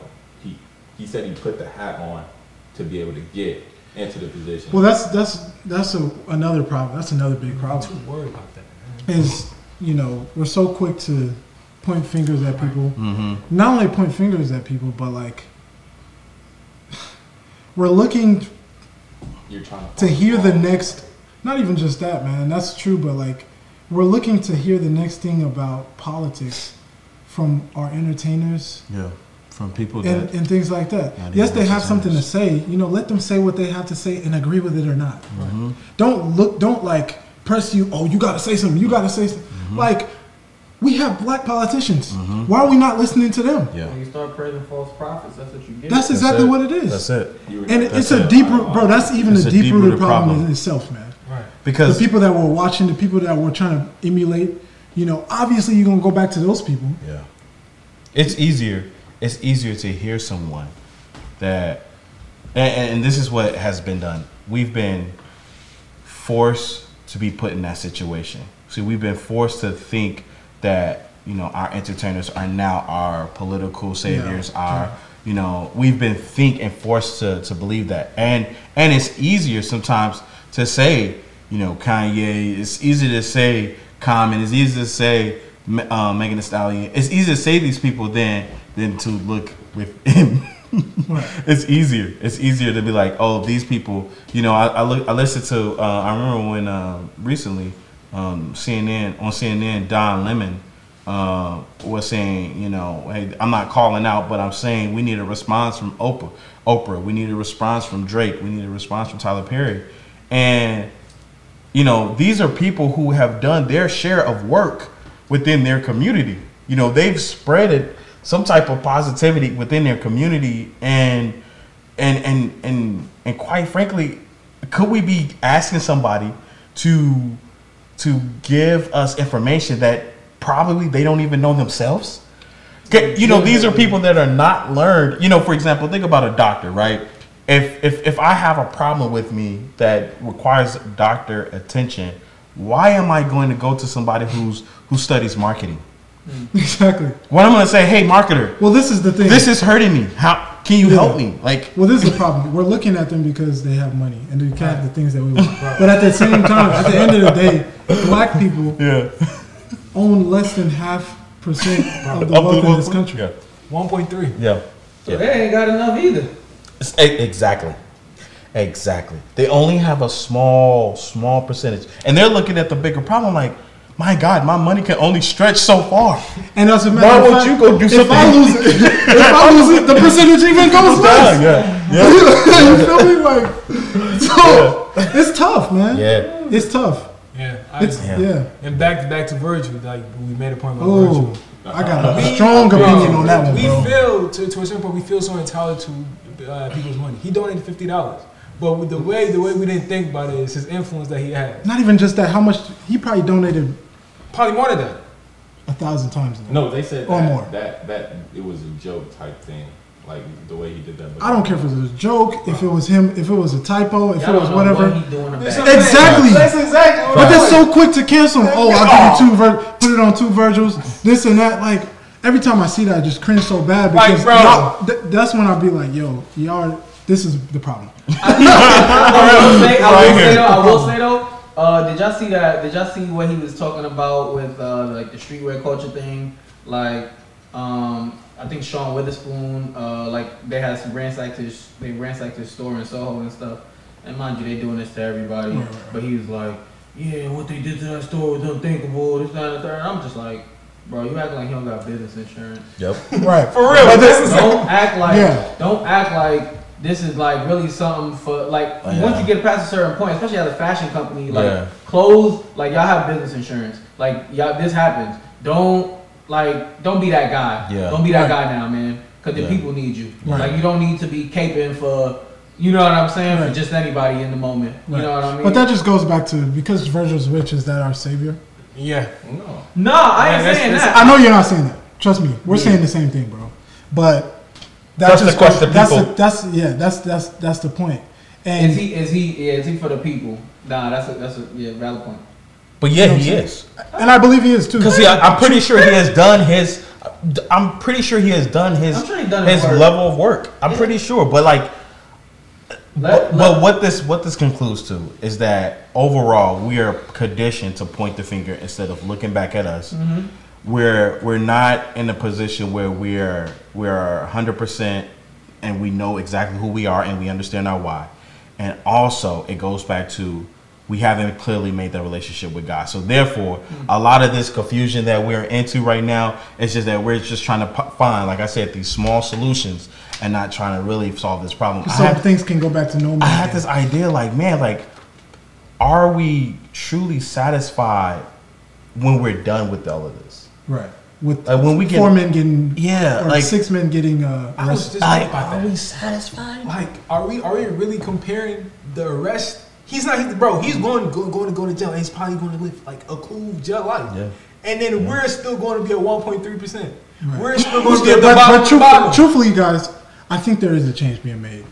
[SPEAKER 5] he he said he put the hat on to be able to get into the position.
[SPEAKER 2] Well, that's that's that's a, another problem. That's another big
[SPEAKER 3] I'm
[SPEAKER 2] problem.
[SPEAKER 3] too worried about that. Man.
[SPEAKER 2] Is you know we're so quick to point fingers at people.
[SPEAKER 6] Mhm.
[SPEAKER 2] Not only point fingers at people, but like we're looking
[SPEAKER 5] You're trying
[SPEAKER 2] to
[SPEAKER 5] find
[SPEAKER 2] hear the next not even just that man that's true but like we're looking to hear the next thing about politics from our entertainers
[SPEAKER 6] Yeah.
[SPEAKER 1] from people
[SPEAKER 2] and,
[SPEAKER 1] that
[SPEAKER 2] and things like that. Yes, they have something to say. You know, let them say what they have to say and agree with it or not.
[SPEAKER 1] Mm-hmm.
[SPEAKER 2] Don't look. Don't like press you. Oh, you got to say something. You got to say something.
[SPEAKER 1] Mm-hmm.
[SPEAKER 2] Like we have black politicians. Why are we not listening to them?
[SPEAKER 1] yeah.
[SPEAKER 4] When you start praising false prophets, that's what you get.
[SPEAKER 2] That's
[SPEAKER 1] That's
[SPEAKER 2] exactly
[SPEAKER 1] it.
[SPEAKER 2] what it is.
[SPEAKER 1] That's it.
[SPEAKER 2] And
[SPEAKER 1] That's
[SPEAKER 2] it's a
[SPEAKER 1] it.
[SPEAKER 2] deep root, bro. That's even
[SPEAKER 1] It's
[SPEAKER 2] a
[SPEAKER 1] a
[SPEAKER 2] deep
[SPEAKER 1] deep-rooted
[SPEAKER 2] problem,
[SPEAKER 1] problem.
[SPEAKER 2] in itself, man.
[SPEAKER 3] Right.
[SPEAKER 1] Because the
[SPEAKER 2] people that were watching, the people that were trying to emulate, you know, obviously you're gonna go back to those people.
[SPEAKER 1] Yeah. It's easier. It's easier to hear someone that, and, and this is what has been done. We've been forced to be put in that situation. See, we've been forced to think that you know our entertainers are now our political saviors.
[SPEAKER 2] Yeah.
[SPEAKER 1] Our you know we've been think and forced to to believe that, and and it's easier sometimes to say you know Kanye. It's easy to say Common. It's easy to say uh, Megan Thee Stallion. It's easy to say these people than than to look within. It's easier. It's easier to be like, oh, these people. You know, I I, look, I listened to. Uh, I remember when uh, recently um, CNN on CNN, Don Lemon uh, was saying, you know, hey, I'm not calling out, but I'm saying we need a response from Oprah. Oprah. We need a response from Drake. We need a response from Tyler Perry, and you know, these are people who have done their share of work within their community. You know, they've spread it some type of positivity within their community and and and and and quite frankly, could we be asking somebody to to give us information that probably they don't even know themselves? You know, these are people that are not learned. You know, for example, think about a doctor, right? If if if I have a problem with me that requires doctor attention, why am I going to go to somebody who's who studies marketing? Mm.
[SPEAKER 2] Exactly.
[SPEAKER 1] What I'm going to say, "Hey, marketer,
[SPEAKER 2] Well, this is the thing.
[SPEAKER 1] this is hurting me. How can you
[SPEAKER 2] Yeah.
[SPEAKER 1] help me?" Like,
[SPEAKER 2] Well, this is the problem. We're looking at them because they have money and they can have the things that we want. But at the same time, at the end of the day, black people
[SPEAKER 1] yeah,
[SPEAKER 2] own less than half percent of the wealth in this country.
[SPEAKER 1] Yeah,
[SPEAKER 3] 1.3.
[SPEAKER 1] yeah,
[SPEAKER 4] So they ain't got enough either.
[SPEAKER 1] It's- Exactly. Exactly. They only have a small, small percentage. And they're looking at the bigger problem like, my God, my money can only stretch so far.
[SPEAKER 2] And as a matter
[SPEAKER 1] Why
[SPEAKER 2] of
[SPEAKER 1] would
[SPEAKER 2] fact,
[SPEAKER 1] you go do
[SPEAKER 2] if
[SPEAKER 1] something?
[SPEAKER 2] I lose it, if I lose it, the percentage even goes less.
[SPEAKER 1] yeah. Yeah.
[SPEAKER 2] you feel me? Like, so it's tough, man.
[SPEAKER 1] Yeah.
[SPEAKER 2] It's tough.
[SPEAKER 3] Yeah. I,
[SPEAKER 2] It's
[SPEAKER 1] Yeah.
[SPEAKER 2] yeah.
[SPEAKER 3] And back to back to Virgil, like we made a point about
[SPEAKER 2] Oh,
[SPEAKER 3] Virgil.
[SPEAKER 2] I got a
[SPEAKER 3] We-
[SPEAKER 2] strong
[SPEAKER 3] bro,
[SPEAKER 2] opinion on that one,
[SPEAKER 3] We
[SPEAKER 2] bro.
[SPEAKER 3] feel to, to a certain point, we feel so entitled to uh, people's money. He donated fifty dollars, but with the way the way we didn't think about it is his influence that he had.
[SPEAKER 2] Not even just that. How much he probably donated
[SPEAKER 3] Probably more than that.
[SPEAKER 2] a thousand times.
[SPEAKER 5] No, they said
[SPEAKER 2] Or
[SPEAKER 5] that,
[SPEAKER 2] more.
[SPEAKER 5] that that it was a joke type thing, like the way he did that.
[SPEAKER 2] I don't care if it was a joke, if it was him, if it was a typo, if
[SPEAKER 4] Y'all
[SPEAKER 2] it was
[SPEAKER 4] don't know
[SPEAKER 2] whatever.
[SPEAKER 4] What he doing in the
[SPEAKER 3] That's
[SPEAKER 4] back.
[SPEAKER 3] what I'm saying.
[SPEAKER 2] Exactly.
[SPEAKER 3] That's exactly what
[SPEAKER 2] But they're so quick to cancel him. Oh, I'll give you two, Vir- put it on two Virgils, this and that. Like every time I see that, I just cringe so bad
[SPEAKER 3] Like,
[SPEAKER 2] because
[SPEAKER 3] bro.
[SPEAKER 2] y'all- th- that's when I'll be like, yo, y'all, this is the problem.
[SPEAKER 4] I will say, I will say though, I will say though, uh, did y'all see that? Did y'all see what he was talking about with uh, like the streetwear culture thing? Like, um, I think Sean Wotherspoon, uh, like they had some ransacked his, they ransacked his store in Soho and stuff. And mind you, they doing this to everybody.
[SPEAKER 2] Right, right, right.
[SPEAKER 4] But he was like, yeah, what they did to that store was unthinkable. This, that, and the third. I'm just like, bro, you acting like he don't got business insurance.
[SPEAKER 1] Yep.
[SPEAKER 2] Right.
[SPEAKER 3] For real.
[SPEAKER 2] But this is
[SPEAKER 4] don't act like
[SPEAKER 2] Yeah.
[SPEAKER 4] don't act like this is like really something for like
[SPEAKER 1] Oh, yeah.
[SPEAKER 4] once you get past a certain point, especially as a fashion company, like
[SPEAKER 1] Yeah.
[SPEAKER 4] clothes, like y'all have business insurance. Like y'all this happens. Don't like don't be that guy.
[SPEAKER 1] Yeah.
[SPEAKER 4] Don't be that
[SPEAKER 2] Right.
[SPEAKER 4] guy now, man. Cause the
[SPEAKER 1] Yeah.
[SPEAKER 4] people need you.
[SPEAKER 2] Right.
[SPEAKER 4] Like you don't need to be caping for you know what I'm saying,
[SPEAKER 2] Right.
[SPEAKER 4] for just anybody in the moment. You know what I mean?
[SPEAKER 2] But that just goes back to because Virgil's rich, is that our savior?
[SPEAKER 3] Yeah.
[SPEAKER 5] No.
[SPEAKER 4] no, I ain't
[SPEAKER 3] that's-
[SPEAKER 4] saying
[SPEAKER 3] that's-
[SPEAKER 4] that.
[SPEAKER 2] I know you're not saying that. Trust me, we're saying the same thing, bro. But that
[SPEAKER 1] That's the
[SPEAKER 2] just
[SPEAKER 1] question,
[SPEAKER 2] that's the, that's yeah, that's that's that's the point. And
[SPEAKER 4] Is he is he yeah, is he for the people? Nah, that's a that's a yeah, valid point.
[SPEAKER 1] But yeah, he is.
[SPEAKER 2] and I believe he is too.
[SPEAKER 1] Because I'm pretty sure he has done his. I'm pretty sure he has done his
[SPEAKER 4] sure done his
[SPEAKER 1] his
[SPEAKER 4] work.
[SPEAKER 1] level of work. I'm
[SPEAKER 4] Yeah.
[SPEAKER 1] pretty sure, but like,
[SPEAKER 4] Let-
[SPEAKER 1] but,
[SPEAKER 4] let-
[SPEAKER 1] but what this what this concludes to is that overall we are conditioned to point the finger instead of looking back at us.
[SPEAKER 4] Mm-hmm.
[SPEAKER 1] We're we're not in a position where we're we're 100 percent and we know exactly who we are and we understand our why. And also, it goes back to we haven't clearly made that relationship with God. So therefore, a lot of this confusion that we're into right now is just that we're just trying to p- find, like I said, these small solutions and not trying to really solve this problem. I
[SPEAKER 2] Some
[SPEAKER 1] had-
[SPEAKER 2] things can go back to normal.
[SPEAKER 1] I had this idea like, man, like, are we truly satisfied when we're done with all of this?
[SPEAKER 2] right with
[SPEAKER 1] Like when we get,
[SPEAKER 2] four men getting
[SPEAKER 1] yeah,
[SPEAKER 2] or
[SPEAKER 1] like,
[SPEAKER 2] six men getting uh,
[SPEAKER 3] I was
[SPEAKER 2] arrested.
[SPEAKER 3] just
[SPEAKER 1] I,
[SPEAKER 3] about
[SPEAKER 1] are
[SPEAKER 3] that.
[SPEAKER 1] we satisfied?
[SPEAKER 3] Like, are we are we really comparing the arrest? He's not, he, bro. He's going go, going to go to jail. and He's probably going to live like a cool jail life.
[SPEAKER 1] Yeah.
[SPEAKER 3] And then we're still going to be at one point three percent. We're still going to be at the
[SPEAKER 2] but,
[SPEAKER 3] bottom.
[SPEAKER 2] but
[SPEAKER 3] of the
[SPEAKER 2] truthfully,
[SPEAKER 3] bottom.
[SPEAKER 2] truthfully, guys, I think there is a change being made.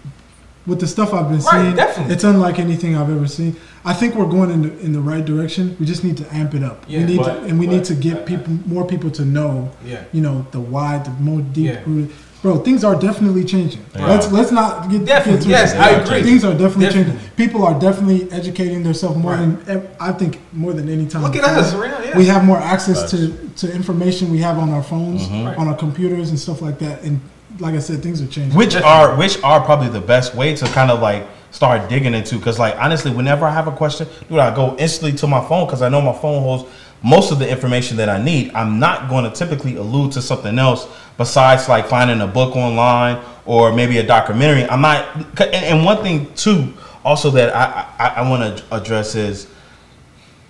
[SPEAKER 2] With the stuff I've been
[SPEAKER 3] Right,
[SPEAKER 2] seeing,
[SPEAKER 3] definitely.
[SPEAKER 2] it's unlike anything I've ever seen. I think we're going in the, in the right direction. We just need to amp it up.
[SPEAKER 3] Yeah,
[SPEAKER 2] we need
[SPEAKER 5] but-
[SPEAKER 2] to, and we need to get people, more people to know,
[SPEAKER 3] Yeah.
[SPEAKER 2] you know, the why, the more deep
[SPEAKER 3] Yeah.
[SPEAKER 2] rooted. Bro, things are definitely changing.
[SPEAKER 1] They
[SPEAKER 2] Let's let's not get
[SPEAKER 3] Definitely,
[SPEAKER 2] get
[SPEAKER 3] yes,
[SPEAKER 2] twisted.
[SPEAKER 1] I agree.
[SPEAKER 2] Things are definitely,
[SPEAKER 3] Definitely.
[SPEAKER 2] changing. People are definitely educating themselves more
[SPEAKER 3] Right.
[SPEAKER 2] than I think more than any time.
[SPEAKER 3] Look at us, real, yeah.
[SPEAKER 2] We have more access to, to information we have on our phones,
[SPEAKER 1] Mhm.
[SPEAKER 3] Right.
[SPEAKER 2] on our computers and stuff like that. And like I said, things are changing.
[SPEAKER 1] which are which are probably the best way to kind of like start digging into because like honestly whenever i have a question dude i go instantly to my phone because i know my phone holds most of the information that i need i'm not going to typically allude to something else besides like finding a book online or maybe a documentary i'm not and, one thing too also that i i, I want to address is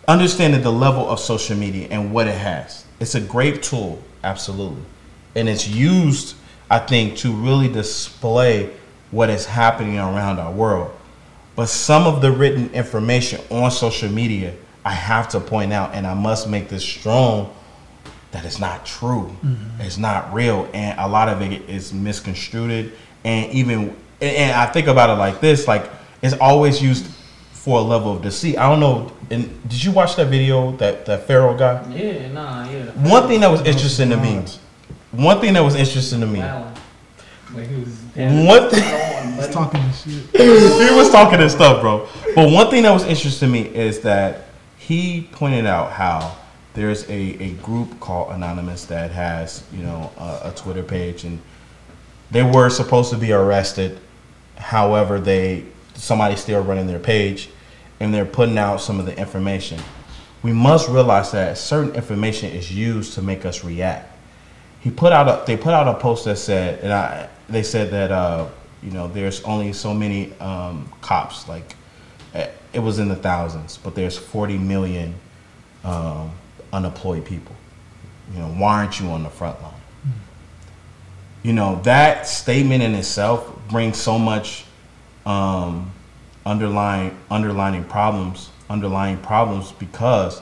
[SPEAKER 1] understanding the level of social media and what it has. It's a great tool, absolutely. And it's used, I think, to really display what is happening around our world. But some of the written information on social media, I have to point out, and I must make this strong that it's not true. It's not real. And a lot of it is misconstrued. And even, and- and I think about it like this like, it's always used for a level of deceit. I don't know. And did you watch that video that that Pharaoh guy?
[SPEAKER 4] Yeah, nah, yeah.
[SPEAKER 1] One thing that was interesting to me. One thing that was interesting to me.
[SPEAKER 4] Wow. Like he was.
[SPEAKER 1] One thing
[SPEAKER 2] He's talking this shit.
[SPEAKER 1] he was talking his stuff, bro. But one thing that was interesting to me is that he pointed out how there's a, a group called Anonymous that has, you know, a, a Twitter page and they were supposed to be arrested. However, they somebody's still running their page and they're putting out some of the information. We must realize that certain information is used to make us react. He put out a they put out a post that said and I they said that uh you know there's only so many um, cops like it was in the thousands but there's 40 million um, unemployed people. You know why aren't you on the front line. You know that statement in itself brings so much um, underlying underlining problems underlying problems because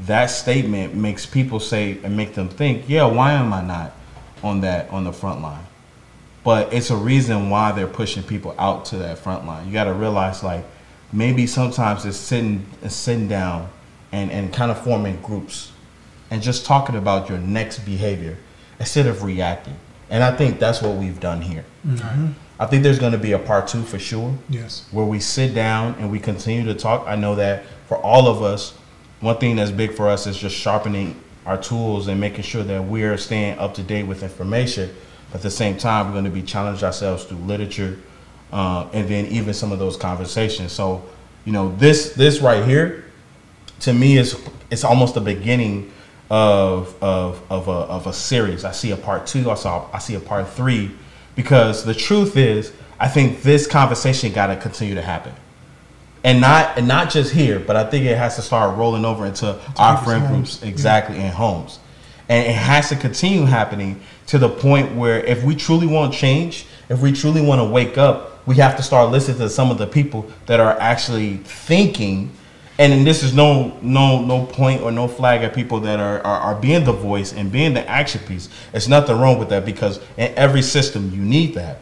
[SPEAKER 1] that statement makes people say and make them think yeah why am i not on that on the front line? But it's a reason why they're pushing people out to that front line. You got to realize like maybe sometimes it's sitting it's sitting down and and kind of forming groups and just talking about your next behavior instead of reacting and i think that's what we've done here
[SPEAKER 2] Mhm.
[SPEAKER 1] i think there's going to be a part two for sure
[SPEAKER 2] Yes.
[SPEAKER 1] where we sit down and we continue to talk. I know that for all of us, one thing that's big for us is just sharpening our tools and making sure that we're staying up to date with information. But at the same time, we're going to be challenged ourselves through literature, uh, and then even some of those conversations. So, you know, this this right here, to me, is it's almost the beginning of of of a, of a series. I see a part two. I saw I see a part three, because the truth is, I think this conversation got to continue to happen, and not and not just here, but I think it has to start rolling over into our friend
[SPEAKER 2] homes.
[SPEAKER 1] groups exactly in homes, and it has to continue happening to the point where if we truly want change, if we truly want to wake up, we have to start listening to some of the people that are actually thinking and this is no no no point or no flag at people that are, are are being the voice and being the action piece. it's nothing wrong with that because in every system you need that.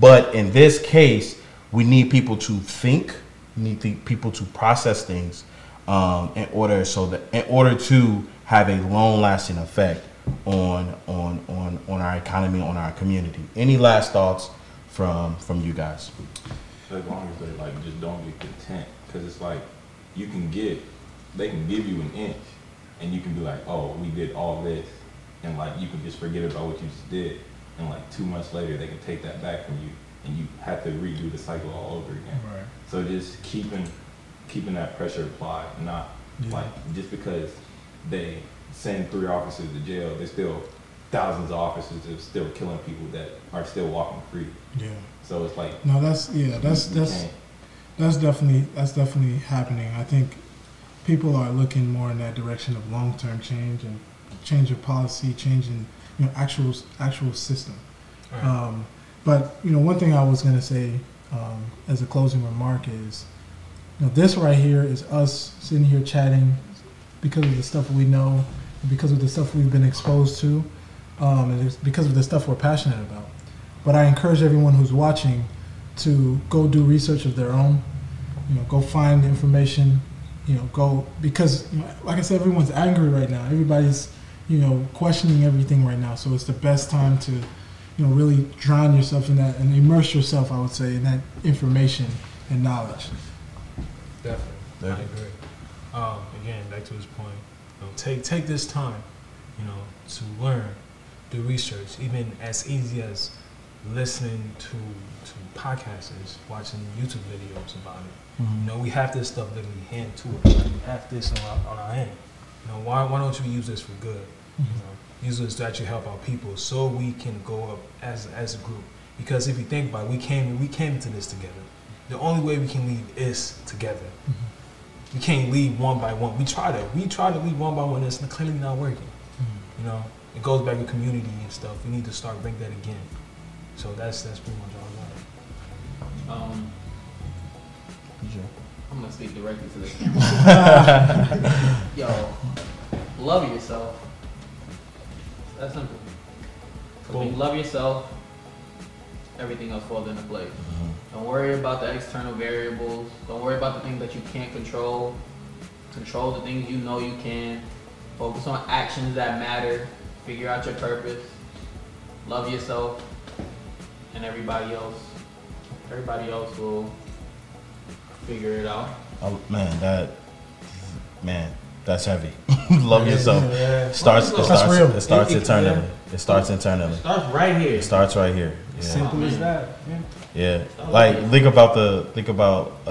[SPEAKER 1] But in this case, we need people to think. We need the people to process things um, in order so that in order to have a long lasting effect on on on on our economy, on our community. Any last thoughts from from you guys?
[SPEAKER 5] as long as they like just don't get content because it's like you can get they can give you an inch and you can be like oh we did all this and like you can just forget about what you just did and like two months later they can take that back from you and you have to redo the cycle all over again
[SPEAKER 2] Right.
[SPEAKER 5] so just keeping keeping that pressure applied, not
[SPEAKER 2] Yeah.
[SPEAKER 5] like just because they send three officers to jail, they still thousands of officers are still killing people that are still walking free.
[SPEAKER 2] Yeah.
[SPEAKER 5] So it's like
[SPEAKER 2] No, that's yeah. That's
[SPEAKER 5] you
[SPEAKER 2] that's
[SPEAKER 5] can't-
[SPEAKER 2] that's definitely that's definitely happening. I think people are looking more in that direction of long term change and change of policy, changing you know actual actual system.
[SPEAKER 3] Right.
[SPEAKER 2] Um, but you know, one thing I was going to say um, as a closing remark is, you know, this right here is us sitting here chatting because of the stuff we know, because of the stuff we've been exposed to, um, and it's because of the stuff we're passionate about. But I encourage everyone who's watching to go do research of their own. You know, go find information. You know, go because you know, like I said, everyone's angry right now. Everybody's you know questioning everything right now. So it's the best time to you know really drown yourself in that and immerse yourself. I would say in that information and knowledge.
[SPEAKER 3] Definitely, I
[SPEAKER 6] Yeah.
[SPEAKER 3] agree. Um, again, back to his point, you know, take take this time, you know, to learn, do research, even as easy as listening to to podcasters, watching YouTube videos about it. Mm-hmm. You know, we have this stuff literally hand to us. We have this on our, on our hand. You know, why why don't you use this for good? You mm-hmm. know, use this to actually help our people, so we can go up as as a group. Because if you think about it, we came we came into this together. The only way we can leave is together. Mm-hmm. We can't leave one by one. We try to we try to leave one by one. It's clearly not working. You know, it goes back to community and stuff. We need to start bring that again. So that's that's pretty much all I got.
[SPEAKER 4] Um, I'm gonna speak directly to the camera. Yo, love yourself. That's simple. 'Cause When you love yourself, everything else falls into place. Don't worry about the external variables. Don't worry about the things that you can't control. Control the things you know you can. Focus on actions that matter. Figure out your purpose. Love yourself, and everybody else. Everybody else will figure it out.
[SPEAKER 6] Oh, man, that man, that's heavy. Love yourself.
[SPEAKER 3] Yeah.
[SPEAKER 6] Starts. It starts.
[SPEAKER 2] real.
[SPEAKER 6] It starts
[SPEAKER 3] It- it-
[SPEAKER 6] internally. It starts internally.
[SPEAKER 4] It Starts right here.
[SPEAKER 6] It starts right here. Yeah.
[SPEAKER 3] Simple as that. Yeah.
[SPEAKER 6] Yeah, like think about the think about uh,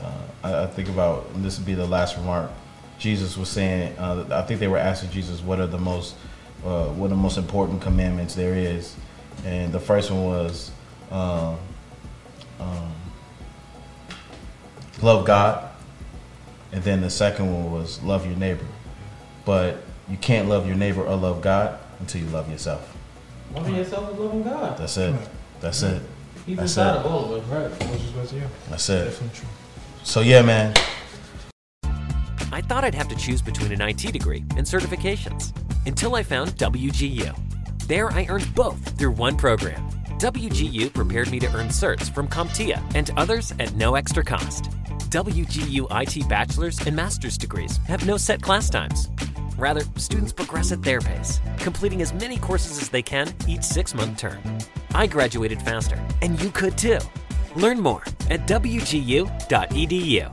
[SPEAKER 6] uh I, I think about and this would be the last remark. Jesus was saying, uh, I think they were asking Jesus, what are the most uh, what are the most important commandments there is, and the first one was um, um, love God, and then the second one was love your neighbor. But you can't love your neighbor or love God until you love yourself.
[SPEAKER 4] Loving yourself is loving God.
[SPEAKER 6] That's it. That's it.
[SPEAKER 4] He's
[SPEAKER 6] That's
[SPEAKER 4] inside
[SPEAKER 6] it.
[SPEAKER 4] of all of us.
[SPEAKER 3] Right. Which is what you.
[SPEAKER 6] That's it. So yeah, man.
[SPEAKER 7] I thought I'd have to choose between an IT degree and certifications until I found WGU. There, I earned both through one program. WGU prepared me to earn certs from CompTIA and others at no extra cost. WGU IT bachelor's and master's degrees have no set class times. Rather, students progress at their pace, completing as many courses as they can each six month term. I graduated faster, and you could too. Learn more at wgu.edu.